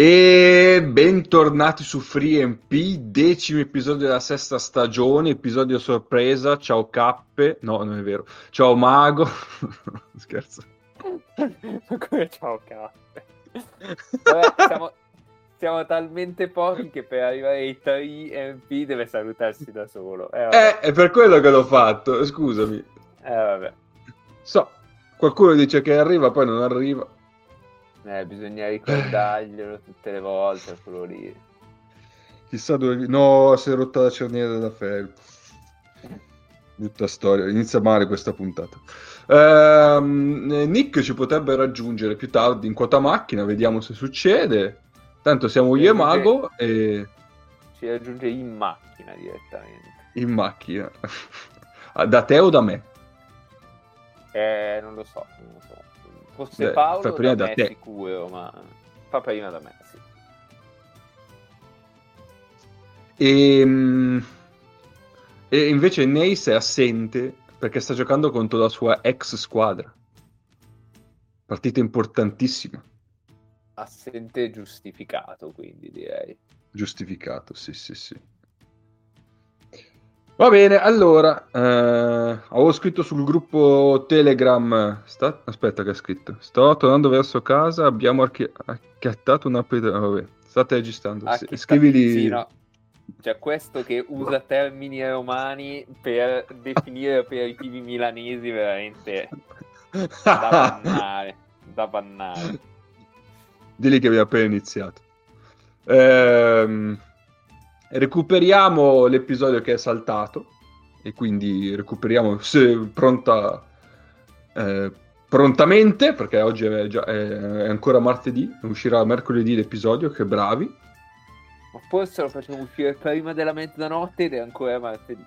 E bentornati su FreeMP, decimo episodio della sesta stagione, episodio sorpresa. Ciao Cappe, no, non è vero. Ciao Mago, scherzo. Come ciao Cappe? Vabbè, siamo, siamo, talmente pochi che per arrivare ai 3 MP deve salutarsi da solo. Eh, eh, è per quello che l'ho fatto, scusami. Eh, vabbè. So, qualcuno dice che arriva, poi non arriva. Eh, bisogna ricordarglielo tutte le volte, quello lì. Chissà dove... No, si è rotta la cerniera della felpa. Brutta storia, inizia male questa puntata. Ehm, Nick ci potrebbe raggiungere più tardi in quota macchina, vediamo se succede. Tanto siamo io e Mago e... Ci raggiunge in macchina direttamente. In macchina. da te o da me? Eh, non lo so, non lo so. Fosse Beh, Paolo prima da, da te. sicuro, ma fa prima da me, sì. E, ehm, e invece Neis è assente perché sta giocando contro la sua ex squadra. Partita importantissima. Assente giustificato, quindi direi. Giustificato, sì, sì, sì. Va bene, allora, eh, avevo scritto sul gruppo Telegram, sta... aspetta che ha scritto, sto tornando verso casa, abbiamo archi... acchiattato una pedra, vabbè, state registrando, Acchietta... scrivili... Sì, no. C'è questo che usa termini romani per definire aperitivi milanesi veramente da bannare, da bannare. Dili che abbiamo appena iniziato. Ehm recuperiamo l'episodio che è saltato e quindi recuperiamo se pronta eh, prontamente perché oggi è, già, è, ancora martedì uscirà mercoledì l'episodio che bravi. Ma forse lo facciamo uscire prima della mezzanotte ed è ancora martedì.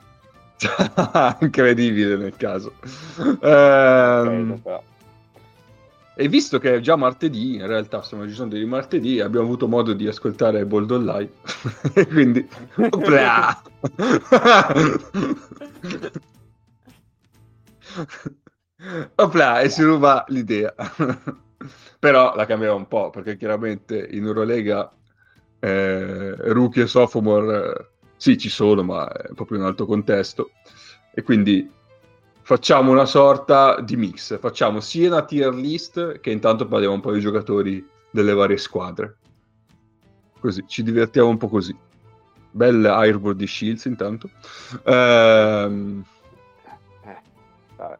Incredibile nel caso. Ehm, Credo, e visto che è già martedì, in realtà stiamo registrando di martedì, abbiamo avuto modo di ascoltare Bold Online. quindi... Opla! E si ruba l'idea. Però la cambierà un po', perché chiaramente in Eurolega eh, rookie e sophomore eh, sì ci sono, ma è proprio un altro contesto. E quindi facciamo una sorta di mix, facciamo sia una tier list che intanto parliamo un po' di giocatori delle varie squadre. Così, ci divertiamo un po' così. Bel Airboard di Shields intanto. Ehm... Eh,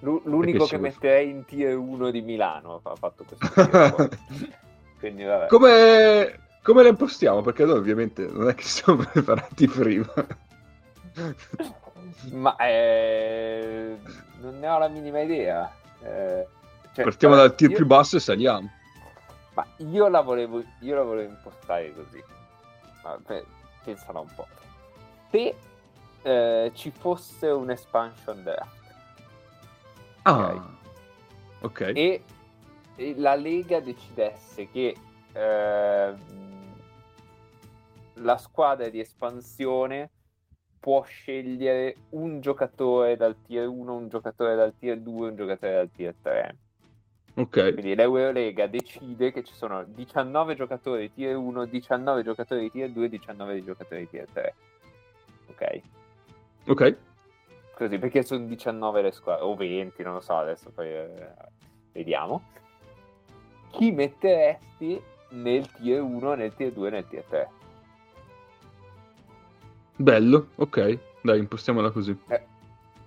L'unico che metterei in tier 1 di Milano ha fatto questo Quindi vabbè. Come, come le impostiamo? Perché noi ovviamente non è che siamo preparati prima. Ma eh, non ne ho la minima idea. Eh, cioè, Partiamo dal tier io... più basso e saliamo. Ma io la volevo, io la volevo impostare così. Ma, beh, pensala un po'. Se eh, ci fosse un expansion draft. Ah, ok. E, e, la Lega decidesse che eh, la squadra di espansione può scegliere un giocatore dal tier 1, un giocatore dal tier 2, un giocatore dal tier 3. Ok. Quindi l'Eurolega decide che ci sono 19 giocatori tier 1, 19 giocatori tier 2, 19 giocatori tier 3. Ok? Ok. Così, perché sono 19 le squadre, o 20, non lo so, adesso poi eh, vediamo. Chi metteresti nel tier 1, nel tier 2 nel tier 3? Bello, ok, dai, impostiamola così. È, eh,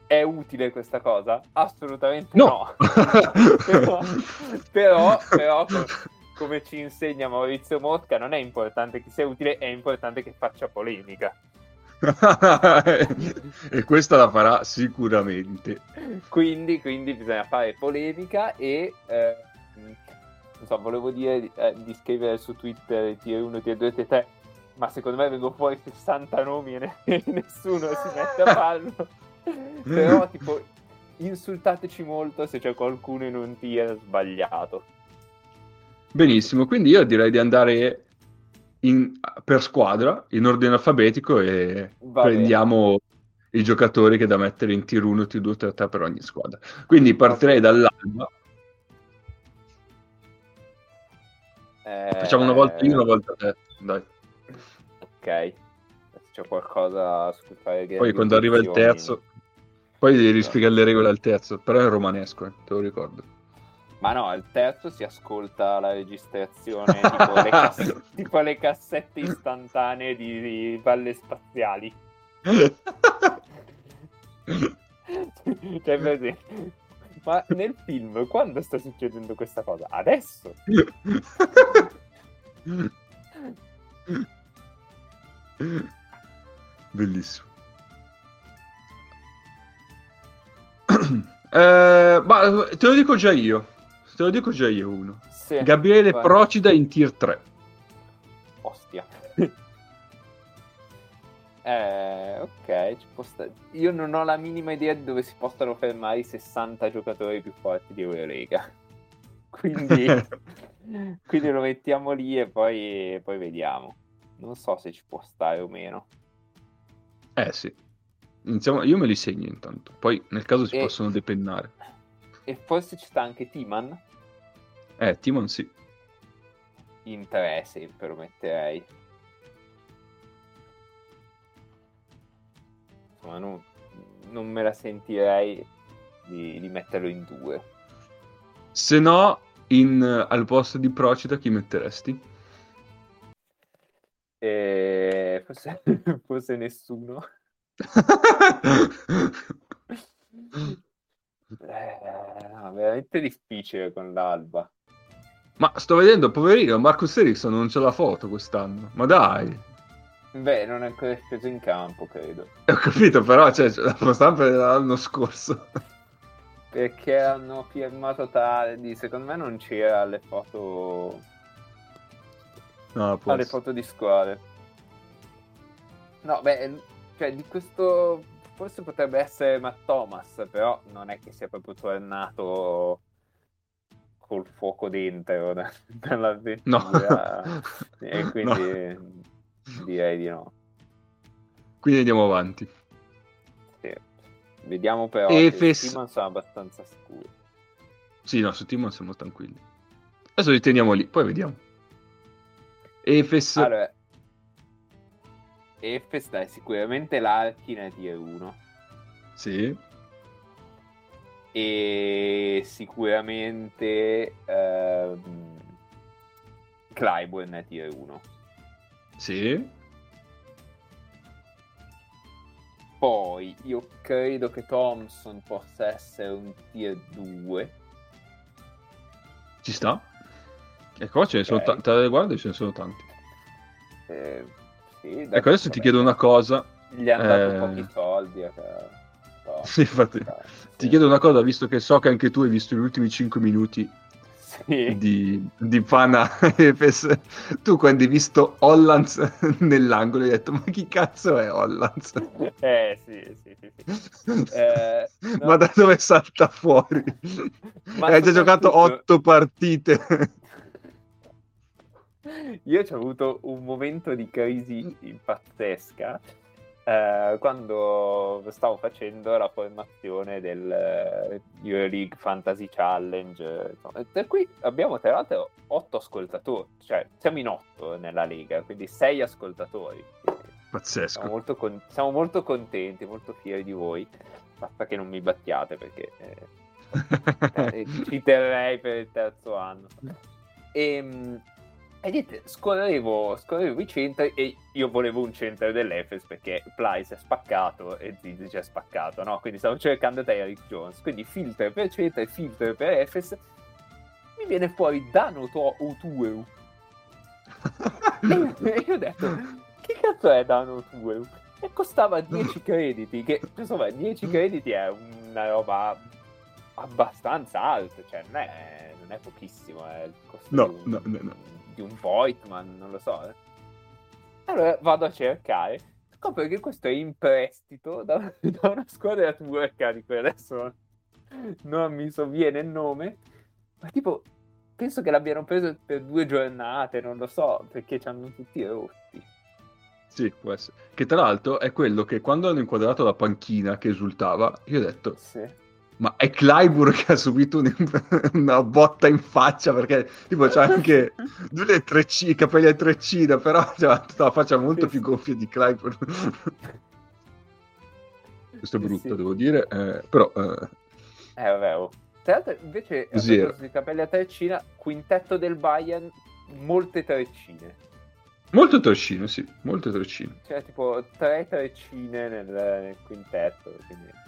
è utile questa cosa? Assolutamente no. no. però, però, però come ci insegna Maurizio Mosca, non è importante che sia utile, è importante che faccia polemica. e questa la farà sicuramente. Quindi, quindi bisogna fare polemica e eh, non so, volevo dire eh, di scrivere su Twitter tier 1, tier 2, tier 3 ma secondo me vengono fuori 60 nomi e, ne- nessuno si mette a farlo. Però, tipo, insultateci molto se c'è qualcuno in un tier sbagliato. Benissimo, quindi io direi di andare in, per squadra, in ordine alfabetico e Va prendiamo bene. i giocatori che da mettere in tier 1, tier 2, tier 3 per ogni squadra. Quindi partirei dall'alba Eh, Facciamo una volta io, una volta te. Dai. Ok. Adesso C'è qualcosa su cui fare Poi quando arriva il terzo, poi devi rispiegare le regole al terzo. Però è romanesco, eh, te lo ricordo. Ma no, al terzo si ascolta la registrazione tipo le, cass- tipo le cassette istantanee di, di palle spaziali. cioè, per ma nel film quando sta succedendo questa cosa? Adesso? Bellissimo. Eh, ma te lo dico già io. Te lo dico già io uno. Sì, Gabriele vai. Procida in tier 3. Ostia. eh, ok, stare. Io non ho la minima idea di dove si possano fermare i 60 giocatori più forti di Eurolega. Quindi, quindi lo mettiamo lì e poi, poi vediamo. Non so se ci può stare o meno. Eh sì. Iniziamo- Io me li segno intanto. Poi nel caso si E- possono depennare. E forse ci sta anche Timan Eh, Timon sì. in 3, sempre lo metterei. Insomma, non, non me la sentirei di, di metterlo in 2. Se no, in, al posto di Procida chi metteresti? E forse, forse nessuno. Eh, no, veramente difficile con l'alba. Ma sto vedendo, poverino, Marcus Ericsson non c'è la foto quest'anno. Ma dai. Beh, non è ancora sceso in campo, credo. Ho capito, però cioè, c'è la stampa dell'anno scorso. Perché hanno firmato tardi. Secondo me non c'era alle foto. No, essere. foto di squadre. No, beh, cioè di questo forse potrebbe essere Matt Thomas, però non è che sia proprio tornato col fuoco dentro da- dall'avventura. No. E quindi direi di no. Quindi andiamo avanti. Sì. Vediamo però Efes- che Simon sono abbastanza scuri. Sì, no, su Timon siamo tranquilli. Adesso li teniamo lì, poi vediamo. Efes, Allora, Efes dai, sicuramente l'Arkin è tier 1 sì. e sicuramente ehm, Clyburn è tier 1. Sì. Poi io credo che Thompson possa essere un tier 2. Ci sta. E qua ce ne sono Ok. tanti. Te le guardi, ce ne sono tanti. Eh, sì, Ecco, adesso ti chiedo una cosa. Gli hanno dato eh, pochi soldi. eh, però- Sì, infatti. Ti sì. chiedo una cosa, visto che so che anche tu hai visto gli ultimi 5 minuti Sì. di, di Pana tu quando hai visto Hollands nell'angolo hai detto ma chi cazzo è Hollands? Eh, sì, sì, sì, sì. Eh, no. Ma da dove salta fuori? Ma hai già giocato soprattutto- 8 partite. Io ci ho avuto un momento di crisi pazzesca eh, quando stavo facendo la formazione del eh, Euroleague Fantasy Challenge. insomma, Per cui abbiamo tra l'altro otto ascoltatori, cioè siamo in otto nella Lega, quindi sei ascoltatori. Quindi Siamo Pazzesco. molto, con- siamo molto contenti, molto fieri di voi. Basta che non mi battiate perché eh, eh, ci terrei per il terzo anno. E, e niente, scorrevo, scorrevo i centri e io volevo un centro dell'Efes perché Plyce è spaccato e Zizic è spaccato, no? Quindi stavo cercando Derrick Jones. Quindi filter per centro e filter per Efes. Mi viene fuori Dano To Otueu. E io ho detto, che cazzo è Dano Otueu? E costava 10 crediti, che insomma 10 crediti è una roba abbastanza alta, cioè non è, non è pochissimo, è costo No, no, no, no. Di un Voigtman, non lo so. eh. Allora vado a cercare, scopro che questo è in prestito da, da una squadra turca di cui adesso non mi sovviene il nome, ma tipo penso che l'abbiano preso per due giornate, non lo so, perché ci hanno tutti rotti. Sì, può essere. Che tra l'altro è quello che quando hanno inquadrato la panchina che esultava, io ho detto, Sì. Ma è Clyburn che ha subito un, una botta in faccia perché tipo c'ha anche due le treccine, i capelli a treccina, però c'ha tutta la faccia molto più gonfia di Clyburn. Questo è brutto, sì. devo dire, eh, però... Eh, eh vabbè, oh. Tra l'altro invece, di capelli a treccina, quintetto del Bayern, molte treccine. Molto treccine, sì, molte treccine. Cioè, tipo tre treccine nel, nel quintetto, quindi...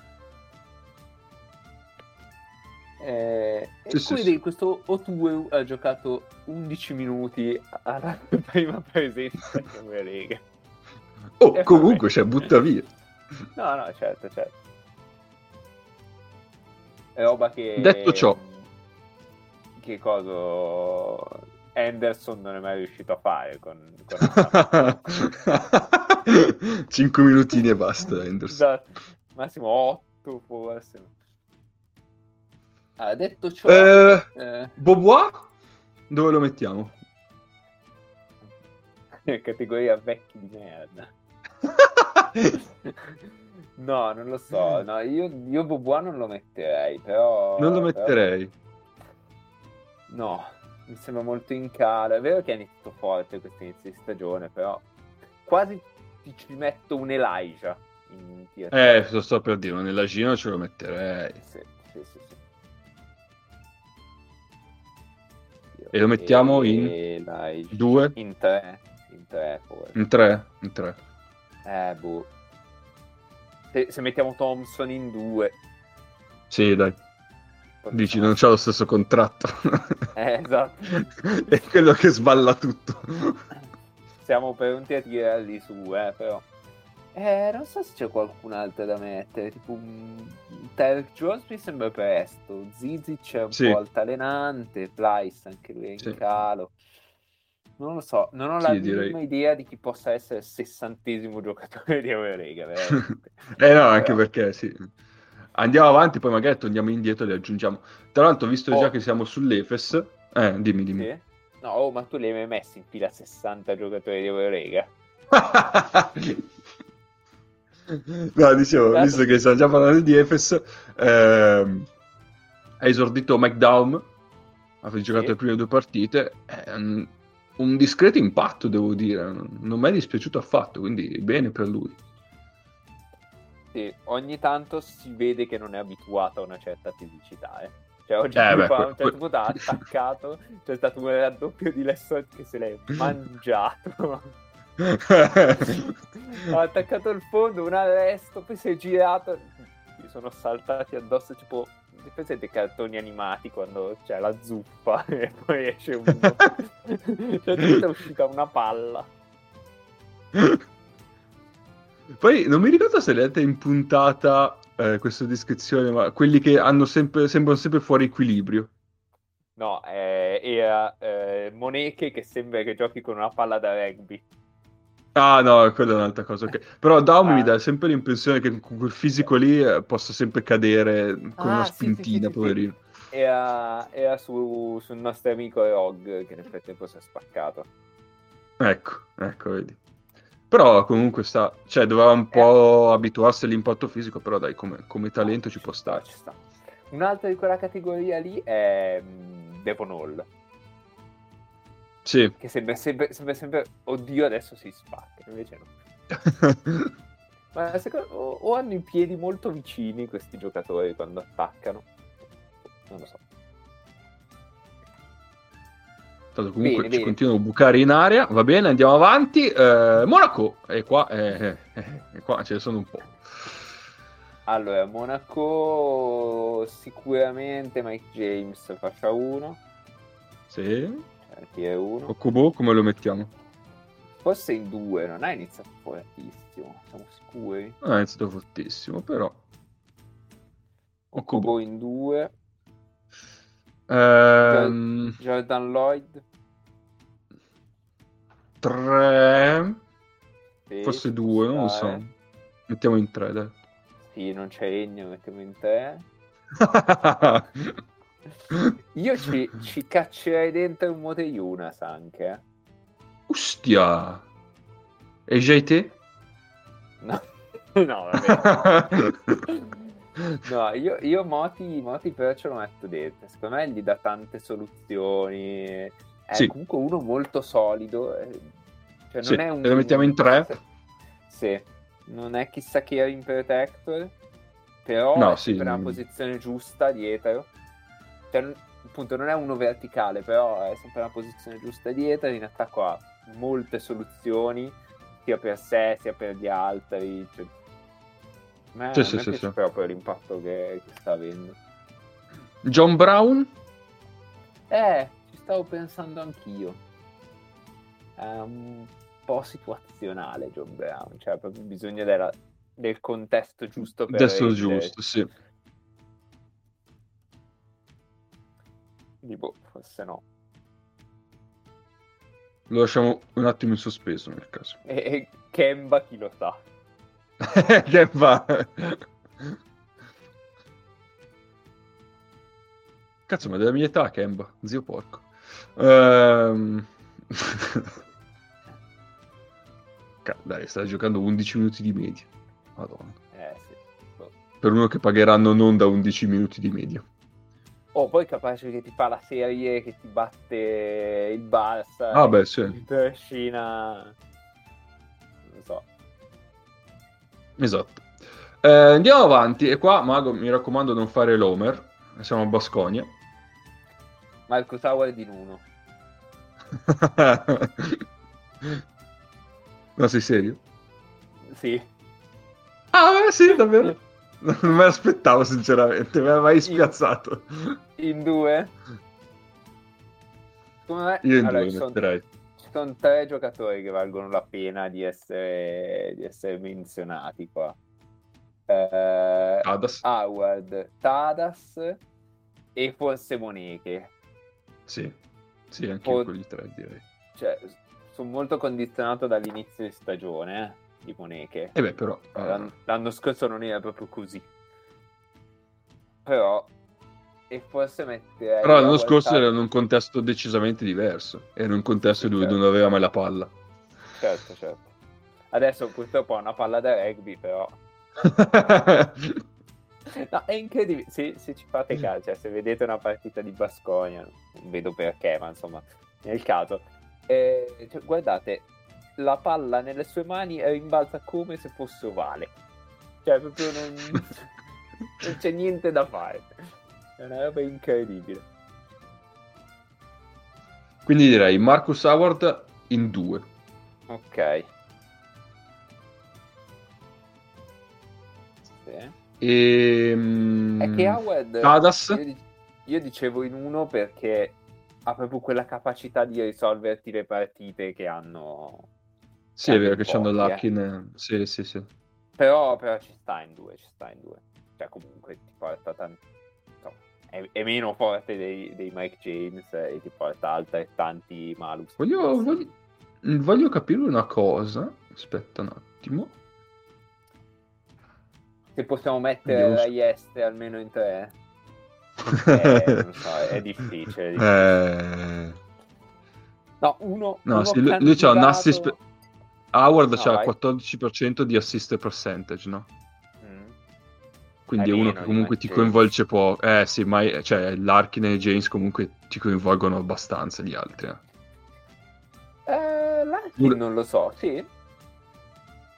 Eh, sì, e sì, questo Otue ha giocato 11 minuti alla prima presenza in come Lega. Oh, e comunque, cioè, butta via. No, no, certo, certo. È roba che... Detto ciò... Che cosa... Anderson non è mai riuscito a fare con... con 5 minutini e basta, Anderson. Esatto. Massimo 8 forse. Ah, detto ciò... Eh, eh... Bobois? Dove lo mettiamo? Categoria vecchi di merda. no, non lo so. No, io, io Bobois non lo metterei, però... Non lo metterei. Però... No, mi sembra molto in calo. È vero che è iniziato forte questo inizio di stagione, però quasi ci metto un Elijah. In eh, lo sto per dire, un Elijah ce lo metterei. Sì, sì, sì. sì. E lo mettiamo in dai, due? In tre. In tre, forse. In tre? In tre. Eh, boh. Se, se mettiamo Thompson in due. Sì, dai. Dici, non c'ha lo stesso contratto. Eh, esatto. È quello che sballa tutto. Siamo pronti a tirarli su, eh, però. Eh, non so se c'è qualcun altro da mettere. Tipo, un Tarek Jones mi sembra presto. Zizic è un sì. po' altalenante. Plyce anche lui è in sì. calo. Non lo so, non ho la sì, minima idea di chi possa essere il sessantesimo giocatore di Eurolega. eh no, anche perché sì. Andiamo avanti, poi magari torniamo indietro e li aggiungiamo. Tra l'altro, visto oh. già che siamo sull'Efes, eh, dimmi, dimmi. Sì? No, oh, ma tu li hai mai messi in fila 60 giocatori di Eurolega? no, dicevo, visto che stiamo già parlando di Efes, ehm, ha esordito McDowell, ha giocato sì. le prime due partite, un, un discreto impatto devo dire, non mi è dispiaciuto affatto, quindi bene per lui. Sì, ogni tanto si vede che non è abituato a una certa fisicità, eh. Cioè, oggi eh, beh, qua, a un certo punto ha attaccato, c'è stato un raddoppio di Lesson che se l'è mangiato. ha attaccato il fondo, un arresto, poi si è girato, gli sono saltati addosso tipo presente i cartoni animati quando c'è la zuppa e poi esce uno cioè è uscita una palla poi non mi ricordo se l'avete impuntata eh, questa descrizione, ma quelli che hanno sempre, sembrano sempre fuori equilibrio. No, eh, era eh, Moneke che sembra che giochi con una palla da rugby. Ah no, quella è un'altra cosa. Okay. Però Daum ah. mi dà sempre l'impressione che con quel fisico lì eh, possa sempre cadere con ah, una spintina, sì, sì, poverino. Sì, era, era su, sul nostro amico Rog che nel frattempo si è spaccato. Ecco, ecco, vedi. Però comunque sta, cioè doveva un po' eh. abituarsi all'impatto fisico, però dai, come, come talento ci può stare. Ci sta. Un'altra di quella categoria lì è mm, Devon Hall. Sì. Che sembra sempre, sembra sempre, oddio adesso si spacca, invece no. Ma secondo, o, o hanno i piedi molto vicini questi giocatori quando attaccano. Non lo so. Tanto comunque bene, ci bene. continuano a bucare in aria. Va bene, andiamo avanti. Eh, Monaco, e qua, eh, eh, qua ce ne sono un po'. Allora, Monaco sicuramente Mike James faccia uno. Sì. Chi è uno? Okubo come lo mettiamo? Forse in due, non ha iniziato fortissimo, siamo sicuri. Non ha iniziato fortissimo, però. Okubo in due. Um... Jordan Lloyd. 3 sì, forse 2 non lo so mettiamo in 3 dai sì non c'è Ennio mettiamo in 3 io ci, ci, caccerei dentro un Mote Yunas anche. Ostia e JT? no no vabbè no, io, io Moti, Moti però ce lo metto dentro. Secondo me gli dà tante soluzioni. È Sì. comunque uno molto solido. eh, Cioè Sì, non è un, lo mettiamo in tre. Sì, non è chissà che ring protector, però No, è sì, una mm. posizione giusta dietro. Cioè, appunto, non è uno verticale, però è sempre una posizione giusta dietro. In attacco ha molte soluzioni, sia per sé sia per gli altri. Cioè, a me, Sì, sì, sì, sì. proprio l'impatto che, che sta avendo. John Brown? Eh, ci stavo pensando anch'io. È un po' situazionale John Brown, cioè proprio bisogno della- del contesto giusto per Adesso giusto, sì. Quindi, boh, forse no. Lo lasciamo un attimo in sospeso nel caso. E, e Kemba chi lo sa. va? Cazzo, ma della mia età, Kemba, zio porco. Ehm... Dai, stai giocando 11 minuti di media. Madonna. Eh sì. Boh. Per uno che pagheranno non da 11 minuti di media. Oh, poi capace che ti fa la serie che ti batte il Barça. Ah, beh, sì. ti trascina. Non so. Esatto. Eh, andiamo avanti. E qua, Mago, mi raccomando, non fare l'Homer. Siamo a Basconia. Marcus Howard in uno. no, sei serio? Sì. Ah, eh, sì, davvero. Non me l'aspettavo, sinceramente. Mi ha mai spiazzato. In due? Secondo me Io in allora, due ci, sono, ci sono tre giocatori che valgono la pena di essere, di essere menzionati qua. Eh, Adas. Howard, Tadas e forse Moneke. Sì, sì, anche io quelli tre, direi. Cioè, sono molto condizionato dall'inizio di stagione eh, di Moneke. E beh, però... eh, L'an- L'anno scorso non era proprio così. Però... E forse metterei... però l'anno scorso era in un contesto decisamente diverso. Era un contesto Sì, dove certo. non aveva mai la palla. Certo, certo. Adesso purtroppo ha una palla da rugby, però... No, è incredibile. Se, se ci fate caso, cioè, se vedete una partita di Basconia, non vedo perché, ma insomma, nel caso, eh, cioè, guardate, la palla nelle sue mani rimbalza come se fosse ovale. Cioè, proprio non, non c'è niente da fare. È una roba incredibile. Quindi direi Marcus Howard in due. Ok. Sì. E... È che Howard... Tadas? Io, io dicevo in uno perché ha proprio quella capacità di risolverti le partite che hanno... Sì, è vero che c'hanno Larkin. eh. Sì, sì, sì. Però, però ci sta in due, ci sta in due. Cioè comunque ti porta insomma, è, è meno forte dei, dei Mike James e ti porta altrettanti malus. Voglio, voglio, voglio capire una cosa. Aspetta un attimo. Se possiamo mettere se- Raieste almeno in tre. Eh, non so, è difficile. è difficile. Eh, No, uno... no, uno sì, lui, lui c'ha un assist. Howard No, c'ha vai. il 14% di assist percentage, no? Mm. Quindi È uno che comunque ti coinvolge poco. Eh sì, ma cioè, Larkin e James comunque ti coinvolgono abbastanza gli altri. eh. Eh, Larkin non lo so, sì.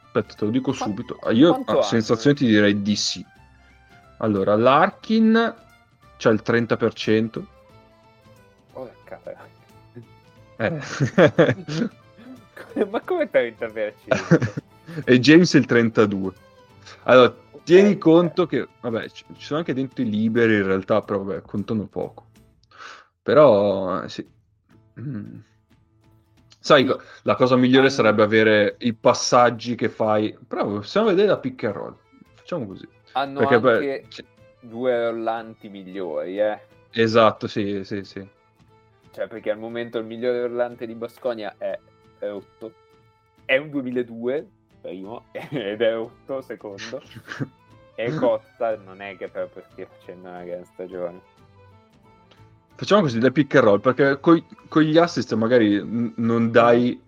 Aspetta, te lo dico Qua- subito. Ah, Io quanto a sensazione ti direi di sì. Allora, Larkin c'ha il 30%. Porca però. Eh. Ma come 30%? e James il 32%. Allora, tieni Ok. conto che, vabbè, ci ci sono anche dentro i liberi in realtà, però vabbè, contano poco. Però, eh, sì. Mm. Sai, Sì. la cosa migliore Hanno- sarebbe avere i passaggi che fai. Però possiamo vedere la pick and roll. Facciamo così. Hanno Perché anche beh, c- due rollanti migliori, eh. esatto, sì, sì, sì. Cioè, perché al momento il migliore rollante di Basconia è rotto. È un 2002, primo, ed è rotto, secondo. E Costa non è che proprio stia facendo una gran stagione. Facciamo così, le pick and roll, perché coi- con gli assist magari n- non dai,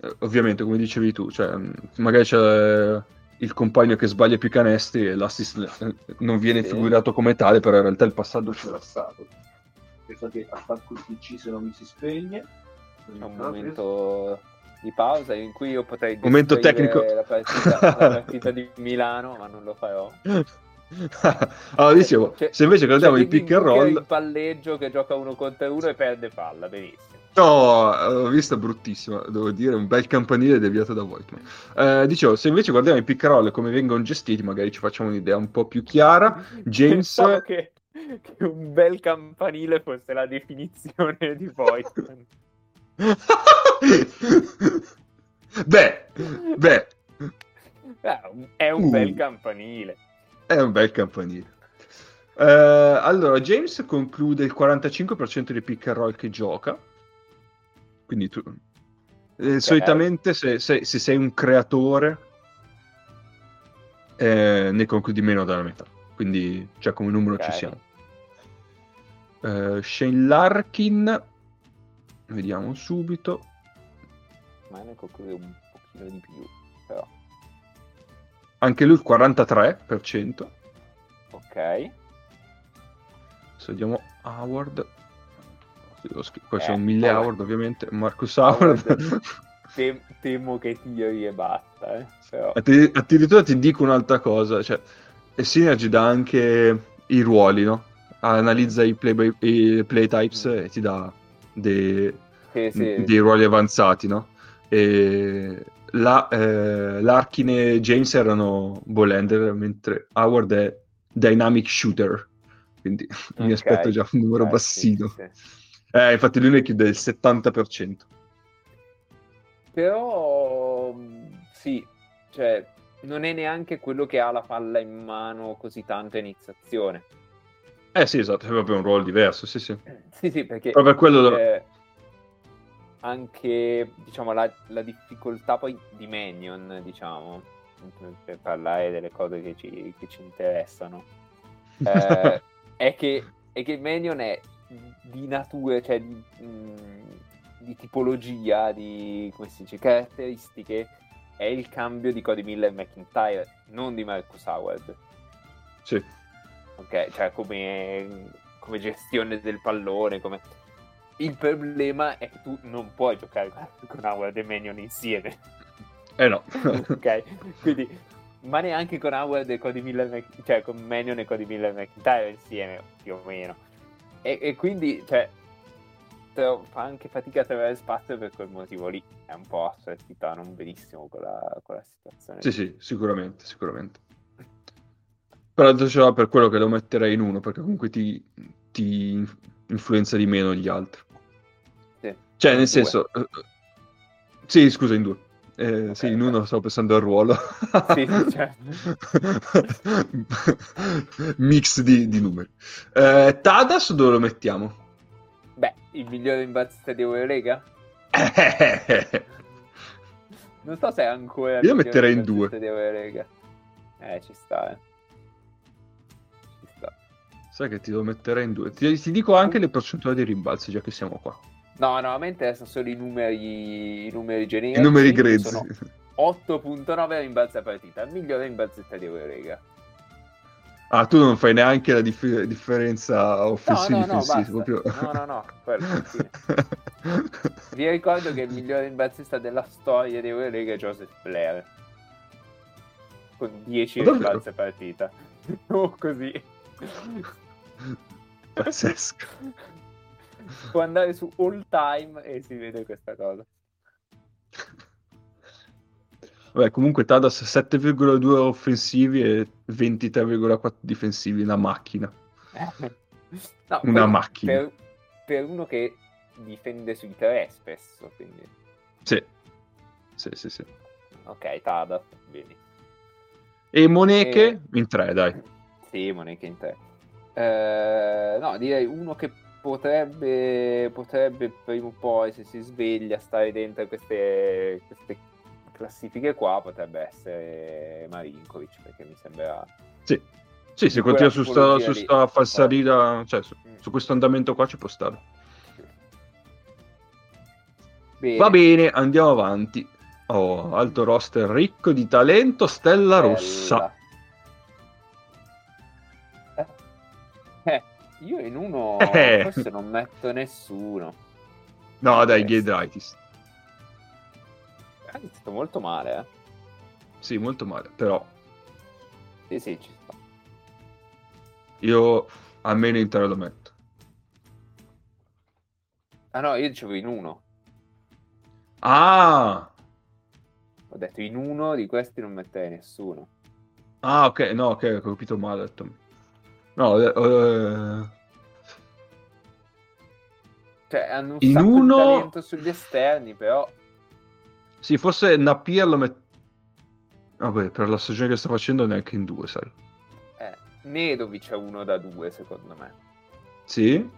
eh, ovviamente come dicevi tu, cioè mh, magari c'è il compagno che sbaglia più canestri e l'assist eh, non viene Sì. figurato come tale, però in realtà il passaggio c'era stato. Infatti attacco il PC se non mi si spegne. È un momento di pausa in cui io potrei Momento tecnico. la partita, la partita di Milano, ma non lo farò. allora, dicevo, Cioè- se invece guardiamo Cioè, il pick and roll, in palleggio che gioca uno contro uno e perde palla, benissimo. no, ho visto bruttissimo, devo dire, un bel campanile deviato da Voigtman. Eh, dicevo, se invece guardiamo i pick and roll come vengono gestiti, magari ci facciamo un'idea un po' più chiara. James, Pensavo che, che un bel campanile fosse la definizione di Voigtman. Beh, beh, Eh, un- è un Uh. bel campanile. è un bel campanile. Eh, allora, James conclude il 45% dei pick and roll che gioca. Quindi tu... eh, Solitamente se, se- se sei un creatore eh, ne concludi meno della metà. Quindi, cioè, come numero Ok. ci siamo. Eh, Shane Larkin, vediamo subito. Ma ne conclude un pochino di più, però. Anche lui il 43%. Ok. Se vediamo Howard, qua Eh, sono mille Howard. Howard ovviamente, Marcus Howard. Howard. Tem- temo che tiri e basta, eh. Però... Addi- Addirittura ti dico un'altra cosa, cioè, e Synergy dà anche i ruoli, no? Analizza i play, by- i play types Mm. e ti dà dei, Sì, sì. dei ruoli avanzati, no? E la, eh, Larkin e James erano ball mentre Howard è dynamic shooter, quindi mi Ok, aspetto già un numero ok, bassino. sì. Eh, infatti lui ne chiude il 70%. Però sì, cioè non è neanche quello che ha la palla in mano così tanto a iniziazione. Eh sì, esatto, è proprio un ruolo diverso, sì sì. Sì, sì, perché Proprio quello... eh, anche diciamo la, la difficoltà poi di Manion, diciamo, per parlare delle cose che ci, che ci interessano, eh, è, che, è che Manion è di natura, cioè di, mh, di tipologia, di come si dice, caratteristiche, è il cambio di Cody Miller e McIntyre, non di Marcus Howard. Sì. Ok, cioè come, come gestione del pallone, come... Il problema è che tu non puoi giocare con Howard e Manion insieme. Eh no. ok, quindi... Ma neanche con Howard e Cody Miller, Mc- cioè con Manion e Cody Miller McIntyre insieme, più o meno. E, e quindi, cioè, fa anche fatica a trovare spazio per quel motivo lì. È un po' assortita non benissimo con la, con la situazione. Sì, sì, sicuramente, sicuramente. Però ciò, per quello che lo metterei in uno, perché comunque ti, ti in- influenza di meno gli altri. Sì. Cioè, In nel due. senso... eh, sì, scusa, in due. Eh, Ok, sì, in uno stavo pensando al ruolo. Sì, certo. Mix di, di numeri. Eh, Tadas dove lo mettiamo? Beh, il migliore imbattista di Eurolega? Non so se è ancora Io metterei in due. Eh, ci sta, eh. Sai che ti devo mettere in due. Ti, ti dico anche le percentuali di rimbalzi, già che siamo qua. No, no, a me interessano solo i numeri, i numeri generici. I numeri grezzi. Sono 8.9 rimbalzi a partita, il migliore imbalzista di Eurolega. Ah, tu non fai neanche la dif- differenza No, offensiva no, no, difensiva, proprio. No, no, no, quello, sì. Vi ricordo che il migliore imbalzista della storia di Eurolega è Joseph Blair. Con 10 Ma davvero? rimbalzi a partita. Oh, così. Pazzesco. Può andare su all time e si vede questa cosa. Vabbè, comunque Tadas 7,2 offensivi e 23,4 difensivi, una macchina. No, Una poi macchina. Per, per uno che difende sui tre spesso, quindi... Sì. Sì, sì, sì. Ok, Tada, vedi. E Moneke E- in 3, dai. Sì, Moneke in te. Eh, no, direi uno che potrebbe, potrebbe prima o poi, se si sveglia, stare dentro queste, queste classifiche qua, potrebbe essere Marinkovic, perché mi sembra... Sì. Sì, se continua su sta, tipologia su sta falsarida, cioè su, Mm. su questo andamento qua ci può stare. Bene. Va bene, andiamo avanti. Oh, alto roster ricco di talento, Stella Rossa. Io in uno eh. forse non metto nessuno. No, dai, Ghiedritis. Ha iniziato molto male, eh. Sì, molto male, però... Sì, sì, ci sta. Io almeno in tre lo metto. Ah no, io dicevo in uno. Ah! Ho detto in uno di questi non metterei nessuno. Ah, ok, no, ok, ho capito male. Ho detto... No, eh, eh... Cioè, hanno un in sacco uno... di talento sugli esterni, però... Sì, forse Napier lo mette... Vabbè, per la stagione che sta facendo neanche in due, sai. Eh, Nedovic è uno da due, secondo me. Sì.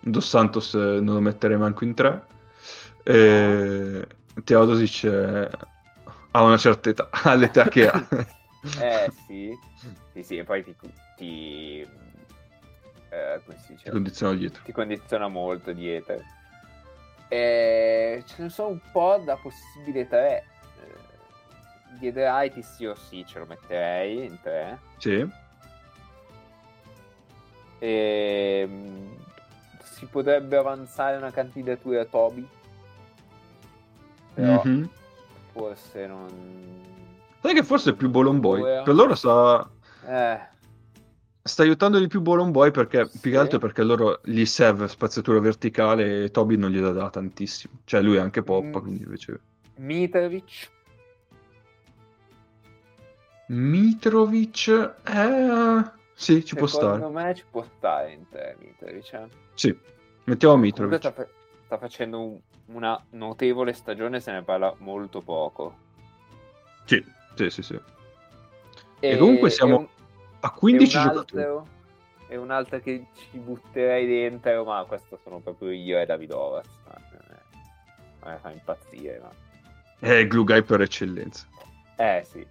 Dos Santos eh, non lo metterei manco in tre. E... Teodosic è... ha una certa età, all'età che ha. eh sì, sì, sì, e poi ti, ti eh, come si dice? Ti condiziona dietro. Ti condiziona molto dietro. E ce ne sono un po' da possibile tre. Eh, Diedreitis io sì, ce lo metterei in tre. Sì. E, ehm, si potrebbe avanzare una candidatura a Toby. Però mm-hmm. forse non... Sai che forse è più Bolon Boy? Per loro sa... Eh sta aiutando di più Bolon Boy perché sì. più che altro perché loro gli serve spaziatura verticale e Toby non gliela dà tantissimo. Cioè lui è anche poppa, mm. quindi invece... Mitrovic. Mitrovic, eh... Sì, ci Secondo può stare. Secondo me ci può stare in te, Mitrovic. Eh? Sì, mettiamo Mitrovic. Sta, fa- sta, facendo un, una notevole stagione, se ne parla molto poco. Sì, sì, sì, sì. E, e comunque siamo... Un a 15 e giocatori. e un'altra che ci butterei dentro, ma questo sono proprio io e Davidovas. Ma mi fa impazzire. Ma... È il glue guy per eccellenza. Eh sì, eh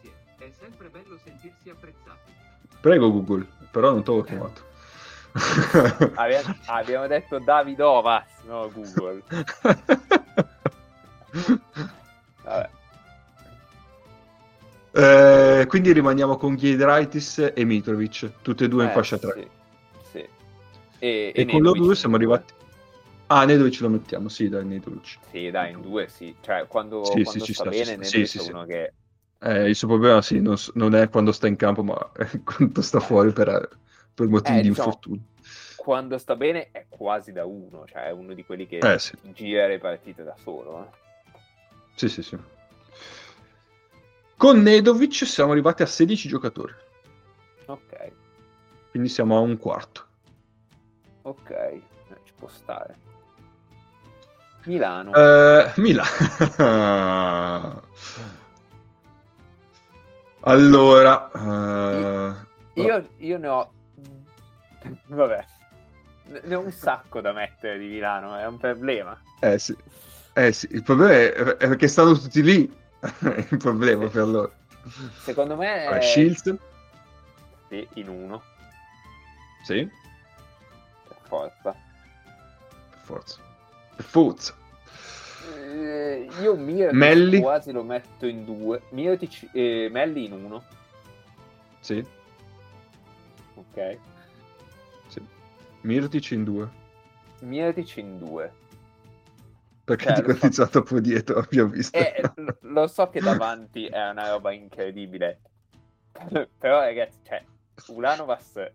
sì. È sempre bello sentirsi apprezzati. Prego Google, però non te l'ho chiamato. abbiamo, abbiamo detto Davidovas, no Google. Vabbè. Eh, quindi rimaniamo con Giedraitis e Mitrovic, tutte e due eh, in fascia 3. Sì, sì. E, e, e con loro due siamo arrivati. Ah, Nedovic lo mettiamo, sì, dai, Nedovic. Sì, dai, in due, sì. Cioè, quando, sì, quando sì, sta, sta bene, sì, sì, è uno che... Eh, il suo problema, sì, non, non, è quando sta in campo, ma quando sta fuori per, per motivi eh, di diciamo, infortunio. Quando sta bene è quasi da uno, cioè è uno di quelli che eh, gira le partite da solo. Eh. Sì, sì, sì. Con Nedovic siamo arrivati a 16 giocatori. Ok. Quindi siamo a un quarto. Ok, eh, ci può stare. Milano. Uh, Milano. allora... Uh... Io, io, ne ho... Vabbè. Ne ho un sacco da mettere di Milano, è un problema. Eh sì. Eh sì, il problema è, è che stanno tutti lì il problema per loro. Secondo me è... Shields? Sì, in uno. Sì. Per forza. Per forza. Per forza. Eh, io Mirotic Melli. quasi lo metto in due. Mirotic, eh, Melli in uno. Sì. Ok. Sì. Mirotic in due. Mirotic in due. Perché cioè, ti cotizzato so... troppo dietro, abbiamo visto. Eh, lo so che davanti è una roba incredibile. Però ragazzi, cioè, Ulanovas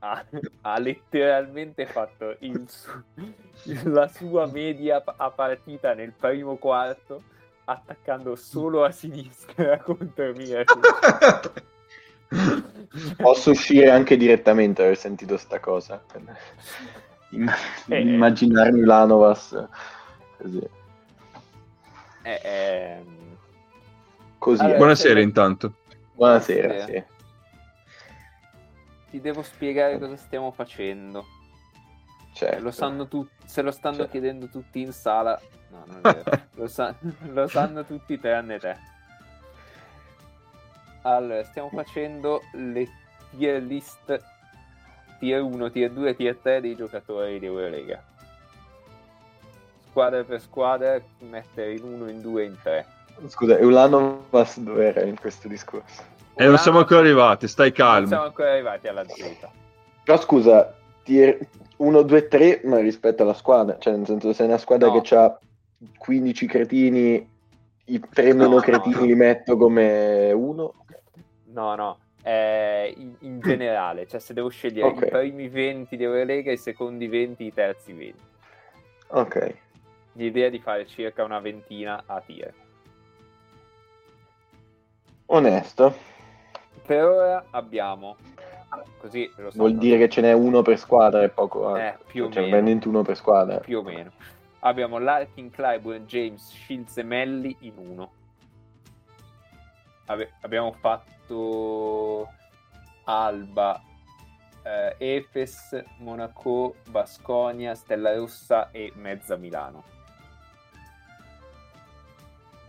ha, ha letteralmente fatto il su... la sua media a partita nel primo quarto attaccando solo a sinistra contro Mirotic. Posso uscire anche direttamente aver sentito sta cosa. Imm- eh, immaginarmi Ulanovas Così. Eh, eh... Così. Allora, Buonasera se... intanto. Buonasera, sì. Ti devo spiegare cosa stiamo facendo. Certo. Lo sanno tu- se lo stanno certo. chiedendo tutti in sala. No, non è vero. lo, sa- lo sanno tutti tranne te. Allora, stiamo facendo le tier list tier 1, tier 2, tier 3 dei giocatori di Eurolega squadra per squadra, mettere in uno, in due, in tre. Scusa, Eulanovas dov'era in questo discorso? E non siamo ancora arrivati, stai Non calmo. siamo ancora arrivati alla Z. Però scusa, tier 1, 2, 3, ma rispetto alla squadra, cioè nel senso se è una squadra No. che ha 15 cretini, i tre No, meno no, cretini no. li metto come uno? No, no, eh, in, in generale, cioè se devo scegliere Ok. i primi 20 di Eurolega, i secondi 20, i terzi 20. Ok. L'idea di fare circa una ventina a tier. Onesto. Per ora abbiamo, così lo so, Vuol dire che ce n'è uno per squadra e poco. Eh, più o cioè, meno. veramente uno per squadra. più o meno. Abbiamo Larkin, Clyburn, James, Shields e Melli in uno. Abbi- abbiamo fatto Alba, eh, Efes, Monaco, Basconia, Stella Rossa e mezza Milano.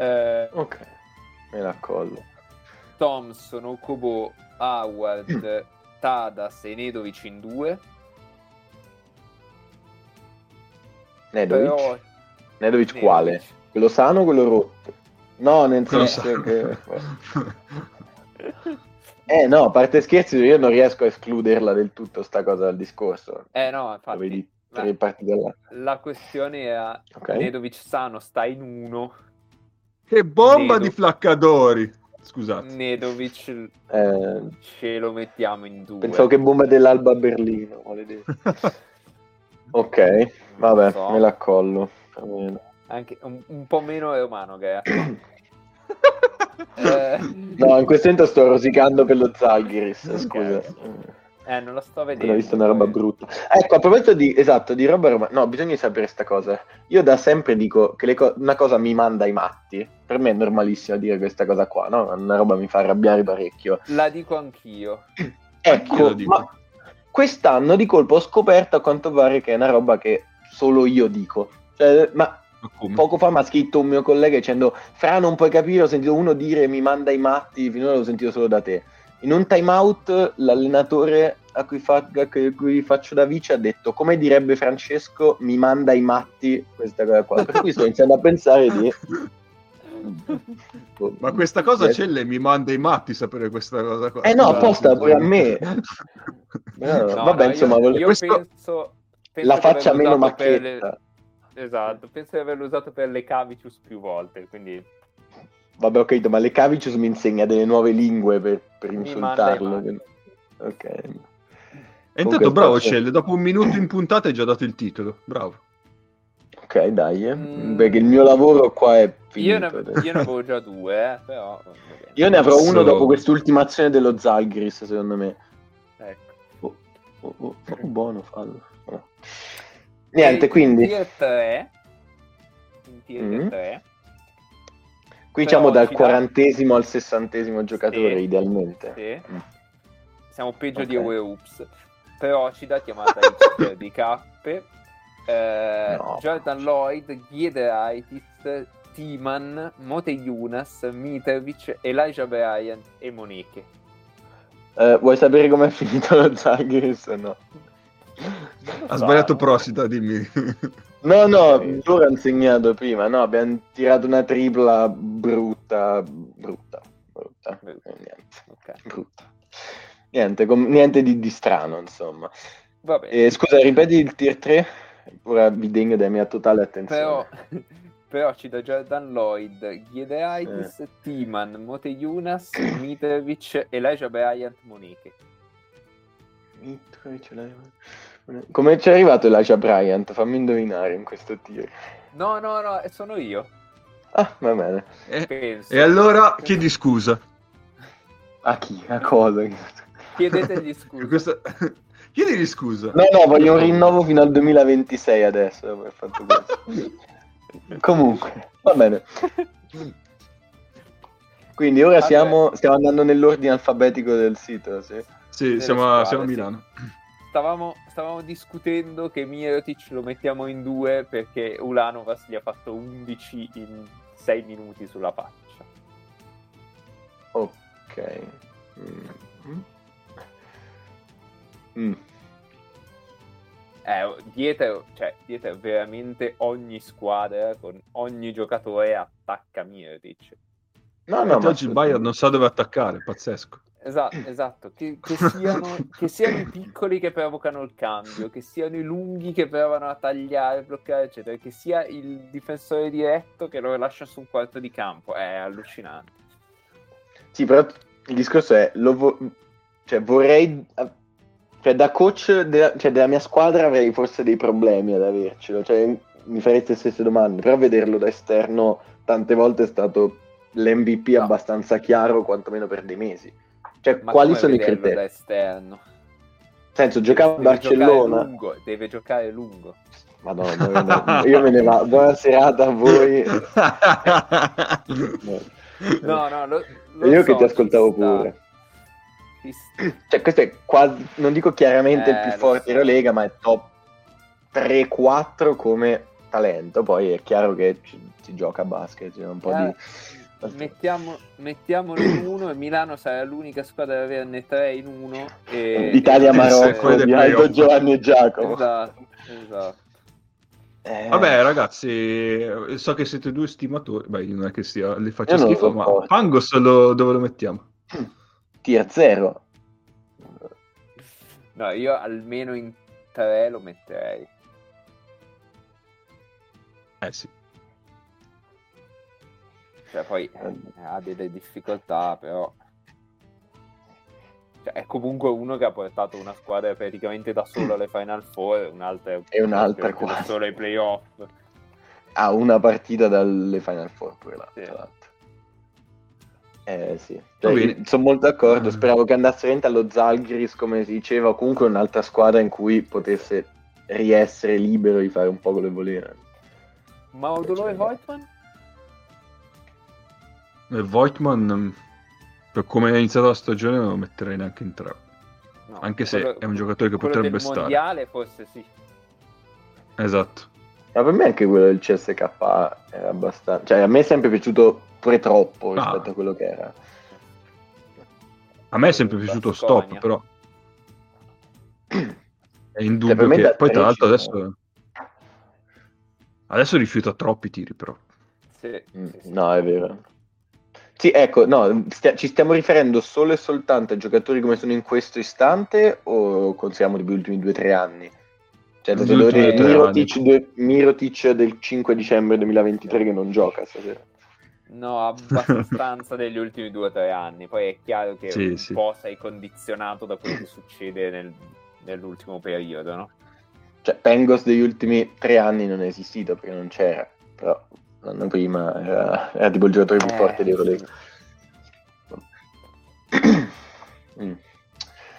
Eh, Ok, me la collo. Thompson, Okubo, Howard, Tadas e Nedovic in due. Nedovic? Però Nedovic quale? Nedovic. Quello sano o quello rotto? No, nel Quello senso che... Eh no, a parte scherzi, io non riesco a escluderla del tutto sta cosa dal discorso. Eh no, infatti, vedi partite là. la questione era Ok. Nedovic sano sta in uno, che bomba Nedo. di flaccadori. Scusate. Nedovic Eh, ce lo mettiamo in due. pensavo che bomba dell'Alba a Berlino. maledetto. Ok, vabbè, so. me la collo. Anche un, un po' meno romano che è. Eh, No, in questo momento sto rosicando per lo Zalgiris, Ok. scusa. Eh, non la sto vedendo. Ho visto una roba poi. brutta. Ecco, a proposito di, esatto, di roba romana, no, bisogna sapere sta cosa. Io da sempre dico che le co- una cosa mi manda ai matti. Per me è normalissimo dire questa cosa qua, no? Una roba mi fa arrabbiare parecchio. La dico anch'io. Io Ecco, dico. ma quest'anno di colpo ho scoperto a quanto pare che è una roba che solo io dico. Cioè, ma Ma come? poco fa mi ha scritto un mio collega dicendo Fra non puoi capire, ho sentito uno dire mi manda i matti, finora l'ho sentito solo da te. In un time out l'allenatore a cui, fa- a cui faccio da vice ha detto come direbbe Francesco mi manda i matti questa cosa qua. Per cui sto iniziando a pensare di... Ma questa cosa Eh, Celle mi manda i matti sapere questa cosa qua. Eh no, apposta pure a me. No, No, vabbè, no, insomma, io, volevo- io questo- penso, penso la faccia meno per le- macchietta. Esatto, penso di averlo usato per le Cavicius più volte, quindi Vabbè, ho capito, ma le Cavicius mi insegna delle nuove lingue per, per insultarlo. manda Ok. E Comunque, intanto bravo Celle, dopo un minuto in puntata hai già dato il titolo. Bravo. Ok, dai, eh. Mm. perché il mio lavoro qua è finito. io ne, io ne avevo già due, eh, però... Io ne avrò uno So- dopo quest'ultimazione dello Zalgiris, secondo me. Ecco. Oh, oh, oh, oh, buono, fallo. Niente, E quindi In tier 3... In tier Mm. 3... qui però siamo dal ci dà- quarantesimo al sessantesimo giocatore, Sì. idealmente. Sì. Mm. Siamo peggio Ok. di Euroops. Però ci dà chiamata in di cappe. Eh, No. Jordan Lloyd, Giederaitis, Timan, Mote Yunas, Mitrovic, Elijah Bryant e Moneke. Eh, vuoi sapere com'è finito lo Zalgiris o no? Ha sbagliato Prosita, dimmi. No, no, loro hanno segnato prima, no, abbiamo tirato una tripla brutta, brutta, brutta, Brutta. Eh, niente, Ok. brutta. Niente, com- niente di, di strano, insomma. Eh, scusa, ripeti il tier 3? Ora vi degno da mia totale attenzione. Però, però ci dà Jordan Lloyd, Giederaitis, Timan, Mote Yunas, Mitrovic, Elijah Bryant, Moneke. Mitrovic, l'hai- Come ci è arrivato Elijah Bryant? Fammi indovinare in questo tier. No, no, no, sono io. Ah, va bene. e, e allora chiedi scusa. A chi? A cosa? Chiedetegli scusa. Questa... Chiedigli scusa. No, no, voglio un rinnovo fino al 2026 adesso. dopo aver fatto questo. Comunque, va bene. Quindi ora siamo, stiamo andando nell'ordine alfabetico del sito, sì? Sì, siamo, a- squadre, siamo a sì. Stavamo, stavamo discutendo che Mirotic lo mettiamo in due perché Ulanovas gli ha fatto 11 in 6 minuti sulla faccia. Ok. Mm. Mm. Eh, dietro, cioè, dietro veramente ogni squadra con ogni giocatore attacca Mirotic. No, no, oggi il Bayern non sa dove attaccare, pazzesco. Esatto, esatto. Che, che siano, che siano i piccoli che provocano il cambio, che siano i lunghi che provano a tagliare, bloccare, eccetera, che sia il difensore diretto che lo lascia su un quarto di campo. È allucinante. Sì, però il discorso è, vo- cioè, vorrei, cioè, da coach della, cioè, della mia squadra avrei forse dei problemi ad avercelo, cioè, mi farete le stesse domande, però vederlo da esterno tante volte è stato l'MVP No. abbastanza chiaro, quantomeno per dei mesi. Cioè, Ma quali sono i criteri? da esterno? Nel senso, giocava a Deve giocare Barcellona. lungo, deve giocare lungo. Madonna, io me ne vado. Buona serata a voi. No, no, lo, lo io so, che ti ascoltavo ci pure. Ci. Cioè, questo è quasi, non dico chiaramente il Eh, più lo forte so. Eurolega, ma è top 3-4 come talento. Poi è chiaro che ci, si gioca a basket, c'è un po' Eh, di... Mettiamo, mettiamolo in uno e Milano sarà l'unica squadra ad averne tre in uno. E, Italia e- Marocco quelli dei di Aldo. Giovanni e Giacomo. Esatto, esatto. Eh, Vabbè, ragazzi, so che siete due stimatori. Beh, non è che sia, le faccio Io schifo, ma lo- dove lo mettiamo? tier 0. No, io almeno in tre lo metterei. Eh sì. Cioè, poi eh, ha delle difficoltà, però. Cioè, è comunque uno che ha portato una squadra praticamente da solo alle Final Four, un'altra E un'altra proprio da quasi. solo ai playoff. Ha una partita dalle Final Four pure là, Sì. tra l'altro. Eh sì, bene. sono molto d'accordo. Mm. Speravo che andasse veramente allo Zalgiris, come si diceva, o comunque un'altra squadra in cui potesse riessere libero di fare un po' quello che voleva. Ma Odolo e Voigtman? E Voigtman, mm, per come è iniziata la stagione, non lo metterei neanche in tre. No, Anche se quello- è un giocatore che potrebbe del stare. mondiale forse sì. Esatto. Ma per me anche quello del CSK era abbastanza... Cioè, a me è sempre piaciuto pure troppo rispetto Ah. a quello che era. A me è sempre piaciuto Baskonia. stop, però è Cioè, indubbio me che... Poi tra l'altro adesso... Adesso rifiuta troppi tiri, però. Sì, Mm, sì, sì. No, è vero. Sì, ecco, no, stia- ci stiamo riferendo solo e soltanto a giocatori come sono in questo istante o consideriamo gli ultimi due o tre anni? Cioè, se devo ultimi dire tre Mirotic, due- Mirotic del 5 dicembre 2023 che non gioca stasera. No, abbastanza degli ultimi due o tre anni. Poi è chiaro che Sì, un sì. po' sei condizionato da quello che succede nel- nell'ultimo periodo, no? Cioè, Pengos degli ultimi tre anni non è esistito perché non c'era, però l'anno prima era, era tipo il giocatore più Eh, forte di Eurolega. Mm.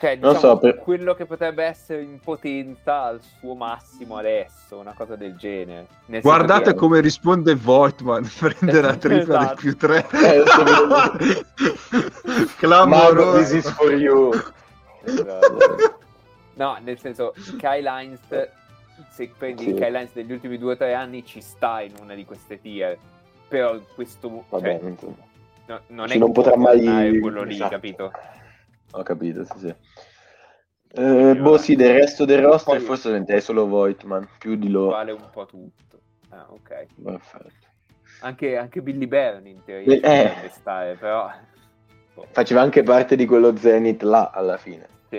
Cioè, Non diciamo, so, per- quello che potrebbe essere in potenza al suo massimo adesso, una cosa del genere. Nel Guardate che- come risponde Voigtman, prende la tripla del Esatto. più 3. Eh, Clamoroso. this is for you. Esatto. No, nel senso, Kyle Heinz, se prendi Sì. il Heinz degli ultimi due o tre anni, ci sta in una di queste tier. Però in questo Vabbè, cioè, no- non è non potrà mai- quello lì, esatto. capito? Ho capito, sì, sì. Eh, boh, sì, del resto del roster Poi- forse diventerei solo Voigtman, più di lo... Vale un po' tutto. Ah, ok. Perfetto. Anche, anche Billy Byrne in teoria Eh. ci potrebbe stare, però... boh, Faceva anche parte di quello Zenith là, alla fine. sì.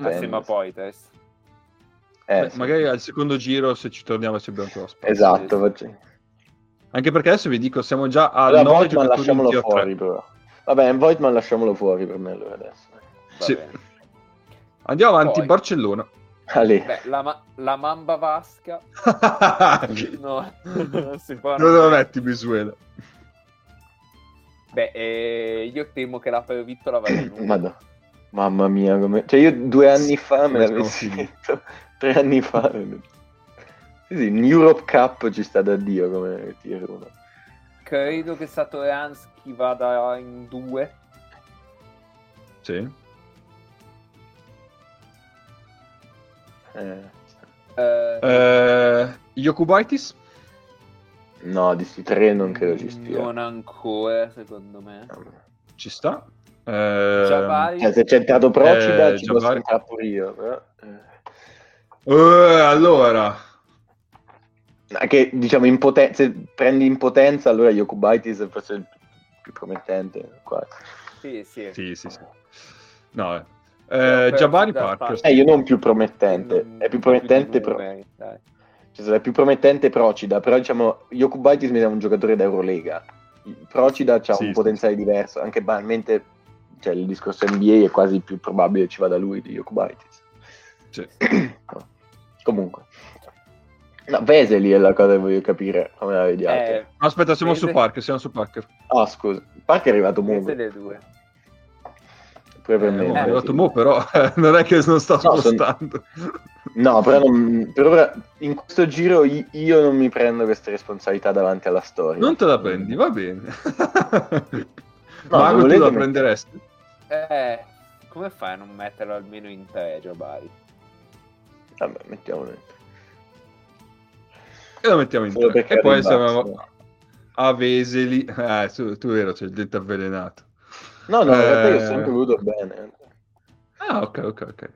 Assieme a Pengos. Eh, Beh, sì. Magari al secondo giro, se ci torniamo, ci abbiamo ancora spazio. Esatto, faccio... Anche perché adesso vi dico, siamo già a Allora, 9 Voigtman lasciamolo fuori, 3. però. Vabbè, Voigtman lasciamolo fuori per me allora adesso. Va Sì. bene. Andiamo avanti, Poi- Barcellona. Ale. Beh, la, ma- la mamba vasca... No, non si può... Dove lo metti, Bisuela? Beh, eh, io temo che la Vittola vada in uno. Madonna. Mamma mia, come... Cioè io due anni fa me l'avessi detto, tre anni fa. Sì, sì, in Europe Cup ci sta da Dio come tier 1. Credo che Satoransky vada in due. Sì. Eh, Eh, Eh, no, di sti tre non credo ci stia. Non ancora, secondo me. Ci sta. Eh, Cioè, se c'è entrato Procida Eh, ci posso Jabari. entrare pure io, però... eh. Eh, allora, Che diciamo in poten- se prendi in potenza, allora Yokubaitis è forse il più promettente. qua. Sì, sì. sì, sì, sì. No, eh. Però Eh, Jabari Parker. Eh, io non più promettente, Non- è più promettente, pro- numeri, dai. cioè, è più promettente Procida, però diciamo Yokubaitis mi è un giocatore d'Eurolega. Procida ha Sì, un sì, potenziale diverso, anche banalmente cioè, il discorso NBA è quasi più probabile ci vada lui di Yokubaitis. Sì. Comunque. No, Veseli è la cosa che voglio capire come la vediate. Eh, Aspetta, siamo su Vese- Parker, siamo su Parker. Ah, scusa, Parker è arrivato le due. pure per Eh, me. mo, è arrivato sì. Mo, però non è che non sta No, son- spostando. No, però non- per ora in questo giro io non mi prendo queste responsabilità davanti alla storia. Non te la prendi, va bene. No, Mago, tu la prenderesti? Eh, come fai a non metterlo almeno in tre, Jabari? Vabbè, mettiamolo in E lo mettiamo in tre. perché E poi siamo basso. a Veseli. Eh, tu, tu vero, c'è il dente avvelenato. No, no, in realtà io ho Eh. sempre voluto bene. Ah, ok, ok, ok. Eh,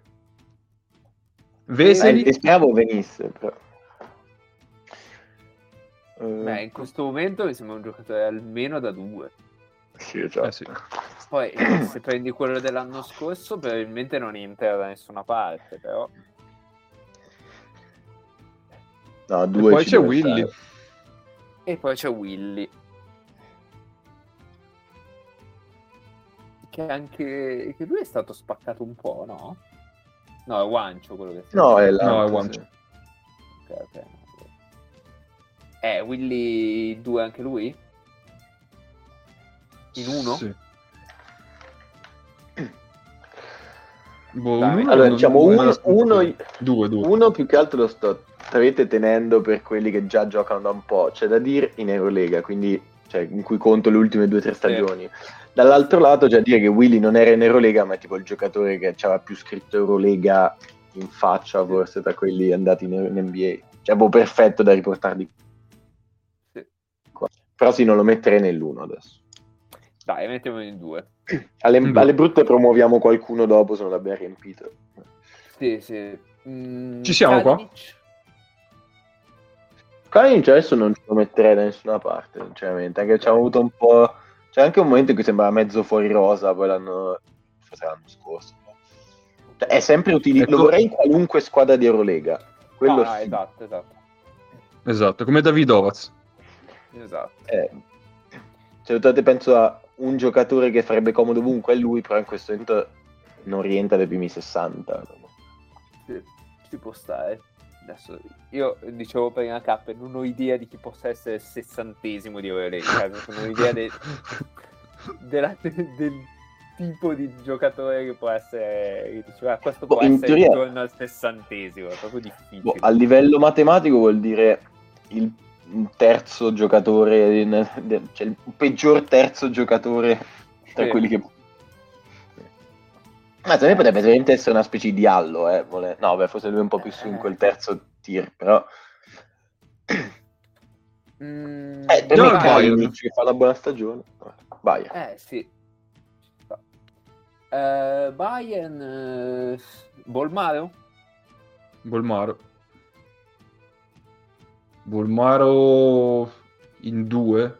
Veseli? e speravo venisse, però. Eh, Beh, in questo momento mi sembra un giocatore almeno da due. sì, cioè. Eh sì. Poi, eh, se prendi quello dell'anno scorso, probabilmente non entra da nessuna parte, però... No, E due poi ci c'è Willy. stare. E poi c'è Willy. Che anche... che lui è stato spaccato un po', no? No, è Wancio quello che No, è la. No, è sì. Ok, ok. Eh, Willy 2 anche lui? In uno? Sì. Boh, Dai. uno Allora, diciamo, uno, Due, due. uno più che altro lo sto avete tenendo per quelli che già giocano da un po'. C'è da dire in Eurolega, quindi cioè, in cui conto le ultime due o tre stagioni. Dall'altro lato c'è da dire che Willy non era in Eurolega, ma è tipo il giocatore che aveva più scritto Eurolega in faccia, forse tra quelli andati in, in NBA. Cioè, boh, perfetto da riportarli. Sì. qua. Però sì, non lo metterei nell'uno adesso. Dai, mettiamolo in due. Alle, Mm. alle brutte promuoviamo qualcuno dopo se non l'abbiamo riempito. Sì, sì. Mm, Ci siamo qua? Kalinic? Adesso non ce lo metterei da nessuna parte, sinceramente. Anche c'è avuto un po'. C'è anche un momento in cui sembrava mezzo fuori rosa, poi l'anno. Forse l'anno scorso. Cioè, è sempre utile. Ecco. Lo vorrei in qualunque squadra di Eurolega. Quello Ah, sì. esatto, esatto. Esatto, come Davidovaz. Esatto. Eh, cioè, te penso a un giocatore che farebbe comodo ovunque, è lui, però in questo momento non rientra dai primi 60. Sì, ci può stare. Adesso io dicevo prima K, non ho idea di chi possa essere il sessantesimo di Eurolega, non ho idea de- della- del tipo di giocatore che può essere. Che diceva, questo può Boh, in essere teoria- intorno al sessantesimo, è proprio difficile. Boh, a livello matematico vuol dire il terzo giocatore, cioè il peggior terzo giocatore tra Sì. quelli che. Ma secondo me potrebbe veramente essere una specie di allo, eh. vole- No, beh, forse lui è un po' più su in quel terzo tier, però. Mm, Eh, per me. Kalinic che fa una buona stagione. Vai. Eh sì. Eh, Bayern eh, Bolmaro? Bolmaro. Bolmaro in due.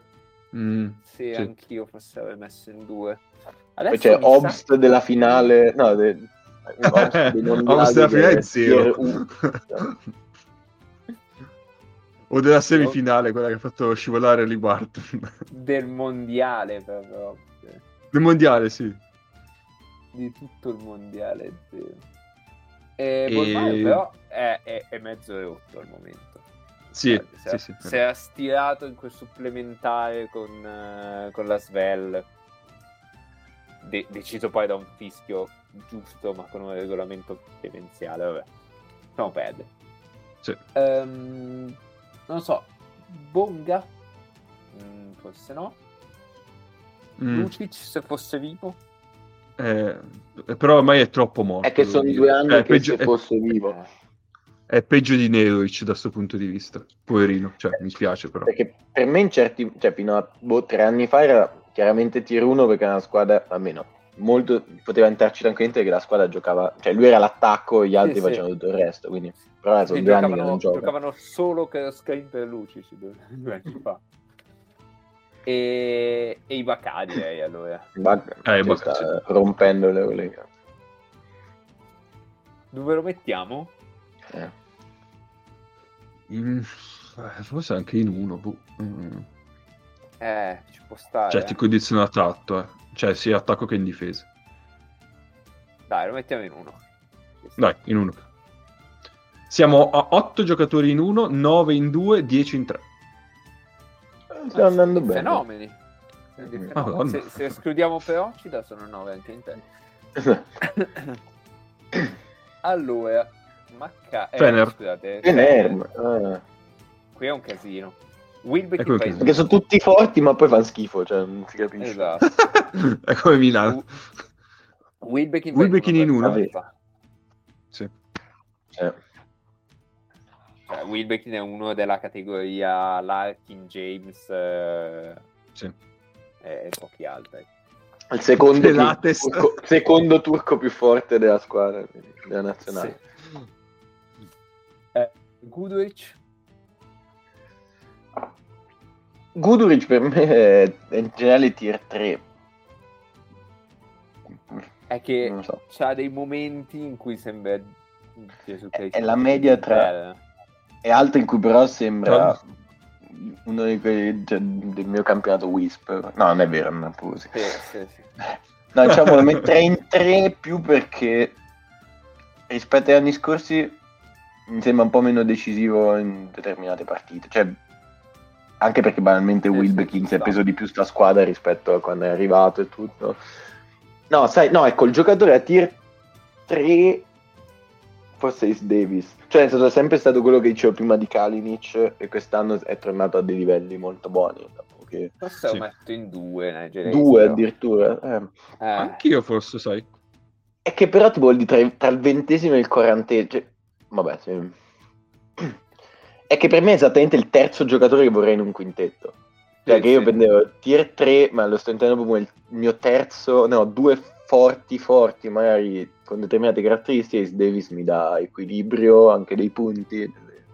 Mm, Sì, Sì. anch'io forse avrei messo in due. Adesso c'è mi sa- Obst della finale. No, de... Obst Obst della finale è del zero. tier U. o della semifinale, quella che ha fatto scivolare Lee Barton. del mondiale però. sì. Nel mondiale, sì. Di tutto il mondiale. sì. E, E- però è, è- è mezzo rotto al momento. Sì, Cioè, si, sì, è- sì. si era stirato in quel supplementare con, eh, con la Svel. De- deciso poi da un fischio giusto, ma con un regolamento demenziale. Vabbè, lasciamo perdere. Sì. Ehm, non so, Bonga? Mm, forse no. Mm, Lucic se fosse vivo? eh, però ormai è troppo morto. È che sono dire. due anni è che peggio, se è- fosse vivo. è peggio di Nedovic da questo punto di vista. Poverino, cioè, mi spiace però. Perché per me in certi, cioè fino a boh, tre anni fa era chiaramente tier 1 perché era una squadra, almeno molto, poteva entrarci tranquillamente che la squadra giocava, cioè lui era l'attacco e gli altri sì. facevano tutto il resto, quindi Però sono Sì, due anni che giocavano, non gioca. giocavano solo per screen per luci sì, due, due anni fa. E, e i Bacà direi allora. Bacca, Eh, Bacca, sta rompendo l'Eurolega. Dove lo mettiamo? Eh. Eh, Forse anche in uno. boh. Mm. Eh, ci può stare. Cioè, ti condiziona tanto, eh. Cioè, sia attacco che in difesa. Dai, lo mettiamo in uno. Dai, in uno. Siamo a 8 giocatori in uno, 9 in 2, 10 in 3. Sta andando bene. Fenomeni. Madonna. Se, se escludiamo Peocida sono 9 anche in te. allora, Macca... eh, Fener. scusate, Fener, ah. Qui è un casino. Wilbeck Ecco in paese. Perché sono tutti forti, ma poi fanno schifo, cioè non si capisce. Esatto. È come Milano. Wilbeck in Wilbeck in uno. Vabbè. Sì. Eh. Cioè, Wilbeck è uno della categoria Larkin, James eh, Sì. e pochi altri. Il secondo, Pilates. turco, secondo turco più forte della squadra, della nazionale. Sì. Eh, Goodrich? Guduric per me è è in generale tier 3. È che so. c'ha dei momenti in cui sembra Gesù Cristo. È la media tra- E altri in cui però sembra uno di quelli cioè, del mio campionato Wisp. No, non è vero, non è proprio così. Sì, sì, sì. No, diciamo lo metterei in 3 più perché rispetto agli anni scorsi mi sembra un po' meno decisivo in determinate partite. Cioè, anche perché banalmente ci si è sta. preso di più sta squadra rispetto a quando è arrivato e tutto. No, sai, no, ecco, il giocatore a tier 3 forse Ace Davis. Cioè, nel senso, è sempre stato quello che dicevo prima di Kalinic e quest'anno è tornato a dei livelli molto buoni. dopo che- Forse Sì. lo metto in due, Nigel Hayes, Due però. addirittura. eh. Eh, Anch'io forse, sai. È che però tipo di tra, tra il ventesimo e il quarantesimo, cioè, vabbè, sì. È che per me è esattamente il terzo giocatore che vorrei in un quintetto. Cioè Sì, che io sì. prendevo tier 3, ma lo sto intendendo proprio il mio terzo, no, due forti forti, magari con determinate caratteristiche, Ace Davis mi dà equilibrio, anche dei punti, delle,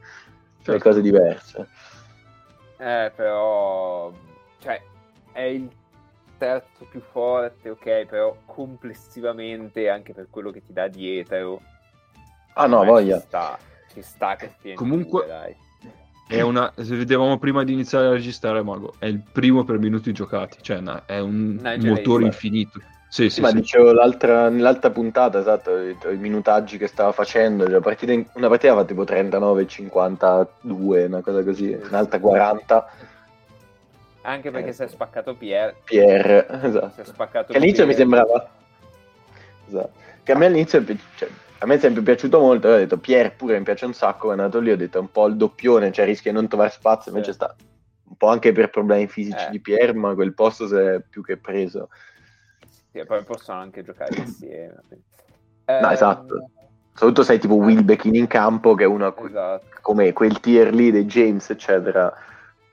Certo. cose diverse. eh, però... Cioè, è il terzo più forte, ok, però complessivamente, anche per quello che ti dà dietro... Ah no, me voglia. Ci sta, ci sta che stia Comunque- due, dai. È una, se vedevamo prima di iniziare a registrare, Mago, è il primo per minuti giocati, cioè na- è un Nigel motore Hayes. infinito. Sì, Sì, sì, ma sì. dicevo l'altra, nell'altra puntata, esatto, i, i minutaggi che stava facendo, cioè, partita in- una partita fa tipo 39-52, una cosa così, Sì, un'altra sì. 40, Anche perché Eh, si è spaccato Pierre. Pierre, Si è esatto. spaccato Che all'inizio mi Pierre. sembrava... Esatto. Che a me all'inizio, cioè, a me è sempre piaciuto molto, ho detto Pierre pure mi piace un sacco, è andato lì, ho detto un po' il doppione, cioè rischia di non trovare spazio, invece Sì. sta un po' anche per problemi fisici Eh. di Pierre, ma quel posto si è più che preso. Sì, poi possono anche giocare insieme. No, Ehm, esatto. Soprattutto sai tipo Wilbeck in campo, che è uno a cui Esatto. come quel tier lì dei James, eccetera,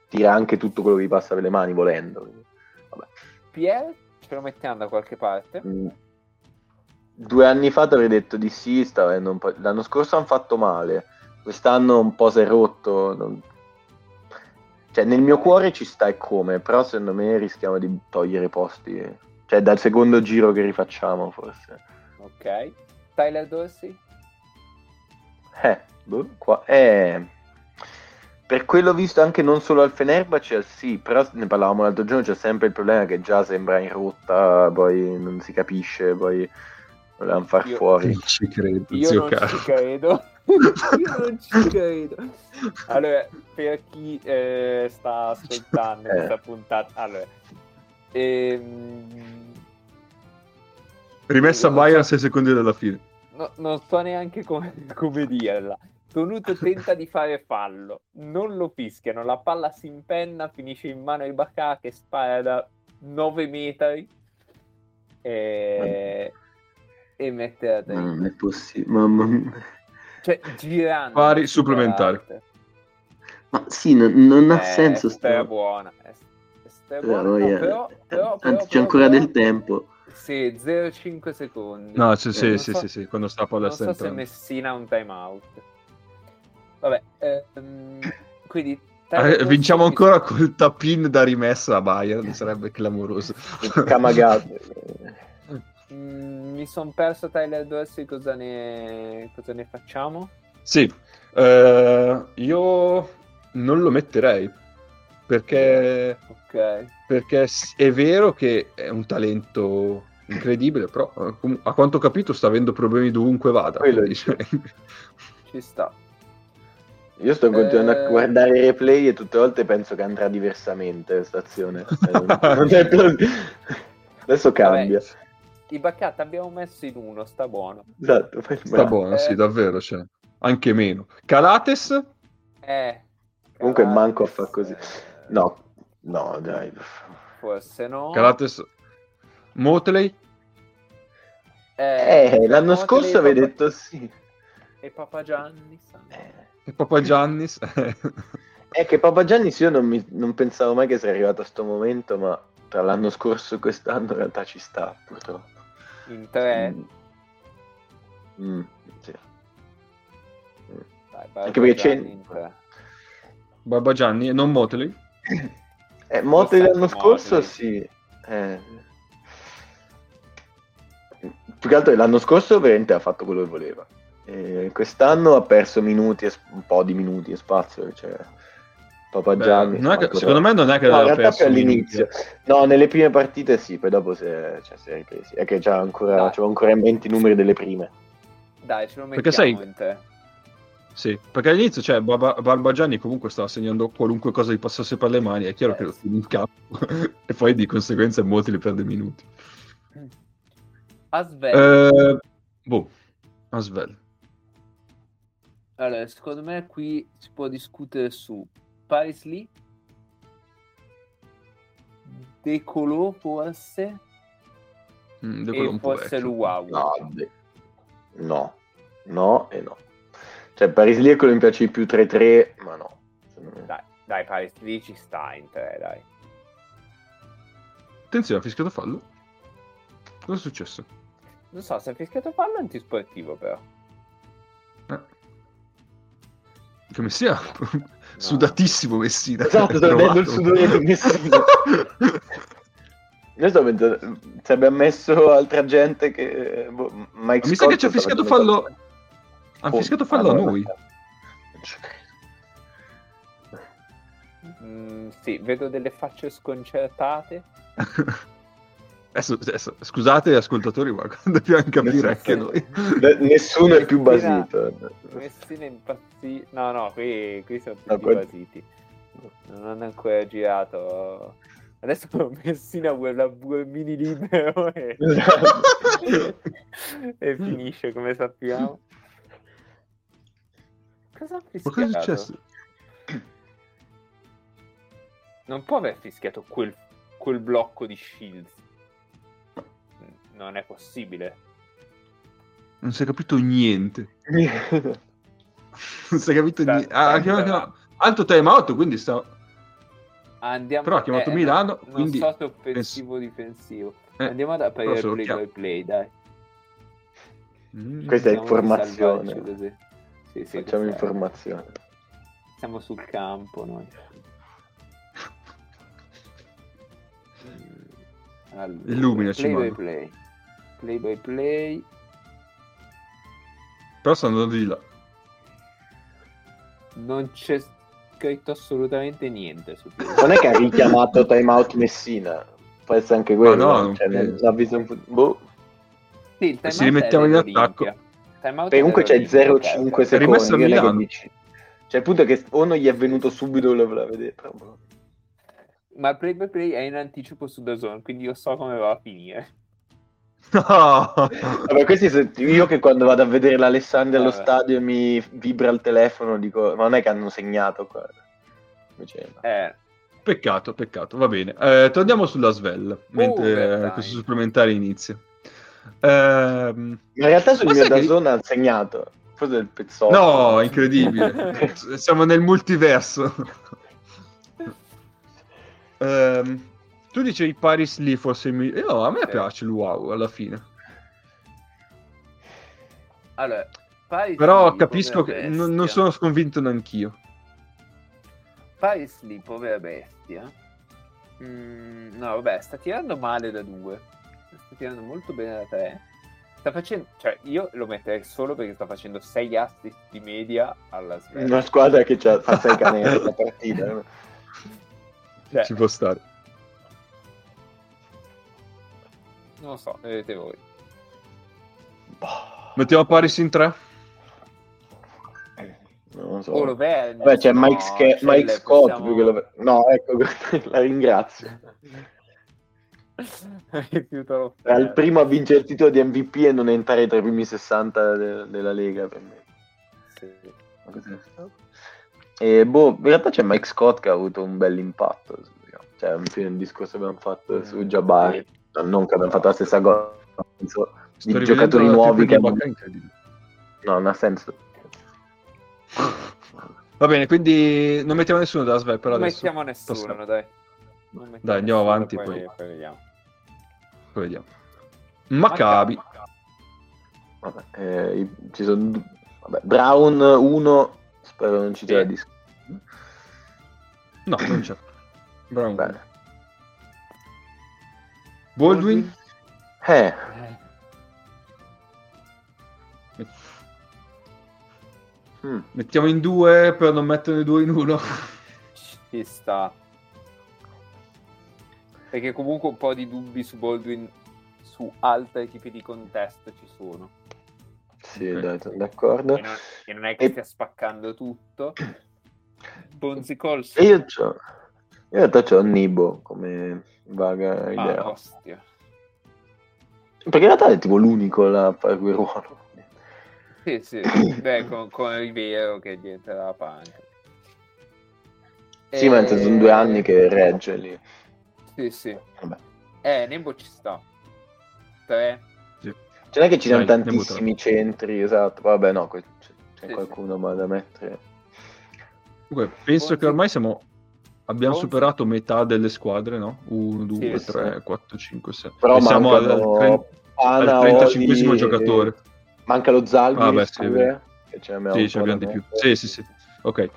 tira anche tutto quello che gli passa per le mani volendo. Vabbè. Pierre ce lo mettiamo da qualche parte. Mm. Due anni fa avrei detto di sì, stava avendo un po'- l'anno scorso hanno fatto male, quest'anno un po' si è rotto. non- Cioè, nel mio cuore ci sta e come, però secondo me rischiamo di togliere posti. Cioè, dal secondo giro che rifacciamo, forse. Ok. Tyler Dorsey? Eh, boh, qua. Eh, per quello visto anche non solo al Fenerbahce, sì, però ne parlavamo l'altro giorno, c'è sempre il problema che già sembra in rotta, poi non si capisce, poi volevano far Io- fuori. Non ci credo, Io zio non caro. ci credo. Io non ci credo. Allora, per chi eh, sta ascoltando Eh. questa puntata, allora, ehm, Rimessa non Bayern a so- 6 secondi dalla fine. no- non so neanche come, come dirla. Tonuto tenta di fare fallo, non lo fischiano, la palla si impenna, finisce in mano ai Bacà che spara da 9 metri e, e mette la testa. Non è possibile, mamma mia. Cioè, girando. Pari supplementari. Ma sì, non, non ha Eh, senso. È sta- buona. È, è Però, buona. No, voglia- però, però, però, Anzi, c'è però, ancora però- del tempo. Sì, 0,5 secondi. No, sì, Eh, sì, sì, so- sì, sì, quando sta la palla Non so se. Messina ha un timeout. Vabbè, ehm, quindi... Eh, vinciamo ancora col tap-in da rimessa a Bayern, sarebbe clamoroso. Camagato. Mm, mi sono perso Tyler Dorsey, cosa ne, cosa ne facciamo? Sì, eh, io non lo metterei perché, Ok. perché è vero che è un talento incredibile, però eh, a quanto ho capito sta avendo problemi dovunque vada. Quello quindi, dico. Ci sta. Io sto continuando Eh. a guardare i replay e tutte le volte penso che andrà diversamente questa azione. Adesso cambia. Vabbè, I baccat abbiamo messo in uno, sta buono. Esatto, sta buono, Eh. sì, davvero, cioè, anche meno. Calates, Eh. Comunque Calates, manco a fa così. eh, No, no, dai. Forse no. Calates, Motley, Eh, l'anno Motley scorso avevi Papa- detto sì. E Papa Gianni. sa- Eh. e Papa Giannis. È che Papa Giannis io non, mi- non pensavo mai che sia arrivato a sto momento, ma tra l'anno scorso e quest'anno in realtà ci sta, purtroppo. In tre. Mm. Mm, sì. Dai, Anche perché c'è- Gianni in tre. Barba Gianni e non Motley. Eh, Motley l'anno sai, scorso Motley. sì. Eh. Più che altro l'anno scorso veramente ha fatto quello che voleva. E quest'anno ha perso minuti, e un po' di minuti e spazio. Cioè, Papa Beh, Gianni. non è che- secondo me non è che No, in aveva realtà perso all'inizio. No, nelle prime partite sì, poi dopo si è, cioè, si è ripresi. È che c'ha ancora, Dai. c'avevo ancora in mente i numeri delle prime. Dai, ce lo mettiamo Perché sai- in tre. Sì, perché all'inizio cioè, Barba, Barba Gianni comunque stava segnando qualunque cosa gli passasse per le mani, è chiaro Eh, che lo tiene in campo e poi di conseguenza molti li perde minuti. Asvel. Eh, boh, Asvel. Allora, secondo me qui si può discutere su Paris Lee, De Colo forse, Mm, di quello e forse. Luau. No, no, no e no. Cioè, Paris Lee è quello che mi piace di più 3-3, ma no. Dai, dai, Paris Lee ci sta in tre, dai. Attenzione, ha fischiato fallo. Cosa è successo? Non so, se ha fischiato fallo antisportivo però. Eh. Che Messina, sudatissimo Messina. Esatto, sto vedendo il sudore di Messina. Io sto pensando, se abbiamo messo altra gente che... boh, Mike Mi sa che ci ha sta fischiato fallo. cose. Ha Oh, fischiato fallo a Madonna. noi. Ci. Mm, sì, vedo delle facce sconcertate. Adesso, adesso, scusate ascoltatori, ma dobbiamo capire anche noi. Ne- Nessuno è più basito. Messina impazzì. No, no, qui, qui sono tutti No, basiti. Non hanno ancora girato. Adesso Messina vuole la mini libero e... E finisce come sappiamo. Cosa ha Ma cosa è fischiato? successo? Non può aver fischiato quel, quel blocco di Shields. Non è possibile. Non si è capito niente. Non si è capito Sta- niente. Ah, ha chiamato- alto time out, quindi sta... Andiamo, Però ha chiamato eh, Milano, non quindi- so se offensivo o difensivo. Eh, Andiamo ad aprire il play by play, dai. Mm. Questa è informazione. Sì, sì, Facciamo questa è- informazione. Siamo sul campo noi. Allora, Illuminaci, play by play. Play by play. Però stanno andando di là. Non c'è scritto assolutamente niente su. Non è che ha richiamato timeout Messina. Può essere anche quello. Ma no, non cioè, visto un po'- boh. Sì, il si timeout rimettiamo in attacco. Perché comunque c'è dell'Olimpia, 0,5 ok. È rimesso secondi. a non Milano. Cioè, il punto è che o non gli è venuto subito vedere. però boh. Ma il play by play è in anticipo su The Zone, quindi io so come va a finire. No! Vabbè, questi se- io che quando vado a vedere l'Alessandria allo stadio e mi vibra il telefono, dico, ma non è che hanno segnato qua. Invece no. Eh, Peccato, peccato, va bene. Eh, torniamo sulla Svel, mentre Overtime. eh, questo supplementare inizia. Ma in realtà sul mio che- da zona ha segnato. Forse il pezzotto. no, incredibile. Siamo nel multiverso. Ehm, tu dicevi Paris lì forse mi... eh, no, a me Sì. piace l'UAU alla fine. allora, Paris Però Lee, capisco che non, non sono convinto neanch'io. Paris Lee, povera bestia. Mm, no, vabbè, sta tirando male da due. Sta tirando molto bene da tre. Sta facendo, cioè, io lo metterei solo perché sta facendo 6 assist di media alla Svezia. Una squadra che c'ha, fa 6 canestri la partita. no? Cioè, Ci può stare. Non lo so, vedete voi. Boh, Mettiamo Paris in 3? non lo so. O lo Vernis, Beh, c'è no, Mike, Sca- cioè, Mike Scott. possiamo- più che lo- No, ecco, la ringrazio. Era il primo a vincere il titolo di MVP e non entrare tra i primi 60 de- della Lega per me. Sì. E boh, in realtà c'è Mike Scott che ha avuto un bel impatto. Cioè, un discorso che abbiamo fatto su Jabari. Non che abbiamo fatto la stessa cosa. penso, Di giocatori nuovi che hanno-. No, non ha senso. Va bene, quindi non mettiamo nessuno da Sve per Non adesso. mettiamo nessuno, Passiamo. dai. Non mettiamo Dai, andiamo nessuno, avanti, poi, poi. poi vediamo. Poi vediamo. Maccabi. Vabbè, eh, ci sono vabbè, Brown 1, spero non ci sia Sì. dis- No, non c'è. Brown. Bene. Baldwin. Eh, Eh, mm, Mettiamo in due per non mettere due in uno. ci sta. Perché comunque un po' di dubbi su Baldwin su altre tipi di contesto ci sono. sì, Ok. dai, sono d'accordo. E non, e non è che E- stia spaccando tutto. Bonzi Cols. E io c'ho, in realtà c'ho Nibo come vaga idea. Ah, ostia. Perché in realtà è tipo l'unico là a fare quel ruolo. Sì, sì. Beh, con, con Rivero che diventerà panca. Sì, mentre sono due anni che regge lì. Sì, sì. Vabbè. Eh, Nebo ci sta. Tre. Cioè, non è che ci sono tantissimi centri, esatto. Vabbè, no, c'è, c'è Sì, qualcuno ma da mettere. Comunque, penso Bonzi- che ormai siamo... Abbiamo superato metà delle squadre, no? 1, 2, Sì, 3, 4, 5, 6. Però e siamo al, al Pana, 35 Oli, giocatore. Manca lo Zalgiris Ah, beh, sì, pure, vero. che ce abbiamo Sì, ce l'abbiamo da di più. mettere. Sì, sì, sì. Ok.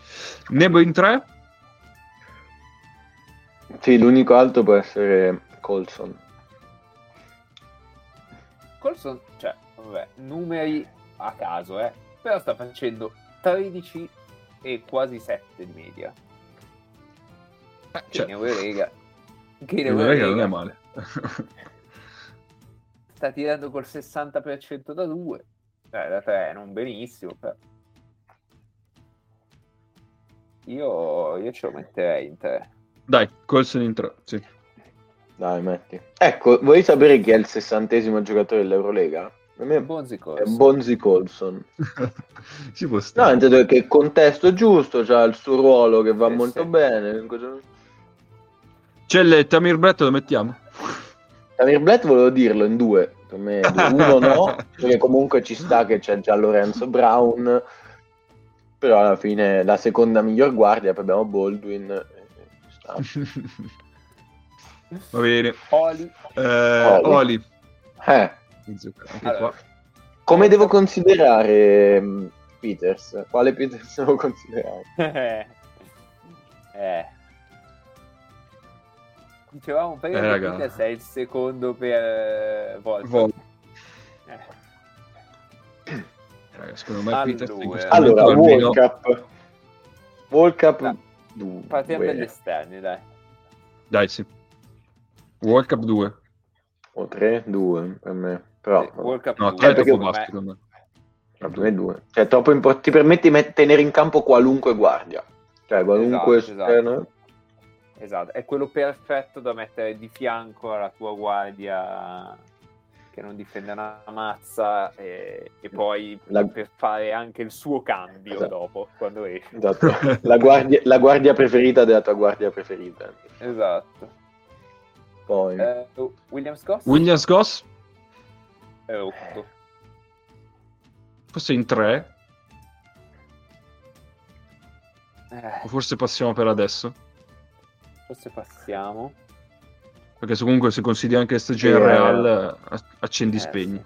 Nebo in 3? Sì, l'unico alto può essere Colson. Colson, cioè, vabbè, numeri a caso, eh. Però sta facendo 13 e quasi 7 di media. Eh, Che cioè, in Eurolega non è male. sta tirando col 60% da 2. Eh, da 3 non benissimo, però. Io, io ce lo metterei in 3. Dai, Colson in 3, sì. Dai, metti. Ecco, vuoi sapere chi è il sessantesimo giocatore dell'Eurolega? Me Bonzi è Colson. Bonzi Colson. Ci può No, stare. nel senso che il contesto giusto, c'ha il suo ruolo che va Sì, molto sì. bene. C'è il Tamir Brett, lo mettiamo? Tamir Blatt volevo dirlo in due, per me uno no, perché comunque ci sta che c'è già Lorenzo Brown, però alla fine la seconda miglior guardia, poi abbiamo Baldwin. Va bene. Oli. Eh, Oli. Oli. Eh, Allora, come devo considerare mm, Peters? Quale Peters devo considerare? eh. eh. Dicevamo prima Eh, che. Peters è il secondo per eh, Volta. Vol- Eh. Raga, secondo me Allora. Allora, World Cup. World Cup. 2. Partiamo dagli esterni, dai. Dai, sì. World Cup 2. O 3, 2 per me. Però, Sì, World Cup No, 2, 3 è perché- troppo secondo basso, secondo me. No, per me due. Cioè, troppo impor- ti permette di met- tenere in campo qualunque guardia. Cioè, qualunque Esatto, esterno. Esatto, è quello perfetto da mettere di fianco alla tua guardia che non difende una mazza e, e poi La- per fare anche il suo cambio Esatto. dopo quando esce. Esatto. la, guardia, la guardia preferita della tua guardia preferita. Esatto. Poi, Eh, Williams Goss Williams Goss, è 8. forse in 3, Eh, o forse passiamo per adesso. Forse passiamo. Perché se comunque se consideri anche stagione Sì, eh. Real, eh, accendi Eh, spegni.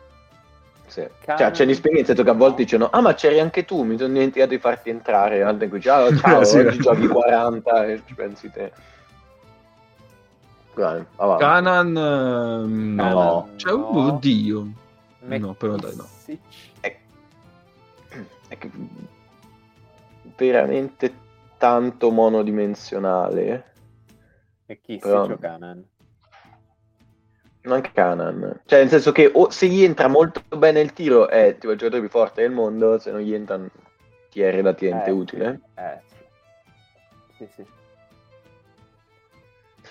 Sì. Canan- Cioè, c'è l'esperienza che a volte dicono ah ma c'eri anche tu, mi sono dimenticato di farti entrare, altre qui ciao, ciao Sì. oggi giochi 40 e ci pensi te. Dai. Canan, ehm, no. No. Cioè, oddio. Mac- No, però dai, no. Sì. È, è che- veramente tanto monodimensionale. E chi Però- si Canan? Anche Canan. Cioè, nel senso che o se gli entra molto bene il tiro è tipo il giocatore più forte del mondo, se non gli entra ti è relativamente Eh, utile. Eh, sì. Sì, sì.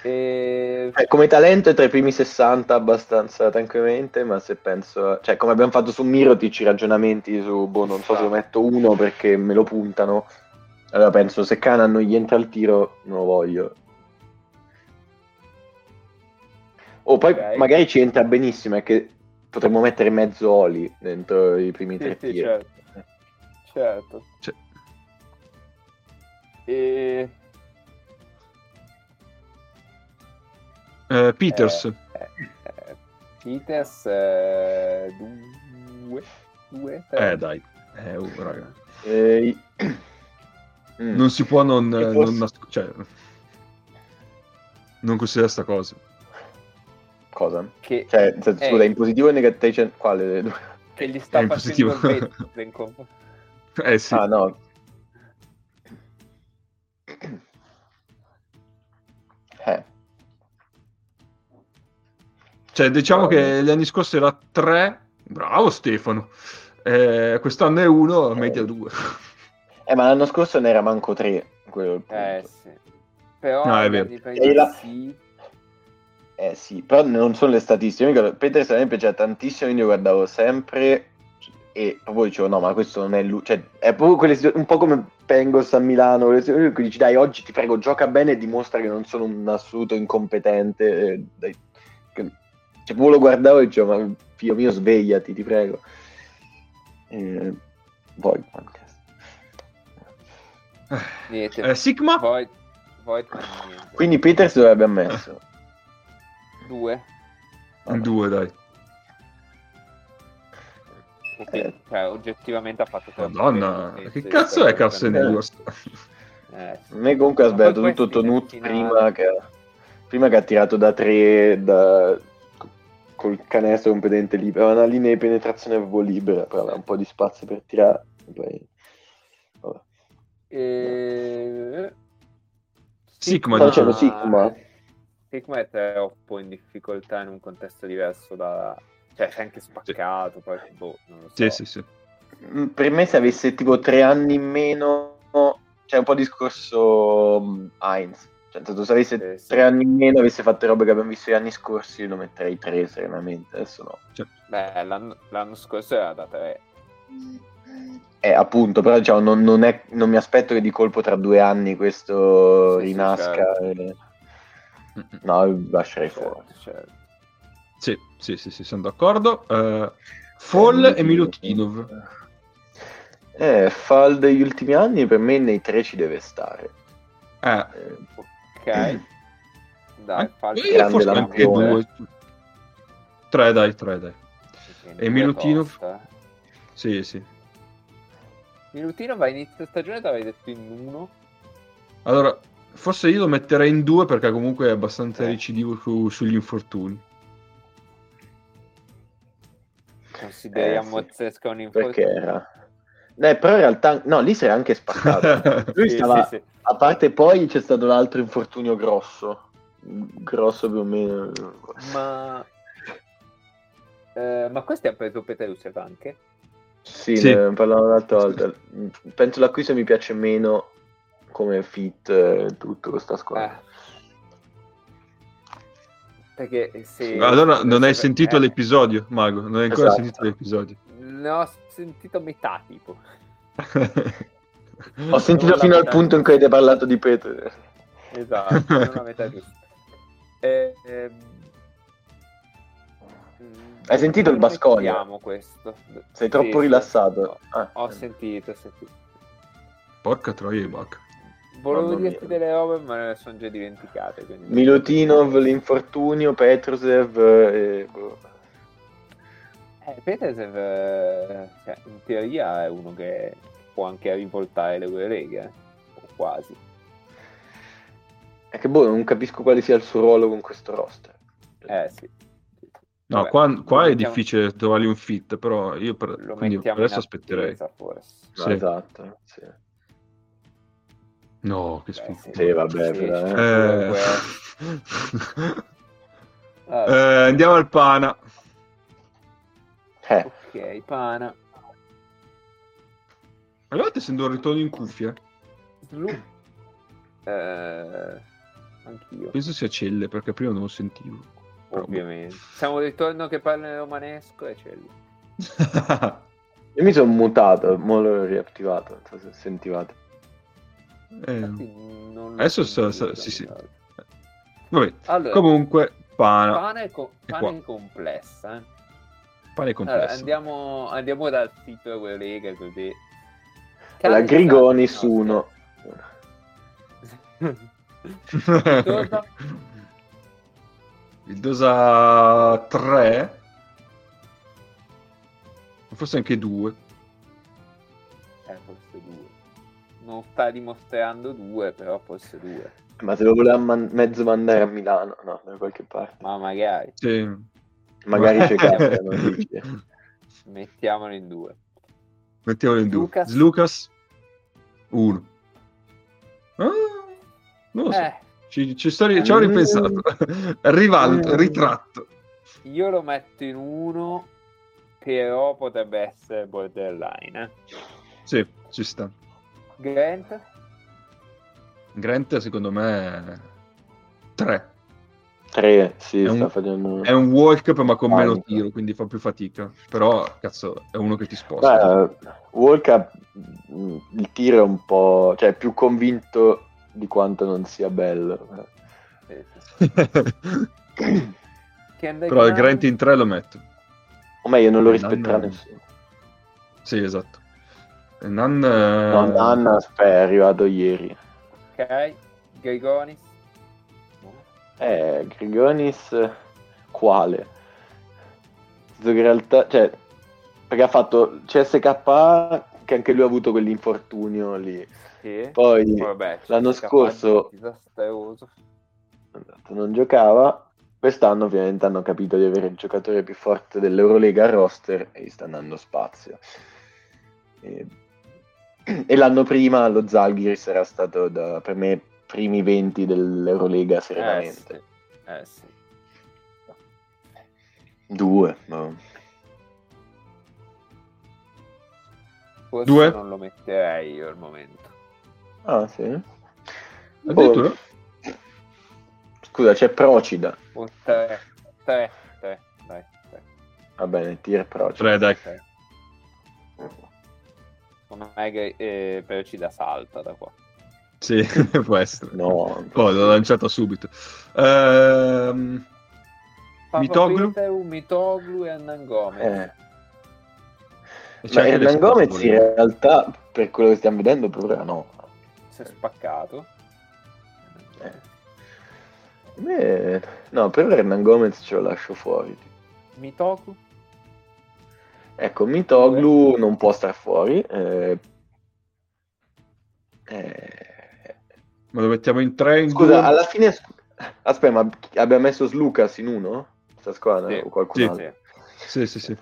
E... Eh, come talento è tra i primi 60 abbastanza tranquillamente, ma se penso, cioè come abbiamo fatto su Mirotic i ragionamenti su, boh, non so se lo metto uno perché me lo puntano, allora penso se Canan non gli entra il tiro non lo voglio. O poi Ok. magari ci entra benissimo, è che potremmo mettere mezzo Oli dentro i primi Sì, tre sì, tiri. certo. Certo. Cioè- E... Eh, Peters. Eh, eh, Peters eh, due, due, tre. Eh, dai. Eh, oh, raga. Eh. Non si può non, E non forse- nasc- cioè, non considerare sta cosa. Cosa? che, Cioè, nel senso, Eh. scusa, in positivo e negativo? cioè, Quale delle due? che gli sta è in facendo positivo. il conf- Eh sì. Ah, no. Eh, Cioè, diciamo che gli anni scorsi era 3. Bravo Stefano. Eh, quest'anno è 1, media 2. eh, ma l'anno scorso ne era manco tre. Quello è il punto. Eh sì. Però No, è vero. la- sì. Eh sì, però non sono le statistiche. Ricordo, Peters a me piaceva tantissimo, quindi io guardavo sempre e proprio dicevo no, ma questo non è lui. Cioè, è proprio quelle un po' come Pengos a Milano, quelle situazioni dici dai, oggi ti prego, gioca bene e dimostra che non sono un assoluto incompetente. eh, dai. Che- Cioè, proprio lo guardavo e dicevo, ma figlio mio, svegliati, ti prego. Eh, poi. Niente. Eh, Sigma? Void, Void. Quindi Peters dove abbiamo messo? Due. Vabbè. 2, dai. E quindi, cioè, oggettivamente ha fatto Madonna, che sì, cazzo è Carson Eh. Edwards? Eh, A sì. me comunque ha sbagliato tutto Tonut prima che, prima che ha tirato da tre da, col canestro competente libero. Aveva una linea di penetrazione proprio libera, però aveva un po' di spazio per tirare. e Poi... vabbè. E... Sigma, Sto dicendo Sigma. Sigma è troppo in difficoltà in un contesto diverso da... Cioè, si è anche spaccato, poi boh, non lo so. Sì, sì, sì. Mm, Per me se avesse tipo tre anni in meno, c'è un po' discorso mm, Heinz. Cioè, se avesse Sì, sì. tre anni in meno, avesse fatto robe che abbiamo visto gli anni scorsi, lo metterei tre serenamente. Adesso no. Beh, l'anno, l'anno scorso era da 3. Eh, appunto, però diciamo, non, non è- non mi aspetto che di colpo tra due anni questo Sì, sì, rinasca. certo. e-. No, lascerei fuori. Certo, certo. Sì, sì, sì, sì, sono d'accordo. Eh, Fall e Milutinov. Eh, Fall degli ultimi anni per me nei tre ci deve stare. Eh, Eh, Ok. Dai, eh, io grande forse anche due. Tre, dai, tre, dai. E Milutinov? tosta. Sì, sì. Milutinov a inizio stagione ti avevi detto in uno. Allora, forse io lo metterei in due perché comunque è abbastanza Eh. recidivo su- sugli infortuni. Consideriamo Eh, sì. Zesca un perché infortunio. era? Eh, però in realtà, no, lì si era anche spaccato. Lui Sì, stava, sì, sì. a parte poi c'è stato l'altro infortunio grosso. Grosso più o meno. Ma... Eh, ma questi ha preso Petrushev anche? Sì, Sì. ne parlavamo l'altra volta. Penso l'acquisto mi piace meno come fit e tutto questa squadra. Eh. Perché se... allora, non hai se- sentito eh, l'episodio, Mago? Non hai ancora Esatto. sentito l'episodio. Ne ho sentito metà, tipo. Ho sentito non fino al punto in cui avete parlato di Peter. Esatto, non la metà giusta. Eh, ehm, mm, Hai sentito il lo Baskonia? mettiamo questo? Sei troppo Sì, rilassato. sì. Ah. Ho sentito, ho sentito. Porca troia, Mac. Volevo dirti delle robe, ma me le sono già dimenticate. quindi- Milutinov, l'infortunio, Petrusev e... boh. Eh, Petersev, eh, cioè, in teoria è uno che può anche rivoltare l'Eurolega, eh, o quasi. È che boh, non capisco quale sia il suo ruolo con questo roster. Eh sì. No, Vabbè, qua, qua è mettiamo- difficile trovargli un fit, però io per, Lo quindi mettiamo adesso aspetterei. attesa, forse. Sì. Esatto, sì. No, che schifo. Sì, vabbè, Sì. Eh... Eh, andiamo al Pana. Eh, Ok, Pana. A volte sento un ritorno in cuffia. Eh, anch'io, Penso sia Celle, perché prima non lo sentivo. Però, boh. ovviamente. Siamo al ritorno che parla in romanesco e lì. io mi sono mutato, mo l'ho riattivato, non so se sentivate. Adesso sa- sentito, sa- sì, sì. esatto. Vabbè, Allora, comunque, Pana. Pane co- pane complessa. eh. Pane è Allora, complesso. andiamo, andiamo dal sito Eurolega così. La 1. nostri- Dosa? Il Dosa 3. Forse anche 2. Non sta dimostrando due, però forse due. Ma se lo voleva man- mezzo mandare a Milano, no, da qualche parte. Ma magari, Sì. Magari c'è non dice. mettiamolo in due. Mettiamolo in due. Lucas. Lucas 1. Ah, non lo so. Eh, Ci, ci sto ci ho Mm. ripensato. Rivalto, Mm. ritratto. io lo metto in uno, però potrebbe essere borderline. Eh. Sì, ci sta. Grant? Grant secondo me 3. Tre, sì, È un- sta facendo... È un walk up ma con meno Panico. tiro, quindi fa più fatica. Però, cazzo, è uno che ti sposta. Beh, Walk Up, mh, il tiro è un po'... cioè è più convinto di quanto non sia bello. Kendrick Però il? Grant in 3 lo metto. O meglio, non lo rispetterà nessuno. Sì, esatto. E Nan, eh, aspetta, è arrivato ieri. Ok, Grigonis? Eh, Grigonis, quale? In realtà, cioè, perché ha fatto CSK, che anche lui ha avuto quell'infortunio lì. Sì. Poi Vabbè, l'anno scorso- esatto, non giocava. Quest'anno ovviamente hanno capito di avere il giocatore più forte dell'Eurolega al roster e gli sta andando spazio. E, e l'anno prima lo Zalgiris era stato da, per me primi 20 dell'Eurolega Eh serenamente. sì. Eh sì. Due, no. Forse Due? non lo metterei io al momento. Ah, sì. Addirittura? Oh, Scusa, c'è Procida. O tre, tre, tre, dai, tre. Va bene, tier Procida. 3, dai. tre. Secondo me che eh, però ci dà salta da qua. Sì, può essere. No, Poi l'ho lanciata subito. Ehm, Mitoglu? Mitoglu? E Annan Gomez. eh. e Hernan le Gomez in realtà, per quello che stiamo vedendo, per ora no. Si è spaccato. Eh. Me- No, per ora Hernan Gomez ce lo lascio fuori. Mitoglu? Ecco, Mitoglu non può star fuori. eh, eh, Ma lo mettiamo in 3 in Scusa, due? alla fine... Aspetta, ma abbiamo messo Slucas in uno? Questa squadra? Sì, O qualcun sì. altro? Sì, sì, sì.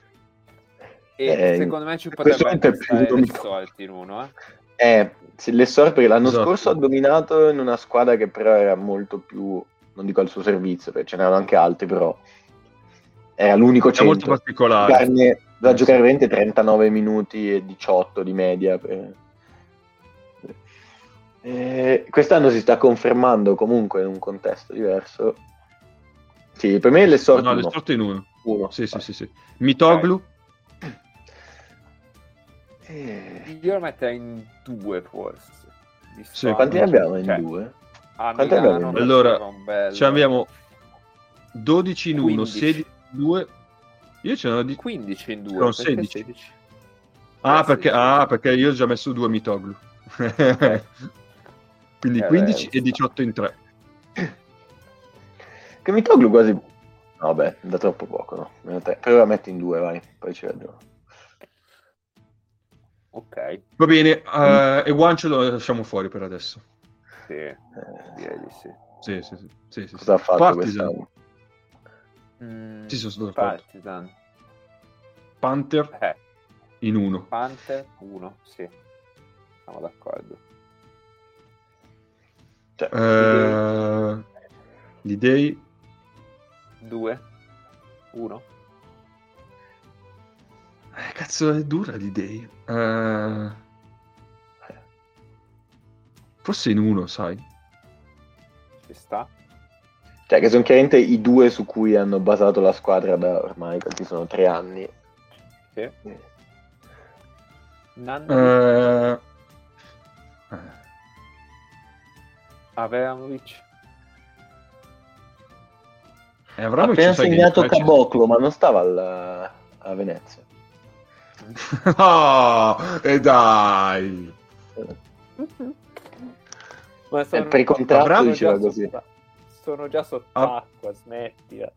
E Eh, secondo me ci potrebbe stare unico. Ressorti in uno, eh. Eh, se le sorti perché l'anno Esatto. scorso ha dominato in una squadra che però era molto più, non dico al suo servizio, perché ce n'erano anche altri, però era l'unico È molto centro. particolare. Giocarne- da Eh, giocare veramente 39 minuti e 18 di media. per- Eh, quest'anno si sta confermando comunque in un contesto diverso. Sì, per me le sorti No, le no. sorte in uno. uno. Sì, sì, sì, sì. Mitoglu? Eh, Io lo metterei in due forse. Sì, quanti ne abbiamo in Cioè, due? Quanti abbiamo in? Allora, bello- abbiamo 12 in 1, 15. 16 in 2. Io ce n'ho di... 15 in due. Sono perché 16. 16? Ah Eh, perché, sì, ah, sì. perché io ho già messo due Mitoglu. Quindi Eh, 15 beh, e 18 in 3. Che Mitoglu quasi Vabbè, da troppo poco, no? Meno tre. Per ora metti in due, vai, poi ci vedremo. Ok, Va bene, eh, e Guancio lo lasciamo fuori per adesso. sì, Eh, direi di sì. Sì, sì, sì. sì, sì, cosa ha sì. fatto Partisan. quest'anno? Mm, Sì, sono stato. Partizan. Panther Eh, in uno. Panther 1, sì. Siamo d'accordo. Cioè, Gli dei 2, 1. Eh, cazzo, è dura di Day. Eh, Forse in uno, sai. Ci sta. cioè, che sono chiaramente i due su cui hanno basato la squadra da ormai quanti sono tre anni. Sì. Eh, Nanni, Eh, eh, Avramovic. e Ha Avramo appena segnato Caboclo, ma non stava al- a Venezia. Oh, e dai. Ma Eh, per i contratti Avramo diceva così. sotto- sono già Ah. sott'acqua, smettila.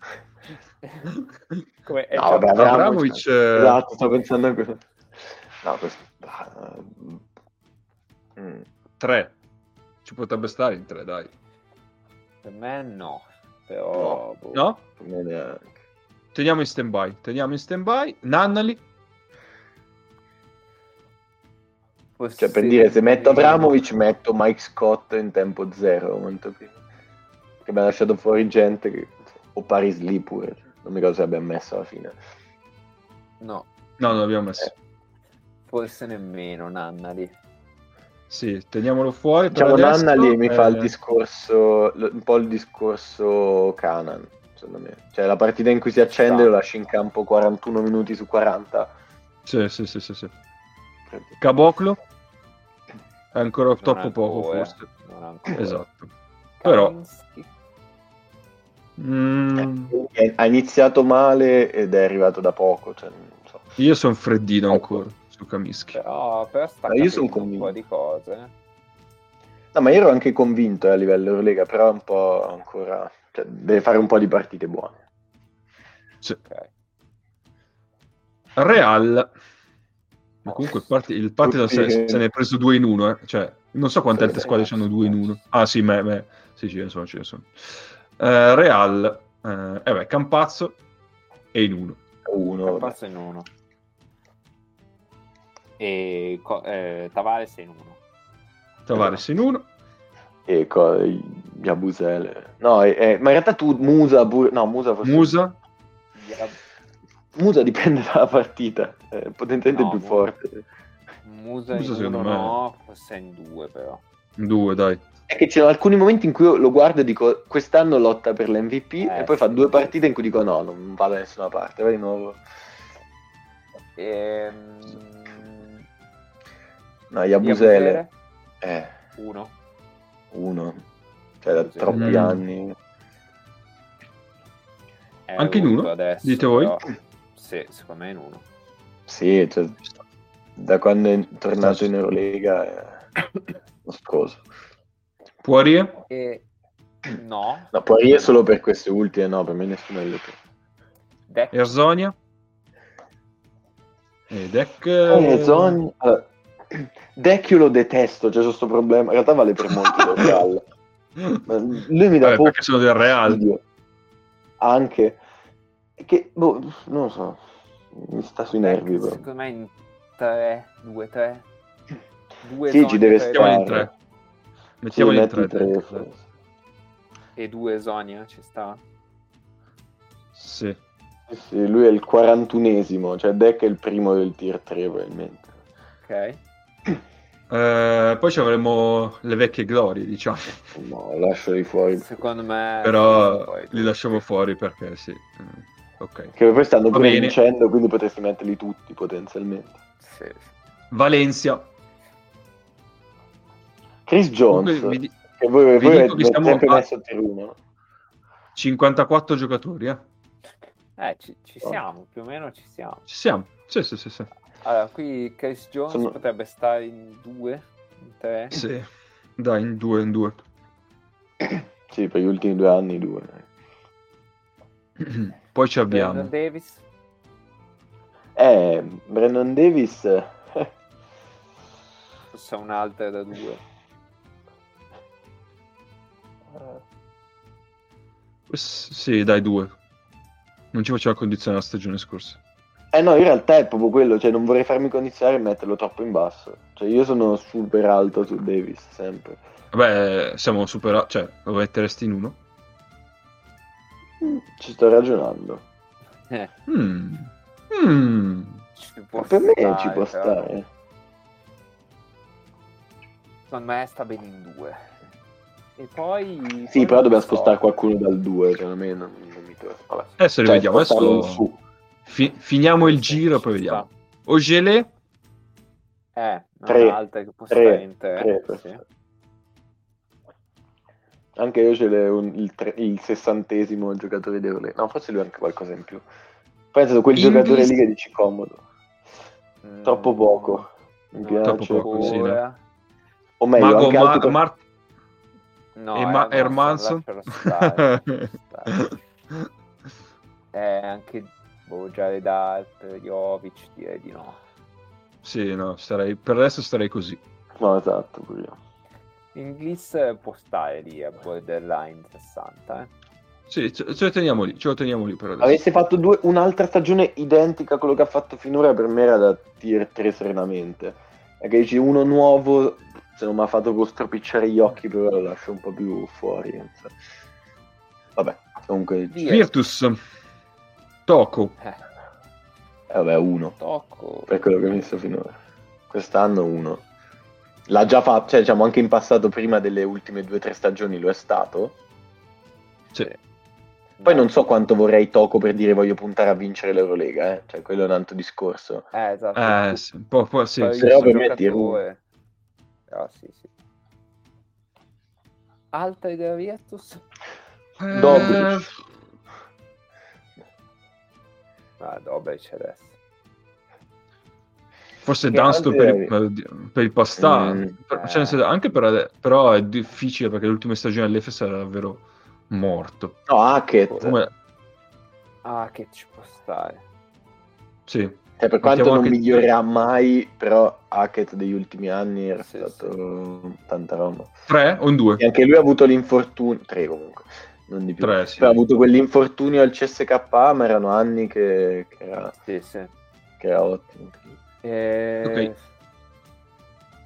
Come è No, vabbè, Abramovic, eh, Esatto, sto pensando a questo. No, questo... ah, mm. tre. Ci potrebbe stare in tre, dai. Per me no, però... boh. No? Per me neanche. Teniamo in stand-by. Teniamo in stand-by. Nannali. Cioè, per dire, se metto. Abramovic, metto Mike Scott in tempo zero. molto prima. Che mi ha lasciato fuori gente che... O Paris Lee pure. Non mi ricordo se abbiamo messo alla fine. No, No, non l'abbiamo messo. Eh. forse nemmeno Nannali. Sì, teniamolo fuori. Diciamo, adesso. Nanna lì mi fa il Eh, discorso, un po' il discorso Canan, secondo me. Cioè, la partita in cui si accende lo lasci in campo 41 minuti su 40. Sì, sì, sì, sì, sì. Caboclo. È ancora Non troppo poco, forse. Non ancora. Esatto. Però-. Mm, Eh, Ha iniziato male ed è arrivato da poco. Cioè, non so. io sono freddino Ecco. ancora su Kaminsky. Però, però sta Ma io son capendo un convinto. po' di cose. eh. No, ma io ero anche convinto eh, a livello Eurolega, però è un po' ancora... Cioè, deve fare un po' di partite buone. Sì. Ok. Real. Ma comunque il, parti- il Partizan se, se ne è preso due in uno. Eh. Cioè, non so quante altre squadre hanno due in uno. Ah sì, me, me- sì, ce ne sono, ce ne sono. Eh, Real. Eh, eh beh, Campazzo è in uno. Uno, Campazzo in uno. E co- eh, Tavares in uno. Tavares in uno. e co- Yabusele. No, è- ma in realtà tu Musa pure... No, Musa forse... Musa. Musa dipende dalla partita, è potenzialmente No, più Musa- forte. Musa, Musa in secondo uno me- no, forse in due però. In due, dai. È che c'erano alcuni momenti in cui io lo guardo e dico quest'anno lotta per l'MVP Eh, e poi fa due partite in cui dico no, non va da nessuna parte, vai di nuovo. Ehm... No, Yabusele, Yabusele, eh, Uno. uno, cioè da Yabusele. troppi Mm. anni. È Anche in uno? adesso, Dite voi? però- Sì, secondo me in uno. Sì, cioè, da quando è tornato in Eurolega è mostruoso. Poirier. E... No. No, poi è solo per queste ultime, no, per me nessuno è le Deck. Erzonia. E Deck. Eh, allora, Deck io lo detesto, c'è questo problema. In realtà vale per molti del Real. Ma Lui mi dà Vabbè, perché sono del Real. fastidio. Anche che boh, non lo so, mi sta sui nervi. però. Secondo me in 3, 2, 3. Due Sì, ci deve stare. Sì, in tre. tre. E due Zonia ci sta. Sì. Sì, lui è il 41esimo, cioè Deck è il primo del tier 3 probabilmente. Ok. Eh, poi ci avremo le vecchie glorie, diciamo. No, lasciali fuori. Secondo me... Però li lasciamo fuori perché sì. Eh, Ok. Che poi stanno pure vincendo, quindi potresti metterli tutti potenzialmente. Sì, sì. Valencia. Chris Jones, Comunque, vi che voi, vi voi dico che avete siamo sempre a- messo a 1. 54 giocatori, eh. Eh, ci, ci siamo, più o meno ci siamo. Ci siamo. Sì, sì, sì, sì. Allora, qui Chris Jones Sono- potrebbe stare in due, in tre. Sì. Dai, in due, in due. Sì, per gli ultimi due anni due. Poi ci abbiamo. Brandon Davis. Eh, Brandon Davis... Forse un'altra da due. S- sì, dai, due. Non ci faceva condizionare la stagione scorsa. Eh no, in realtà è proprio quello, cioè non vorrei farmi condizionare e metterlo troppo in basso. Cioè io sono super alto su Davis, sempre. Vabbè, siamo superati, cioè, lo metteresti in uno? Ci sto ragionando. Eh, Mm. Mm. ci può Ma per me stare, ci può però. stare. Secondo me sta bene in due. E poi... Sì, però dobbiamo so. spostare qualcuno dal 2, secondo me non, non mi. Vabbè. Adesso Cioè, rivediamo, adesso su. fi- finiamo il Sì, giro, ci poi vediamo. Ogele, Eh, Tre, un'altra che può tre, tre, sì. Anche io ce l'ho un- il, tre- il sessantesimo giocatore di Eurolega. No, forse lui ha anche qualcosa in più. Stato quel Inglis- giocatore lì che dici comodo. Mm, Troppo poco. Mi Troppo piace. poco, sì, ancora. O meglio, Mago anche Ma- Mar- No, e Ma- Hermanson. Eh, anche boh, Jared Alp, Jovic, direi di no. sì, no, starei, per adesso starei così. No, esatto, io. Inglis può stare lì a borderline 60, eh. Sì, ce, ce lo teniamo lì, ce lo teniamo lì per adesso. Avesse fatto due- un'altra stagione identica a quello che ha fatto finora, per me era da tier 3 serenamente. Perché dici uno nuovo, se non mi ha fatto con stropicciare gli occhi, però lo lascio un po' più fuori. so. Vabbè, comunque, Via. Virtus, Toco, Eh, eh, vabbè, uno. tocco. Per quello che ho visto finora. Quest'anno uno. L'ha già fatto, cioè diciamo anche in passato, prima delle ultime due o tre stagioni lo è stato. sì. Poi non so quanto vorrei Toco per dire voglio puntare a vincere l'Eurolega, eh. Cioè, quello è un altro discorso. Eh, esatto. Eh, sì, un po', po- sì, Poi sì, però sì. per me tiro Però sì, sì. Alta della Virtus? Eh, Dobric. Ah, Dobric adesso. Forse Dunston per, il- per il pasta, Mm. Eh. cioè, senso, anche per ade- però è difficile perché le ultime stagioni all'Efes era davvero morto. No, Hackett. Come- Ah, che ci può stare. sì, Cioè, per quanto Mettiamo non migliorerà mai, però Hackett degli ultimi anni era Sì, stato tanta roba. tre o un due? E anche lui ha avuto l'infortunio, tre comunque, non di più. Tre, sì. Però ha avuto quell'infortunio al CSKA, ma erano anni che, che era, Sì, sì. che era ottimo. E... Ok.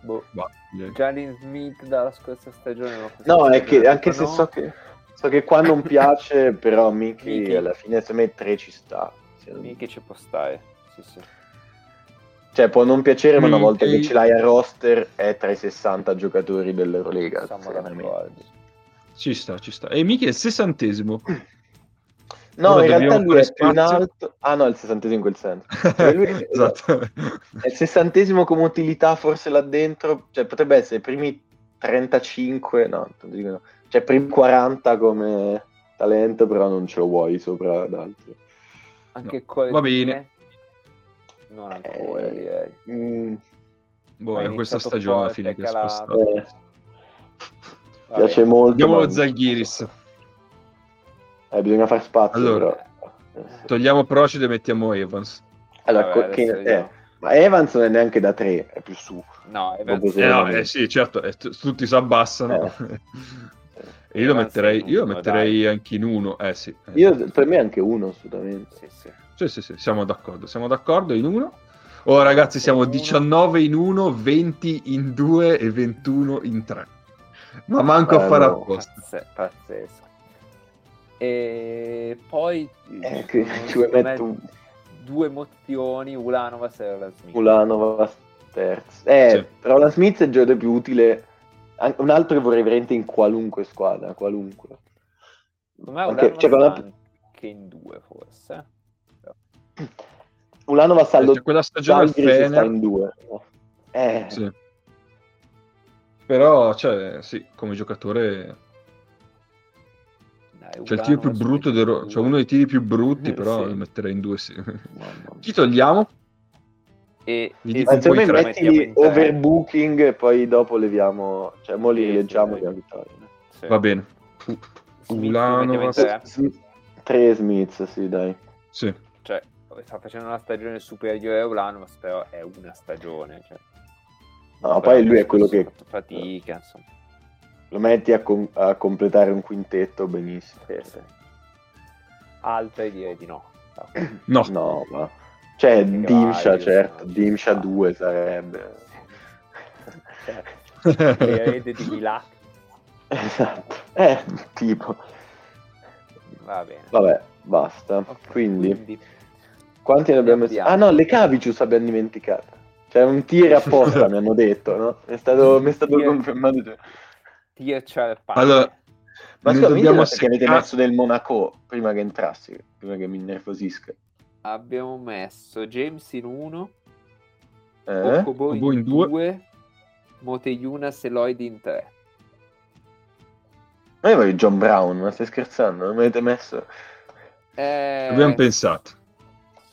Boh. Va. Jalen Smith dalla scorsa stagione. No, è che anche se no. so che, so che qua non piace, però Miki alla fine secondo me tre ci sta. Mica ci può stare. Sì, sì. Cioè, può non piacere, ma una volta che ce l'hai a roster è tra i 60 giocatori dell'Eurolega. Ci sta, ci sta. E Michi è il sessantesimo. No, Ora in realtà lui è più in alto. Ah, no, è il sessantesimo in quel senso. Cioè, lui- esatto. È il sessantesimo come utilità, forse là dentro. Cioè, potrebbe essere i primi 35, no, non dico no. Cioè, primi 40 come talento, però non ce lo vuoi sopra ad altri. Anche No, va bene. Non ancora, Eh, direi. Mm, Boh, è questa stagione alla fine che è calato. spostato. eh, Vabbè. piace molto. Andiamo allo Zalgiris. Eh, bisogna far spazio, Allora. però. Eh. Togliamo Procida e mettiamo Evans. Allora, Vabbè, che- eh, ma Evans non è neanche da 3, è più su. No, Evans, Eh, no, eh sì, certo, eh, t- tutti si abbassano. E io lo metterei, io lo metterei anche in uno. Eh sì. eh. Io, per me anche uno, assolutamente. Sì, sì. Sì, sì, sì, siamo d'accordo. Siamo d'accordo in uno. Oh ragazzi, siamo In uno. 19 in uno, 20 in 2 e 21 in 3. Ma manco a Bello. fare apposta. Pazze- pazzesco. E poi Eh, ci che sono, ci vuoi secondo me, mettere un due mozioni, Ulanova e la Smith. Ulanova terzo. Eh, Sì. però la Smith è il giocatore più utile. Un altro che vorrei veramente in qualunque squadra, qualunque. Secondo me Anche- Ulanova cioè, con la- sta anche in due forse. Ulanova sta allo Cioè, quella stagione Zalgiris sta Fener, in due. Eh, sì. Però, cioè, sì, come giocatore, Dai, cioè il tiro più brutto, del cioè uno dei tiri più brutti, Eh, però sì. lo metterei in due, sì. Chi togliamo? E, Mi e dico Ma un secondo po' me i tre. mettiamo mettili in tre. overbooking e poi dopo leviamo, cioè mo li Sì, rileggiamo sì, la vittoria. Sì. Va bene. Smith. S- 3 Smith, sì, dai. Sì. Cioè, sta facendo una stagione superiore a Ulanovas, però è una stagione. Cioè. No, poi lui è quello che Fatica, insomma. lo metti a, com- a completare un quintetto benissimo. Sì, sì. Altre direi di no. No. No, ma... Cioè, Dimsha, certo, no, Dimsha sta. 2 sarebbe. Cioè, l'erede di Milak. Esatto. Eh, tipo. Va bene. Vabbè, basta. Ok, Quindi, quanti ne abbiamo messi? Ah no, le Cavicius abbiamo dimenticato. C'è un tir apposta, mi hanno detto, no? È stato, mi è stato Tir- confermato. Tier Charpani. Allora, Ma scusa, dobbiamo interessa che avete messo del Monaco prima che entrassi, prima che mi innervosisca. Abbiamo messo James in 1, Eh? Okobo in in due. 2, Moteyunas e Lloyd in 3. Ma io voglio John Brown, ma stai scherzando? Non mi avete messo? Eh, abbiamo pensato.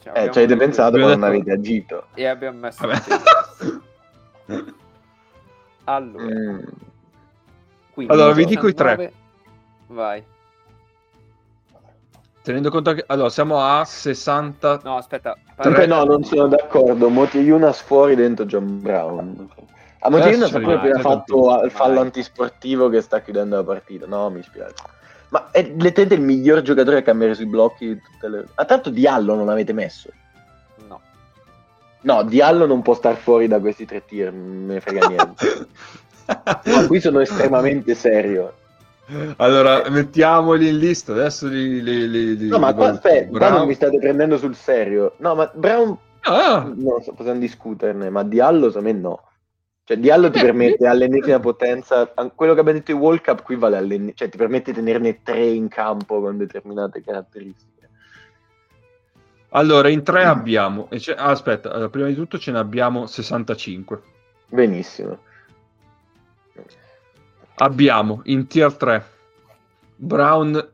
Cioè, Eh, ci avete pensato, non detto- avete agito. E abbiamo messo. Allora, Mm. quindi Allora, vi dico i tre. 19 Vai. Tenendo conto che... Allora, siamo a 60... No, aspetta. Comunque parla- no, non sono d'accordo. Motiejunas fuori dentro John Brown. A Motiejunas Adesso ha appena fatto il fallo vai. antisportivo che sta chiudendo la partita. No, mi spiace. Ma è letteralmente il miglior giocatore a cambiare sui blocchi tutte le... Ah, tanto Diallo non l'avete messo. No. No, Diallo non può star fuori da questi tre tir, non me ne frega niente. No, qui sono estremamente serio. Allora, mettiamoli in lista. Adesso li... li, li, li No, ma qua, aspetta, qua Brown- non mi state prendendo sul serio. No, ma Brown Ah, non so, possiamo discuterne, ma Diallo secondo me no. Cioè Diallo ti permette all'ennesima potenza, quello che abbiamo detto i World Cup qui vale all'ennesima, cioè ti permette di tenerne tre in campo con determinate caratteristiche. allora, in tre abbiamo... e ah, aspetta, allora, prima di tutto ce ne abbiamo 65. Benissimo. Abbiamo in tier 3 Brown,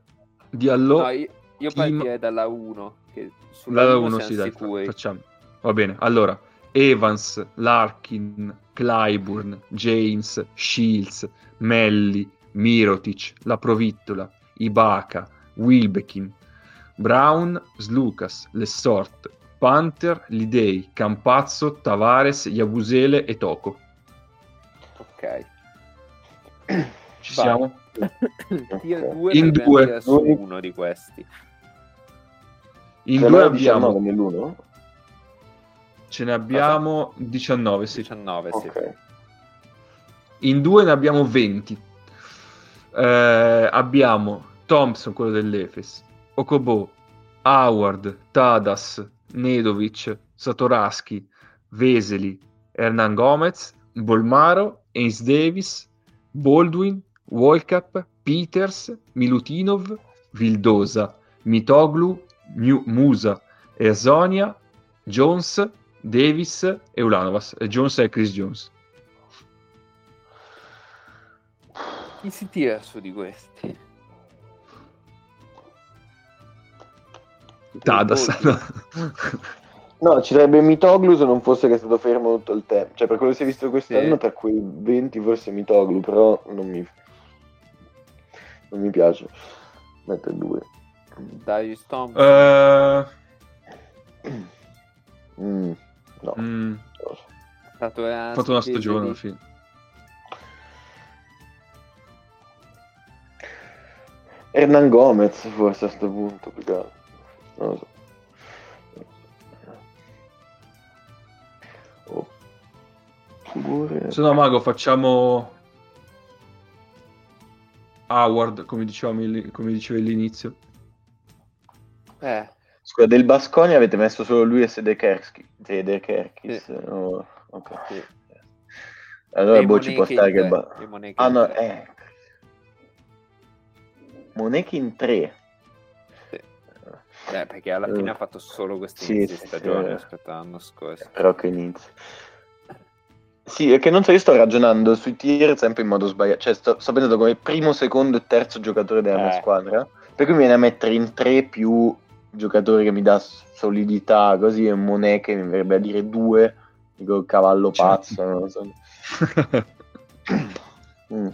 Diallo... No, io, io Kim- partirei dalla 1. Che sulla La 1 1 siamo sì, dai, sicuri. facciamo. Va bene, allora, Evans, Larkin, Clyburn, James, Shields, Melli, Mirotic, La Provittola, Ibaka, Wilbekin, Brown, Slucas, Lessort, Panther, Lidei, Campazzo, Tavares, Yabusele e Toco. Ok. Ci Vai. siamo? 2 In due. su uno di questi. In Ce due abbiamo, 19 nell'uno? Ce ne abbiamo 19, sì. 19, sì. Ok. In due ne abbiamo 20. Eh, abbiamo Thompson, quello dell'Efes, Okobo, Howard, Tadas, Nedovic, Satoraski, Veseli, Hernan Gomez, Bolmaro, Ains Davis, Baldwin, Wolcap, Peters, Milutinov, Vildosa, Mitoglu, Mu- Musa, Erzonia, Jones, Davis e Ulanovas. E Jones è Chris Jones. Chi si tira su di questi? Tadas. No, ci sarebbe Mitoglu se non fosse che è stato fermo tutto il tempo. Cioè, per quello che si è visto quest'anno, Sì. tra quei 20 forse Mitoglu, però non mi, non mi piace. Mettere due. Darius Thompson. Eh, Mm, no, mm, ha fatto una stagione alla fine. Hernan Gomez forse a sto punto, più che altro. Non lo so. Oppure... Se no, Mago, facciamo Howard, come, dicevamo come dicevi all'inizio. Eh, Scusa, del Basconi avete messo solo lui e Sedekerski. Sedekerkis. Sì. Oh, ok. sì. Allora boh, ci può stare che... tre, Ba- ah no, eh. Moneki in 3. Eh, perché alla fine Eh. ha fatto solo questi Sì, inizi sì, stagione sì. rispetto all'anno scorso. Però che inizio. Sì, è che non so, io sto ragionando sui tir sempre in modo sbagliato. Cioè, sto, sto pensando come primo, secondo e terzo giocatore della mia Eh. squadra. Per cui mi viene a mettere in tre più giocatori che mi dà solidità, così e Monet che mi verrebbe a dire due. Dico cavallo Certo. pazzo, non lo so. Mm.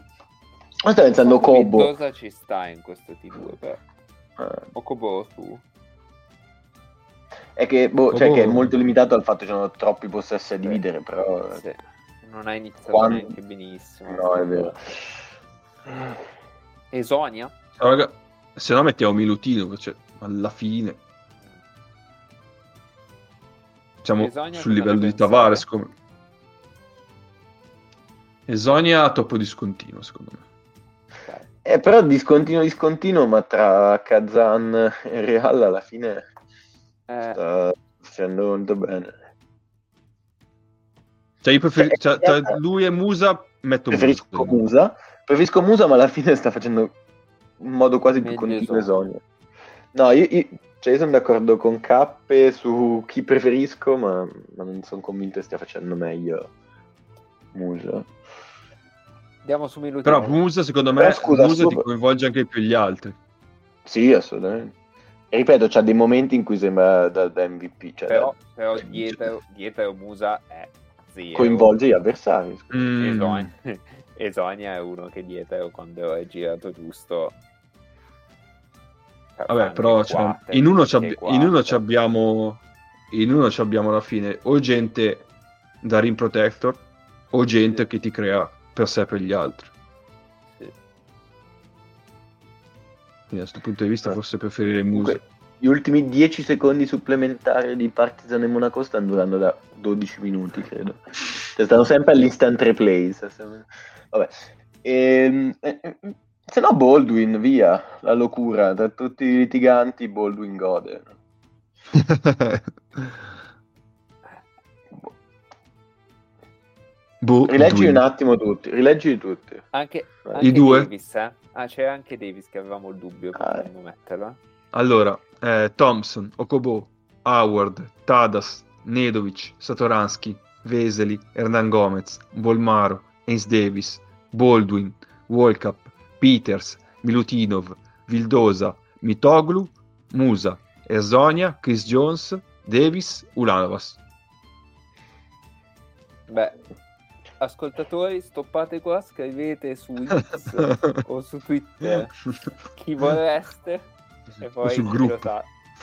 Sto pensando Cobo. Cosa ci sta in questo T2 però? Eh, Okobo tu. è che, boh, cioè, che è molto limitato al fatto che ci sono troppi possessi a dividere, però... Sì. Non ha iniziato Quando- neanche benissimo. No, è vero. Esonia? Raga, se no mettiamo Milutino, cioè, alla fine. Siamo Esonia sul livello di? Tavares. Come... Esonia troppo discontinuo, secondo me. Eh, però discontinuo discontinuo, ma tra Kazan e Real alla fine Eh, sta facendo molto bene. Cioè, io preferi- Cioè, cioè, tra lui e Musa metto Preferisco Musa. Musa, preferisco Musa, ma alla fine sta facendo in modo quasi più continuo Esonia. No, io, io- cioè io sono d'accordo con Cappe su chi preferisco, ma, ma non sono convinto che stia facendo meglio Musa. andiamo su Milutino. Però Musa, secondo me, Però, scusa, Musa ti su- coinvolge anche più gli altri. Sì, assolutamente. E ripeto, c'ha dei momenti in cui sembra da, da MVP, cioè Però, da- però dietro, dietro Musa è zero. coinvolge gli avversari. Mm. Esonia. Esonia è uno che dietro quando è girato giusto. Vabbè, però cioè, in, uno in uno ci abbiamo in uno ci abbiamo alla fine o gente da rim protector o gente Sì. che ti crea per sé e per gli altri. Sì. Quindi da questo punto di vista Eh. forse preferirei Musa. Comunque, gli ultimi 10 secondi supplementari di Partizan e Monaco stanno durando da 12 minuti, credo. Cioè, stanno sempre all'instant replay. Vabbè. Ehm, eh, eh, se no Baldwin, via, la locura. Tra tutti i litiganti Baldwin gode. boh, Rileggi un attimo tutti, rileggi tutti. Anche, I anche due? Davis, eh? Ah, c'è anche Davis che avevamo il dubbio Ah, potremmo metterlo. eh. Allora, eh, Thompson, Okobo, Howard, Tadas, Nedovic, Satoransky, Veseli, Hernan Gomez, Bolmaro, Ace Davis, Baldwin, Wolcap, Peters, Milutinov, Vildosa, Mitoglu, Musa, Erzonia, Chris Jones, Davis, Ulanovas. Beh, ascoltatori, stoppate qua, scrivete su X o su Twitter chi vorreste e poi.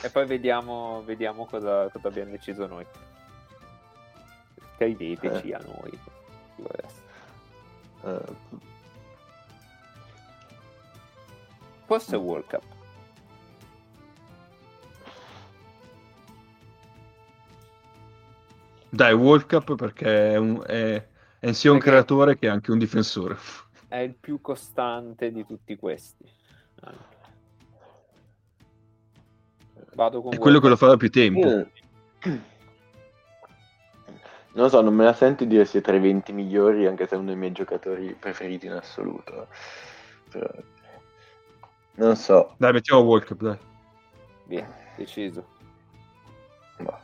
E poi vediamo, vediamo cosa, cosa abbiamo deciso noi. Scriveteci Eh. a noi. Chi vorreste. Eh, Forse World Cup. Dai, World Cup perché è, un- è- è sia un Perché- creatore che anche un difensore. È il più costante di tutti questi. Vado con È quello che lo fa da più tempo. io- Non lo so, non me la sento dire sia tra i 20 migliori, anche se è uno dei miei giocatori preferiti in assoluto. Però- Non so. Dai, mettiamo Cup, dai. Via, deciso. boh.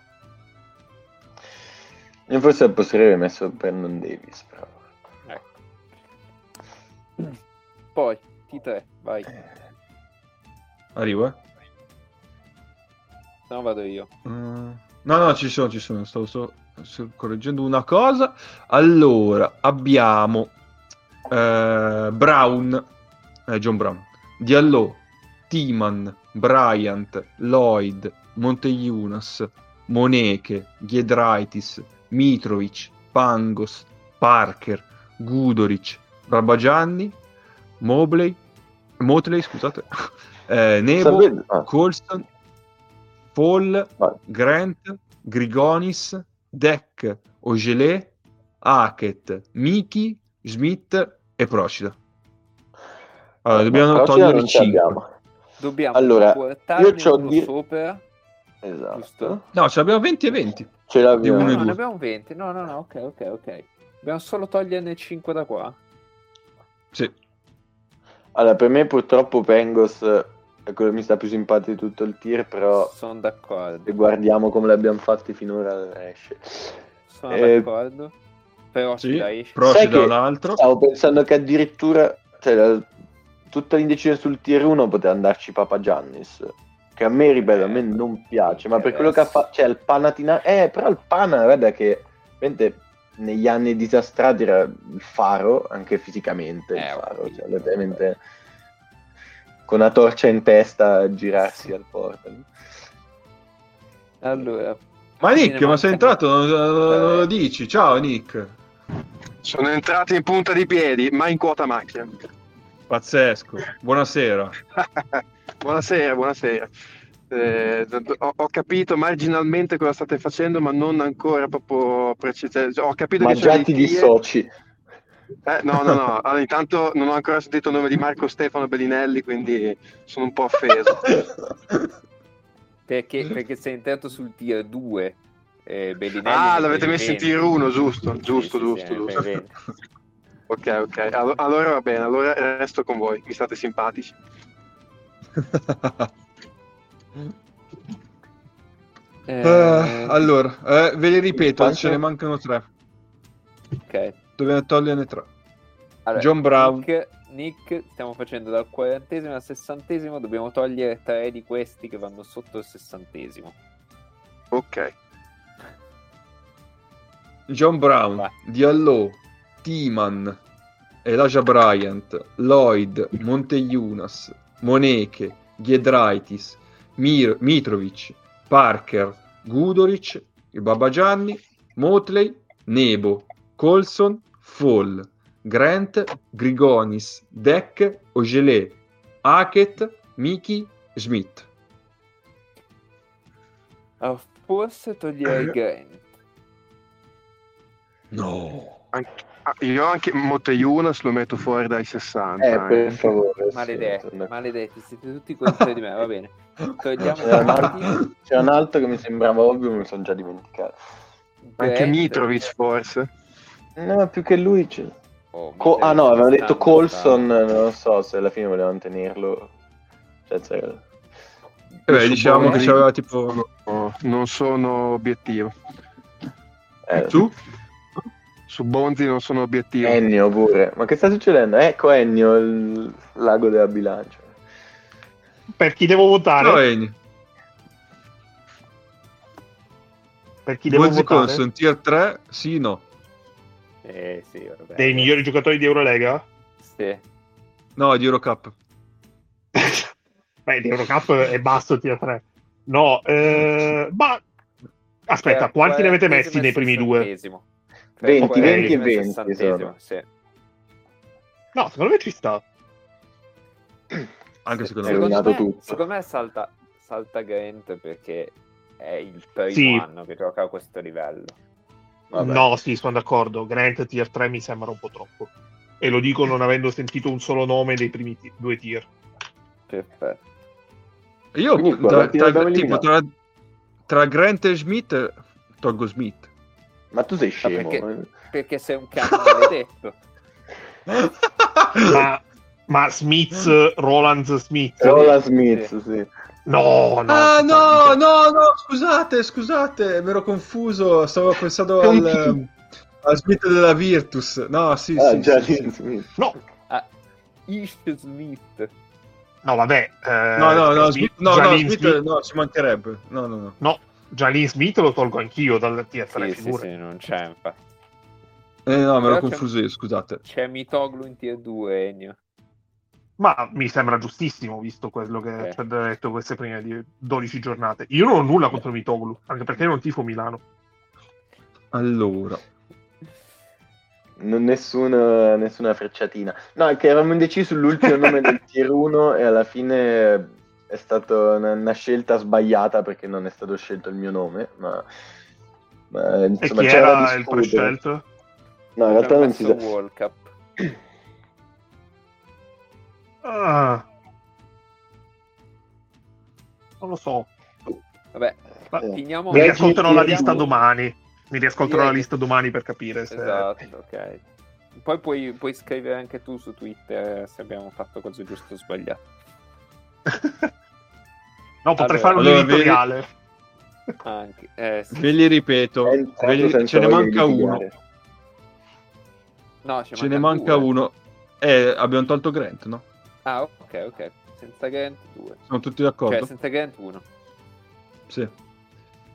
Io forse posto avrei messo Brandon Davis, però. Ecco. Poi, T3, vai. Arrivo, eh. Se no vado io. Mm, No, no, ci sono, ci sono. Stavo solo sto correggendo una cosa. Allora, abbiamo eh, Brown, eh, John Brown, Diallo, Timan, Bryant, Lloyd, Monteiunas, Moneke, Giedraitis, Mitrovic, Pangos, Parker, Gudoric, Barbagianni, Mobley, Motley, scusate, eh, Nebo, ah, Colston, Paul, vai. Grant, Grigonis, Deck, Ogelé, Hackett, Miki, Smith e Procida. Allora, dobbiamo Procida togliere non ce 5. l'abbiamo. Dobbiamo Allora, io c'ho uno di- sopra. Esatto. Giusto. No, ce l'abbiamo 20 e 20. Ce l'abbiamo. No, ne abbiamo 20. No, no, no, ok, ok, ok. Dobbiamo solo toglierne 5 da qua. Sì. Allora, per me purtroppo Pengos è quello che mi sta più simpatico di tutto il tier, però Sono d'accordo. se guardiamo come l'abbiamo fatti finora esce. Sono Eh, d'accordo. Però Sì, ci dai, esce. Procida che- un altro. Stavo pensando che addirittura cioè, tutta l'indecisione sul tier 1 poteva andarci Papa Giannis. Che a me, ripeto, a me non piace, ma per quello che ha fatto, cioè il Panatina, eh, però il Pana, guarda che veramente negli anni disastrati era il faro, anche fisicamente il Eh, ho faro, cioè letteralmente con una torcia in testa a girarsi al porto. Allora, Ma Nick, ma sei entrato? Non, non lo Eh. dici? Ciao Nick. Sono entrato in punta di piedi, ma in quota macchina. Pazzesco. Buonasera. buonasera, buonasera. Eh, ho, ho capito marginalmente cosa state facendo, ma non ancora proprio precisamente. Ho capito Ma che ti dissoci. Eh, no, no, no. Allora, intanto non ho ancora sentito il nome di Marco Stefano Bellinelli, quindi sono un po' offeso. perché, perché sei entrato sul tier 2. Eh, Bellinelli Ah, l'avete messo in 20. tier 1, giusto? Sì, Giusto, sì, giusto, sì, giusto. 20. Ok, ok. Allo- Allora va bene, allora resto con voi, mi state simpatici. Eh, Eh, allora, eh, ve li ripeto, Quanto? ce ne mancano tre. ok. Dobbiamo toglierne tre. Allora, John Brown. Nick, Nick, stiamo facendo dal quarantesimo al sessantesimo, dobbiamo togliere tre di questi che vanno sotto il sessantesimo. Ok. John Brown, Vai. Diallo, Timan, Elijah Bryant, Lloyd, Monteiunas, Moneke, Giedraitis, Mir- Mitrovic, Parker, Gudoric, il Babagianni, Motley, Nebo, Colson, Fall, Grant, Grigonis, Deck, Ogelé, Hackett, Miki, Schmidt. Ah, forse toglierei Grant. No. Anche- io anche Monteiunas lo metto fuori dai 60. Eh, per eh. favore. Maledetti, sì, maledetti, siete tutti contro di me, va bene. Togliamo C'era un, altro, c'era un altro che mi sembrava ovvio, me lo sono già dimenticato. Anche Grant. Mitrovic forse. No, più che lui. c'è- Oh, Co- ah no, aveva detto Colson, non so se alla fine volevano tenerlo. Cioè, c'era- Eh beh, diciamo che c'aveva tipo... no, non sono obiettivo. eh, Tu? Su Bonzi non sono obiettivo. Ennio pure. Ma che sta succedendo? Ecco Ennio, il lago della bilancia. Per chi devo votare? No, Eni. per chi devo Bozzi votare? Colson, tier 3, sì, no. Eh sì, vabbè. Dei migliori giocatori di Eurolega? Sì. No, di Eurocup. Beh, di Eurocup è basso tier 3. No, eh, ma aspetta, Eh, quanti ne avete messi nei primi due? Sessantesimo. 20, Ok. 20 e 40esimo 20 sessantesimo, sono. sì. No, secondo me ci sta. Anche secondo È me. tutto. secondo me salta, salta Grant perché è il primo Sì. anno che gioca a questo livello. Vabbè. No, sì, sono d'accordo. Grant tier 3 mi sembra un po' troppo. E lo dico non avendo sentito un solo nome dei primi ti- due tier. Perfetto. Io Quindi, tra, tra- tipo, tra, tra Grant e Smith tolgo Smith. Ma tu sei scemo. perché- Perché sei un cane maledetto. Ma, ma Smith, Roland Smith? Roland Smith, sì. No, no. ah, no, no, no, scusate, scusate, mi ero confuso, stavo pensando al, al Smith della Virtus. No, sì, Ah, sì, già sì, sì. Smith. No, Ish Smith. no, vabbè. eh, No, no, no, Smith- no, no, Smith, Smith- no, ci mancherebbe. No, no, no. No, Jalen Smith lo tolgo anch'io dal tier 3, Sì, sì, figura. sì, non c'è infatti. Eh, no, me l'ho confuso io, scusate. C'è Mitoglu in tier 2, Ennio. Ma mi sembra giustissimo, visto quello che Eh. ci ha detto queste prime di- 12 giornate. Io non ho nulla contro Mitoglu, anche perché non tifo Milano. Allora, Non- nessuna, nessuna frecciatina. No, è che eravamo indecisi sull'ultimo nome del tier 1 e alla fine è stata una, una scelta sbagliata perché non è stato scelto il mio nome, ma, ma, E insomma chi c'era da era il prescelto? No, in realtà non si sa. World Cup. Ah. Non lo so. Vabbè, Ma- Eh. finiamo... Mi riascolterò chi- la chi- lista domani. Mi riascolterò la lista domani per capire se... Esatto, ok. Poi puoi, puoi scrivere anche tu su Twitter se abbiamo fatto cose giuste o sbagliate. No, potrei Allora- fare un allora, editoriale. Anche. Eh, sì. ve li ripeto. È entrato ve li- ce ne manca uno. No, ce, Ce ne manca due. uno. Eh, abbiamo tolto Grant, no? Ah, ok, ok. Senza Grant 2. Siamo tutti d'accordo? Cioè, senza Grant 1. Sì.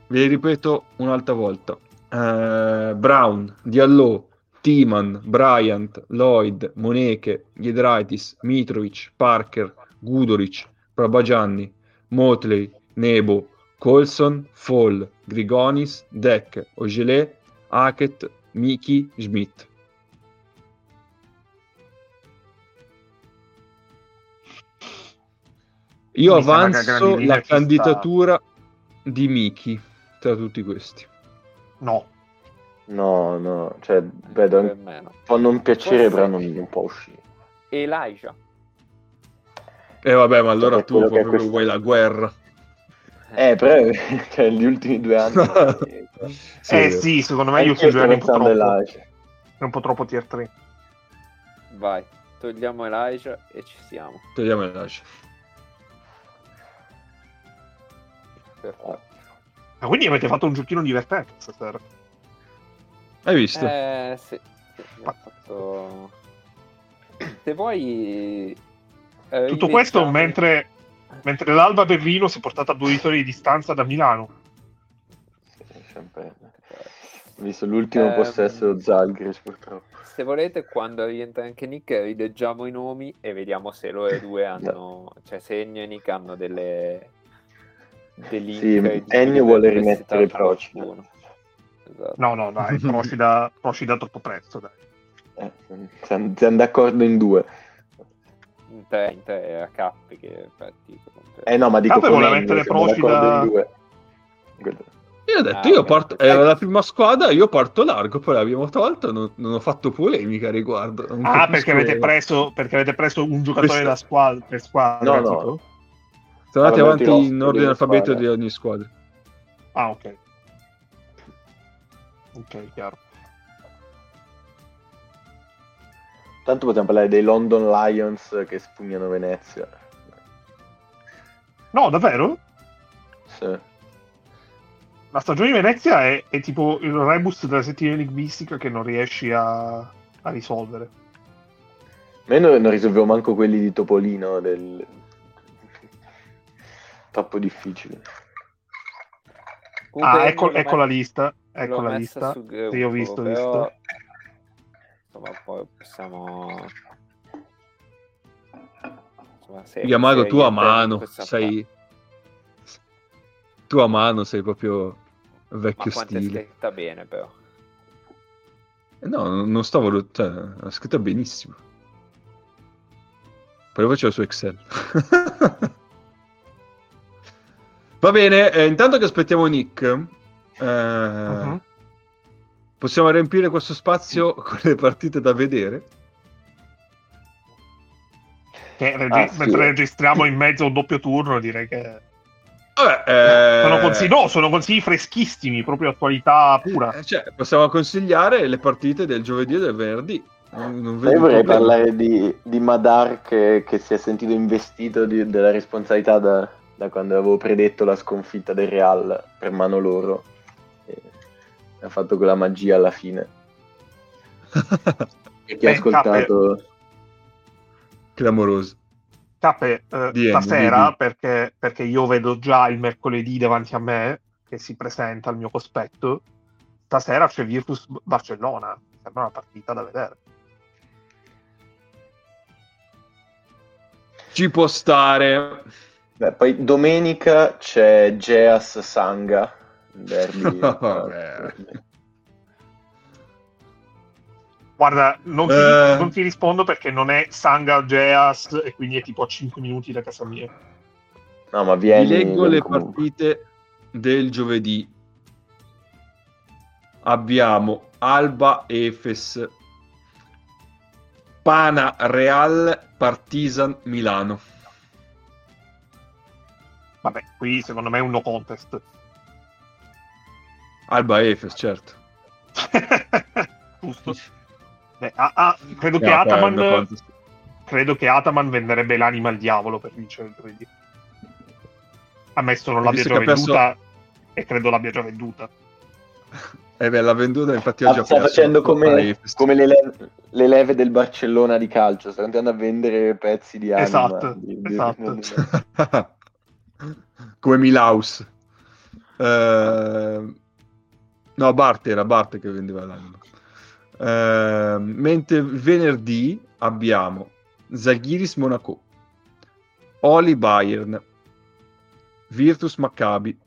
Ve li ripeto un'altra volta. Eh, Brown, Diallo, Timan, Bryant, Lloyd, Moneke, Giedraitis, Mitrovic, Parker, Gudoric, Prabagianni, Motley, Nebo, Colson, Fall, Grigonis, Deck, Ogelé, Hackett, Miki, Schmidt. Io Mi avanzo la ci sta. candidatura di Miki tra tutti questi. No, No, no, cioè, vedo, non piacere, Forse- però non, non può uscire. Elijah. E vabbè, ma allora Cioè, tu che è proprio questo- vuoi la guerra. Eh, però cioè, gli ultimi due anni... Sì, eh sì, secondo me sui sto due anni un po'. Elijah. È un po' troppo tier 3. Vai, togliamo Elijah e ci siamo. Togliamo lascio. Perfetto. Ah, quindi avete fatto un giochino divertente stasera. Hai visto? Eh, sì. sì, fatto... Se vuoi... eh, Tutto questo mentre, mentre l'Alba Berlino si è portata a due vittorie di distanza da Milano. Sempre. Ho visto l'ultimo Ehm, possesso Zalgiris, purtroppo. Se volete, quando rientra anche Nick, rileggiamo i nomi e vediamo se loro e due hanno... Cioè, se Ennio e Nick hanno delle... dei Sì, Ennio vuole rimettere Procida. Esatto. No, no, dai, Procida, Procida troppo presto. Dai. Eh, siamo, siamo d'accordo in due. In tre, in tre era Cappi che partito. te. Eh no, ma dico Capo con vuole mettere Procida- Io ho detto, Ah, io parto, era la prima squadra, io parto largo, poi l'abbiamo tolto, non, non ho fatto polemica a riguardo. non Ah, perché avete, preso, perché avete preso un giocatore Questo- da squadra, per squadra? No, no. tipo? Sono andati avanti in di ordine alfabeto di ogni squadra. Ah, ok. Ok, chiaro. Tanto possiamo parlare dei London Lions che spugnano Venezia. No, davvero? Sì. La stagione di Venezia è, è tipo il rebus della settimana enigmistica che non riesci a, a risolvere. Ma io non non risolvevo manco quelli di Topolino. Del... Troppo difficile. Comunque, ah, ecco, ecco la lista. Ecco la lista. Sì, ho visto, ho però, visto. Insomma, poi possiamo... Insomma, se, Yamato, se tu a mano, sei... Tu a mano sei proprio Ma vecchio è stile. scritta bene, però. Eh No, non stavo... Cioè, l'ha scritta benissimo. Poi lo facevo su Excel. Va bene, eh, intanto che aspettiamo Nick, eh, Mhm. Possiamo riempire questo spazio con le partite da vedere. Che regi- Ah, sì. mentre registriamo in mezzo a un doppio turno, direi che Vabbè, eh, sono, consigli, no, sono consigli freschissimi, proprio attualità pura. eh, cioè, possiamo consigliare le partite del giovedì e del venerdì. Non, vedo io vorrei problema. parlare di, di Madar che, che si è sentito investito di- della responsabilità da, da quando avevo predetto la sconfitta del Real per mano loro. Ha fatto quella magia alla fine. E chi ha ascoltato... Clamoroso. Cappe, eh, Di- stasera, di- perché, perché io vedo già il mercoledì davanti a me, che si presenta al mio cospetto, stasera c'è Virtus Barcellona. Sembra una partita da vedere. Ci può stare. Beh, poi domenica c'è Geas Sanga. Derby. Guarda, non ti, Eh. non ti rispondo perché non è Sanga Geas e quindi è tipo a 5 minuti da casa mia. No, ma Vi vieni... leggo vieni le comunque. partite del giovedì. Abbiamo Alba Efes, Pana Real, Partizan Milano. Vabbè, qui secondo me è un no contest. Alba Efes, certo. Giusto. Beh, ah, ah, credo, che Ataman, quanto- credo che Ataman venderebbe l'anima al diavolo per vincere il giovedì. Ammesso non l'abbia già perso- venduta e credo l'abbia già venduta. Eh beh, l'ha venduta, infatti Ah, oggi ha sta facendo a come, come le, leve, le leve del Barcellona di calcio, sta andando a vendere pezzi di anima. Esatto, di- di- esatto. come Milaus. Eh, no, Bart era Bart che vendeva l'anima. Eh, mentre venerdì abbiamo Zaghiris Monaco, Oli Bayern, Virtus Maccabi,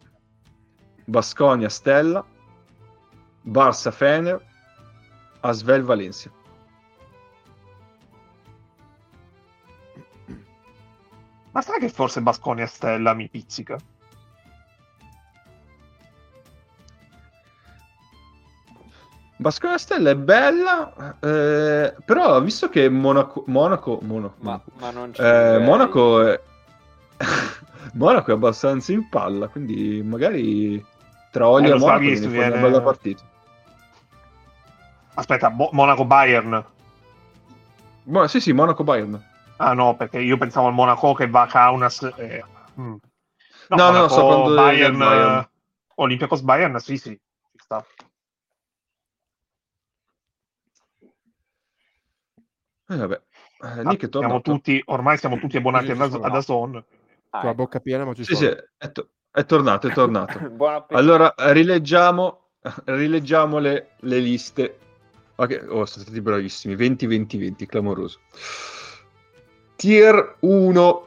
Basconia Stella, Barça Fener, Asvel Valencia. Ma sai che forse Basconia Stella mi pizzica? Basconia Stella è bella, eh, però visto che Monaco, Monaco, Monaco, Ma, ma non ci eh, Monaco, è... Monaco è abbastanza in palla, quindi magari tra Oli Eh, e Monaco viene viene- una bella partita. Aspetta, Mo- Monaco-Bayern. Mo- sì, sì, Monaco-Bayern. Ah no, perché io pensavo al Monaco che va a Kaunas. e- mm. No, no, Monaco, sto parlando Bayern, del Bayern. eh, Olympiacos Bayern, sì, sì, ci sta. Eh, vabbè, eh, Ah, Nick è siamo tutti, ormai siamo tutti abbonati ad, ad. Ah, Con la bocca piena, ma ci Sì, sono. sì, è, to- è tornato, è tornato. Allora, rileggiamo, rileggiamo le, le liste. Ok, Oh, sono stati bravissimi. 20-20-20, clamoroso. Tier 1.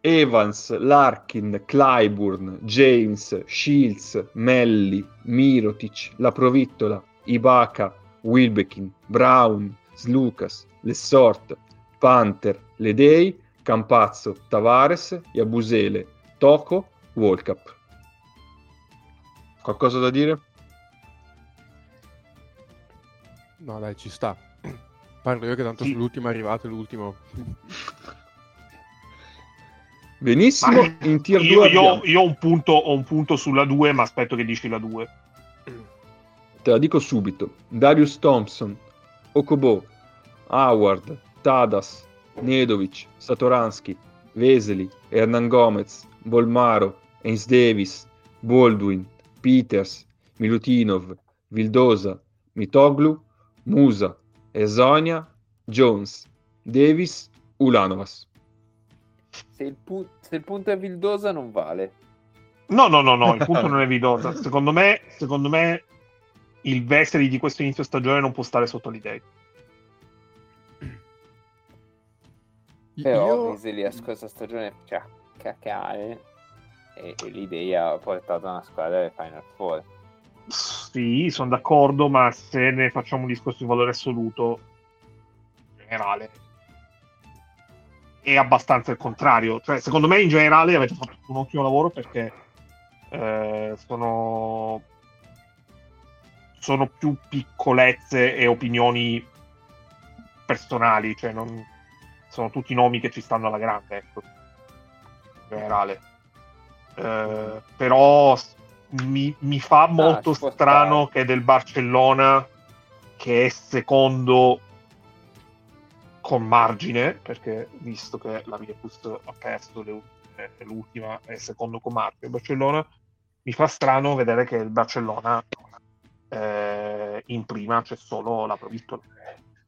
Evans, Larkin, Clyburn, James, Shields, Melli, Mirotic, La Provittola, Ibaka, Wilbekin, Brown, Slucas, Lessort, Panther, Ledei, Campazzo, Tavares, Yabusele, Toco, Volcap. Qualcosa da dire? No, dai, ci sta. Parlo io che tanto Sì. sull'ultimo è arrivato l'ultimo. Benissimo, Ma- in tier 2 Io, io- abbiamo, io ho, un punto, ho un punto sulla 2, ma aspetto che dici la 2. te la dico subito, Darius Thompson, Okobo, Howard, Tadas, Nedovic, Satoransky, Veseli, Hernan Gomez, Bolmaro, Ains Davis, Baldwin, Peters, Milutinov, Vildosa, Mitoglu, Musa, Esonia, Jones, Davis, Ulanovas. Se il, pu- se il punto è Vildosa non vale. No, no, no, no, il punto non è Vidosa. Secondo me, secondo me il Vesely di questo inizio stagione non può stare sotto l'idea. Però Io... Vesely a scorsa stagione cioè, cacare e, e l'idea ha portato una squadra alle Final Four. Sì, sono d'accordo, ma se ne facciamo un discorso di valore assoluto, in generale, è abbastanza il contrario. Cioè, secondo me in generale avete fatto un ottimo lavoro perché eh, sono, sono più piccolezze e opinioni personali, cioè non, sono tutti nomi che ci stanno alla grande, ecco, in generale. Eh, però mi, mi fa molto ci può strano stare. che del Barcellona, che è secondo con margine, perché visto che la Virtus ha perso le ultime, l'ultima è secondo con margine, il Barcellona mi fa strano vedere che il Barcellona eh, in prima c'è solo la Provittola.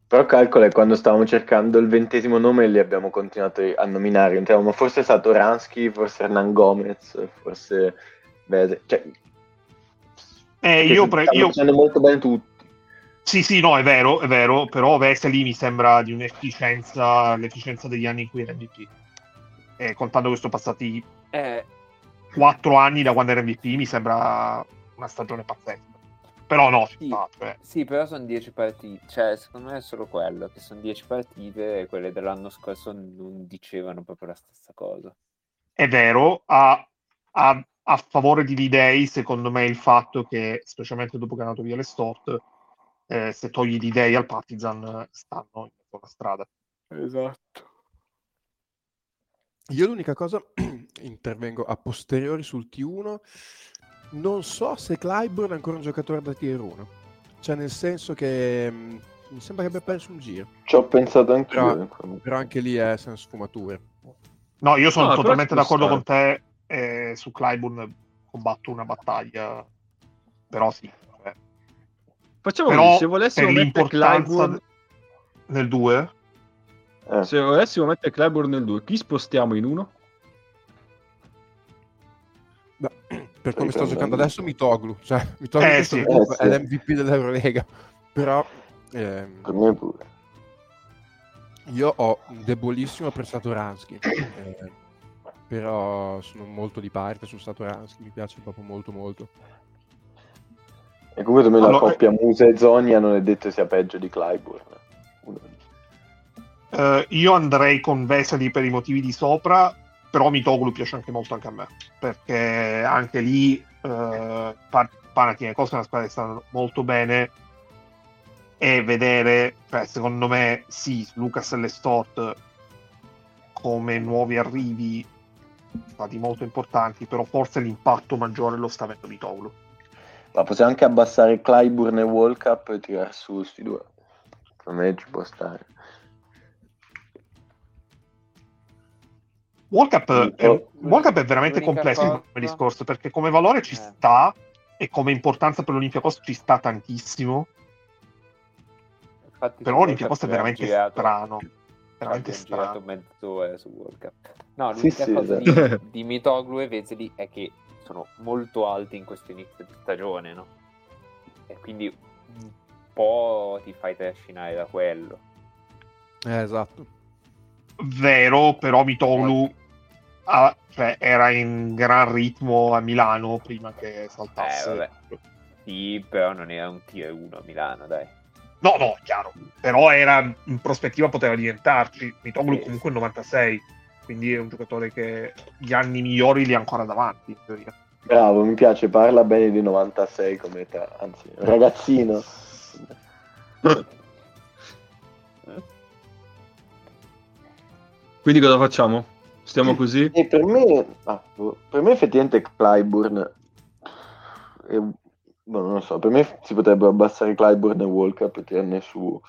Però calcola che quando stavamo cercando il ventesimo nome li abbiamo continuato a nominare. Ma forse Satoransky, forse Hernan Gomez, forse Vese. Cioè, Eh, io, pre- stanno io- facendo molto bene tutti. Sì, sì, no, è vero, è vero, però Vesely mi sembra di un'efficienza, l'efficienza degli anni in cui era MVP. E contando che sono passati Eh, quattro anni da quando era MVP, mi sembra una stagione pazzesca. Però no, Sì. sta, cioè, sì, però sono 10 partite. Cioè, secondo me è solo quello, che sono 10 partite e quelle dell'anno scorso non dicevano proprio la stessa cosa. è vero, a, a- a favore di D-Day, secondo me il fatto che, specialmente dopo che è andato via le Stort, eh, se togli D-Day al Partizan stanno in mezzo alla strada. Esatto. Io l'unica cosa, intervengo a posteriori sul T1, non so se Clyburn è ancora un giocatore da tier 1. Cioè nel senso che mh, mi sembra che abbia perso un giro, Ci ho pensato anch'io. Però- però anche lì è senza sfumature. No, io sono No, totalmente d'accordo con te, eh, su Clyburn combatto una battaglia, però sì. cioè, Facciamo Però così, se volessimo mettere Clyburn, nel 2, Eh. se volessimo mettere Clyburn nel 2, chi spostiamo in uno? Beh, per come sto giocando adesso mi toglu, cioè mi toglu Eh, sì. Eh, sì. è l'MVP dell'Eurolega. Però ehm, Per me pure. io ho un debolissimo per Satoransky. Eh, però sono molto di parte su Satoransky, mi piace proprio molto molto. E comunque me la Allora, coppia Musa e Zonia non è detto sia peggio di Clyburn. Uno- Eh, io andrei con Vesely per i motivi di sopra, però Mitoglu piace anche molto anche a me, perché anche lì eh, Panathinaikos è una squadra che sta molto bene e vedere, cioè, secondo me, sì, Lucas e Lestort come nuovi arrivi stati molto importanti, però forse l'impatto maggiore lo sta avendo Mitoglu. Ma possiamo anche abbassare Clyburn e World Cup e tirare su questi due. Secondo me ci può stare. World Cup, Mm, è. World è veramente complesso cosa- come discorso perché come valore ci Eh. sta e come importanza per l'Olympiacos ci sta tantissimo, Infatti, però l'Olympiacos è veramente girato- strano, veramente strano. mezz'ora su World Cup. No, Sì, l'unica sì, cosa esatto. di, di Mitoglu e Veseli è che sono molto alti in questo inizio di stagione, no? E quindi un po' ti fai trascinare da quello. Eh, esatto. Vero, però Mitoglu ha- cioè, era in gran ritmo a Milano prima che Eh, saltasse. vabbè. Sì, però non era un tier 1 a Milano, dai. no, no, chiaro, però era in prospettiva poteva diventarci. Mitoglu Sì. comunque il 96, quindi è un giocatore che gli anni migliori li ha ancora davanti, in teoria. Bravo, mi piace, parla bene di 96 come età, anzi, ragazzino. Quindi cosa facciamo? Stiamo così? E per me, per me effettivamente Clyburn, è, boh, non lo so, per me si potrebbero abbassare Clyburn e World Cup e tirarne su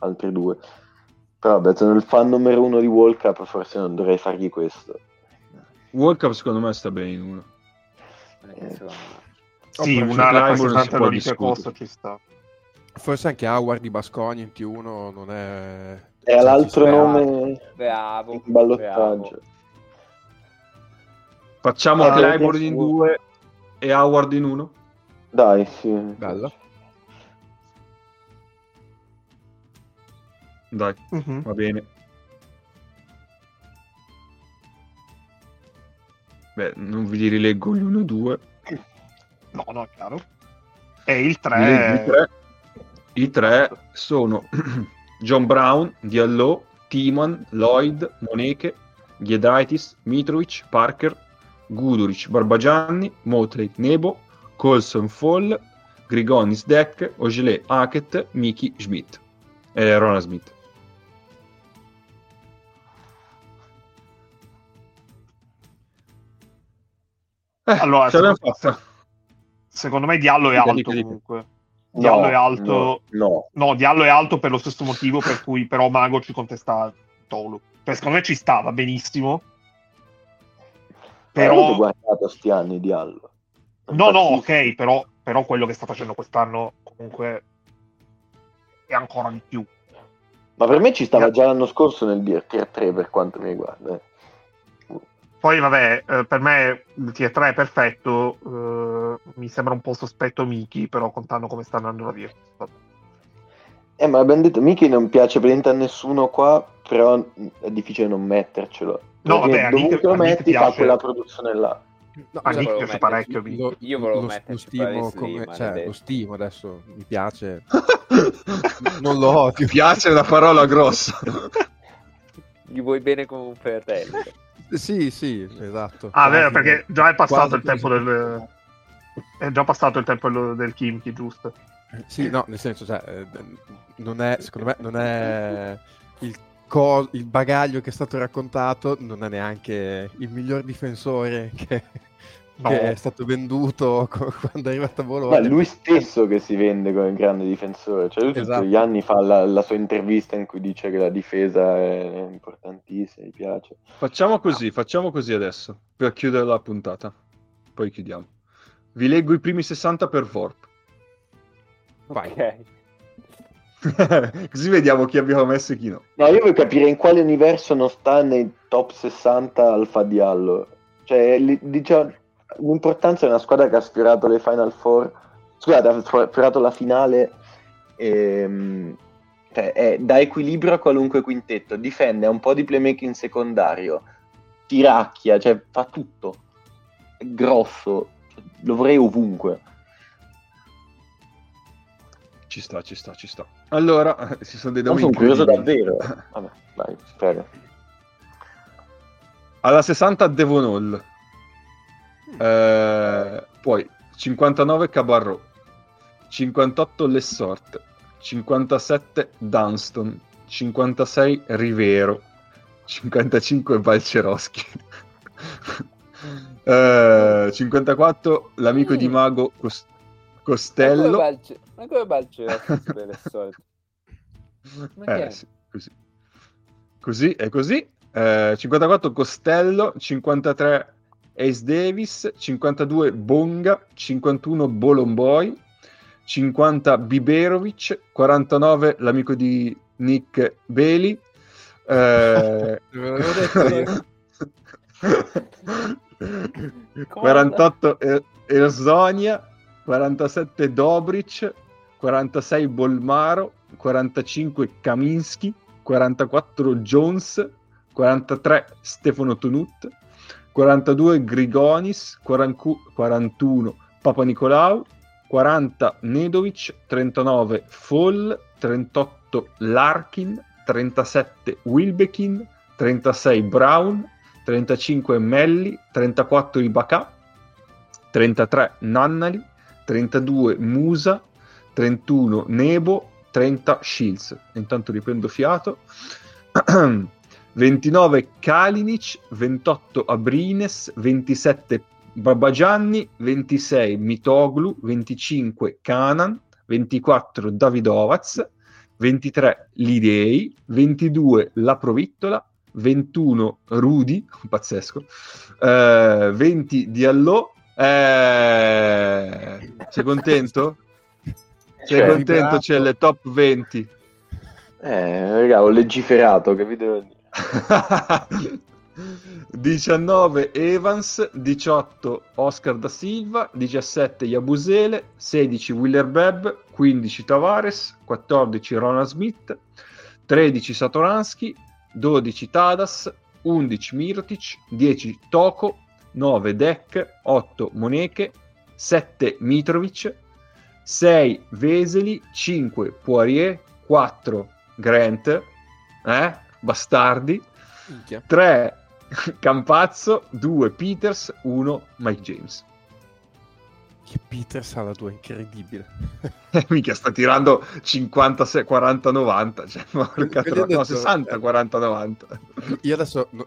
altri due. Però vabbè, sono il fan numero uno di World Cup, forse non dovrei fargli questo. World Cup secondo me sta bene in uno. Me. Sì, Oh, una Clyburn rappresentante si può dell'Olympiacos discutere. ci sta. Forse anche Howard di Bascogna in T1 non è... Era cioè, l'altro sta. nome Bravo, in ballottaggio. bravo. Facciamo Ah, Clyburn sì. in due e Howard in uno? Dai, sì. Bello. Dai, Mhm. va bene. Beh, non vi rileggo gli 1 e 2. No, no, è chiaro. E il I 3... tre, i tre sono John Brown, Diallo, Timan, Lloyd, Moneke, Giedraitis, Mitrovic, Parker, Guduric, Barbagianni, Motley, Nebo, Colson, Fall, Grigonis, Deck, Ogilé, Hackett, Miki, Schmidt e Ronald Smith. Eh, Allora, ce l'abbiamo secondo- fatta. Secondo me Diallo è alto dica, comunque. No, Diallo è alto. No, no. No, Diallo è alto per lo stesso motivo per cui però Mago ci contesta Tolu. Per secondo me ci sta, va benissimo. Però... Però... guardato sti anni di Allo. No, no, ok, però, però quello che sta facendo quest'anno comunque è ancora di più. Ma per me ci stava già l'anno scorso nel dire tier 3 per quanto mi riguarda. Poi, vabbè, eh, per me il tier 3 è perfetto. eh, mi sembra un po' sospetto Miki, però contando come sta andando la via. Eh, ma abbiamo detto, Miki non piace per niente a nessuno qua, però è difficile non mettercelo. No, Perché vabbè, a Nick- dovunque lo a metti fa piace. quella produzione là. No, cioè, Nick piace parecchio. Miki. lo, Io volevo lo, metterci lo stimo come, cioè, lo stimo adesso, mi piace. non lo odio. Ti piace una parola grossa. Gli vuoi bene come un fratello. Sì, sì, esatto. Ah, vero, perché già è passato il tempo del. È già passato il tempo del del Kimchi, giusto? Sì, no, nel senso, cioè, eh, non è, secondo me, non è il, co- il bagaglio che è stato raccontato, non è neanche il miglior difensore che, No. che è stato venduto quando è arrivato a Ma Bologna. è lui stesso che si vende come grande difensore. Cioè, lui tutti Esatto. gli anni fa la, la sua intervista in cui dice che la difesa è importantissima, gli piace. Facciamo così, facciamo così adesso, per chiudere la puntata. Poi chiudiamo. Vi leggo i primi 60 per Vorp. Vai. Ok. così vediamo chi abbiamo messo e chi no. No, io voglio capire in quale universo non sta nei top 60 Alfa Diallo. Cioè, li- diciamo, l'importanza è una squadra che ha sfiorato le Final Four. Scusate, ha sfiorato la finale. ehm, cioè, è- dà equilibrio a qualunque quintetto. Difende, ha un po' di playmaking secondario. tiracchia, cioè fa tutto. È grosso, lo vorrei ovunque. Ci sta, ci sta, ci sta. Allora, ci sono dei nomi sono curioso davvero. Vabbè, dai, spero. Alla 60 Devon Hall. Eh, poi 59 Cabarro. 58 Lessort. 57 Dunston. 56 Rivero. 55 Balceroschi. Eh, 54 l'amico di Mm. Mago Cos- Ma Costello. come balce, ma come balce per le solite? Ma Eh, sì, così. Così, è così. Eh, 54 Costello, 53 Ace Davis, 52 Bonga, 51 Bolomboy, 50 Biberovic, 49 l'amico di Nick Bailey, eh, Ve l'avevo detto io. 48 E- Erzonia, 47 Dobric, 46 Bolmaro, 45 Kaminski, 44 Jones, 43 Stefano Tonut, 42 Grigonis, 40 41 Papa Nicolau, 40 Nedovic, 39 Fall, 38 Larkin, 37 Wilbekin, 36 Brown, 35 Melli, 34 Ibaka, 33 Nannali, 32 Musa, 31 Nebo, 30 Shields. Intanto riprendo fiato. 29 Kalinic, 28 Abrines, 27 Babagianni, 26 Mitoglu, 25 Kanan, 24 Davidovaz, 23 Lidei, 22 La Provittola, 21 Rudy, pazzesco, eh, 20 Diallo. Eh, sei contento? Sei Cioè, contento? C'è le top 20. Eh, raga, ho legiferato, che vi devo dire? 19 Evans, 18 Oscar da Silva, 17 Yabusele, 16 Willer Bebb, 15 Tavares, 14 Ronald Smith, 13 Satoransky, 12 Tadas, 11 Mirotic, 10 Toko, 9 Deck, 8 Moneke, 7 Mitrovic, 6 Veseli, 5 Poirier, 4 Grant, eh? Bastardi, Minchia. 3 Campazzo, 2 Peters, 1 Mike James. Che Peters ha la tua incredibile. Eh, Mica sta tirando 56, 40, 90, cioè, porca tro- no, 60, eh, 40, 90. Io adesso no,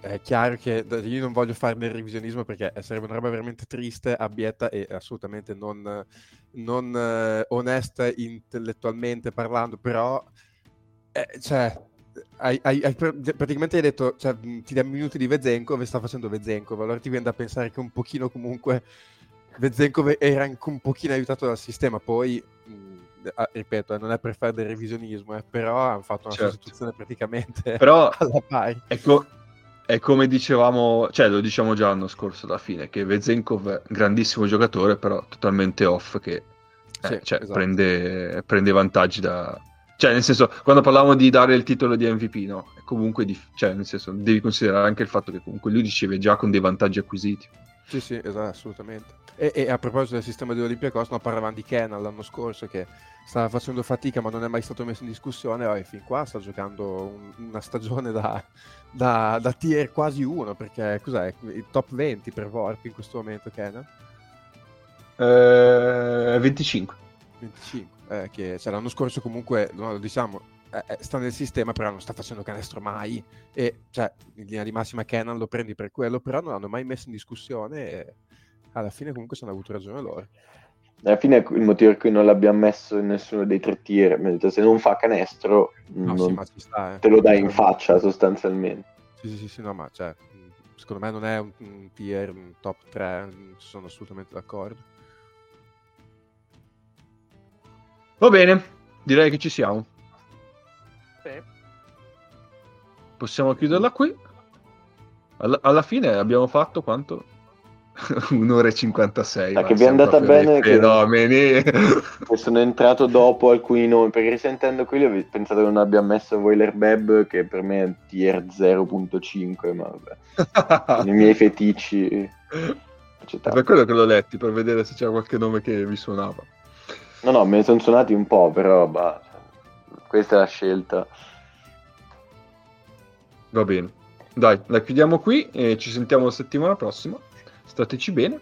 è chiaro che io non voglio fare del revisionismo perché sarebbe una roba veramente triste, abietta e assolutamente non, non, eh, onesta intellettualmente parlando, però eh, cioè, hai, hai- hai pr- praticamente hai detto cioè, ti diamo minuti di Vezenkov e sta facendo Vezenkov, allora ti viene da pensare che un pochino comunque Vezenkov era anche un pochino aiutato dal sistema, poi mh, ripeto, eh, non è per fare del revisionismo, eh, però hanno fatto una Certo. sostituzione praticamente Però alla pari. è, co- è come dicevamo, cioè lo diciamo già l'anno scorso alla fine, che Vezenkov è un grandissimo giocatore, però totalmente off, che eh, Sì, cioè, esatto. prende, prende vantaggi da... Cioè, nel senso, quando parlavamo di dare il titolo di MVP, no? È comunque, dif- cioè, nel senso, devi considerare anche il fatto che comunque lui riceve già con dei vantaggi acquisiti. Sì, sì, esatto, assolutamente. E, e a proposito del sistema di Olympiacos, no, parlavamo di Kenan l'anno scorso che stava facendo fatica ma non è mai stato messo in discussione e fin qua sta giocando un- una stagione da, da, da tier quasi 1 perché cos'è? Il top 20 per Vorp in questo momento Kenan? Eh, 25. 25. Eh, che cioè, l'anno scorso comunque, no, diciamo, eh, sta nel sistema però non sta facendo canestro mai e cioè in linea di massima Kenan lo prendi per quello però non l'hanno mai messo in discussione e alla fine comunque sono avuto ragione loro. Alla fine il motivo per cui non l'abbiamo messo in nessuno dei tre tier, mi ha detto, se non fa canestro No, non sì, sta, eh. te lo dai in faccia sostanzialmente. Sì, sì, sì, no, ma cioè, secondo me non è un, un tier un top 3, mh, sono assolutamente d'accordo. Va bene, direi che ci siamo. Sì. Possiamo chiuderla qui. Alla, alla fine abbiamo fatto quanto? un'ora e 56. Ah, ma che vi è andata bene che- Fenomeni. E sono entrato dopo alcuni nomi, perché risentendo quelli ho pensato che non abbia messo Voiler Beb, che per me è tier 0.5, ma vabbè, i miei feticci. È per quello che l'ho letti, per vedere se c'era qualche nome che mi suonava. No, no, me ne sono suonati un po', però bah, questa è la scelta. Va bene. Dai, la chiudiamo qui e ci sentiamo la settimana prossima. Stateci bene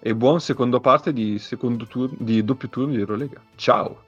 e buon secondo parte di, secondo tour, di doppio turno di Eurolega. Ciao!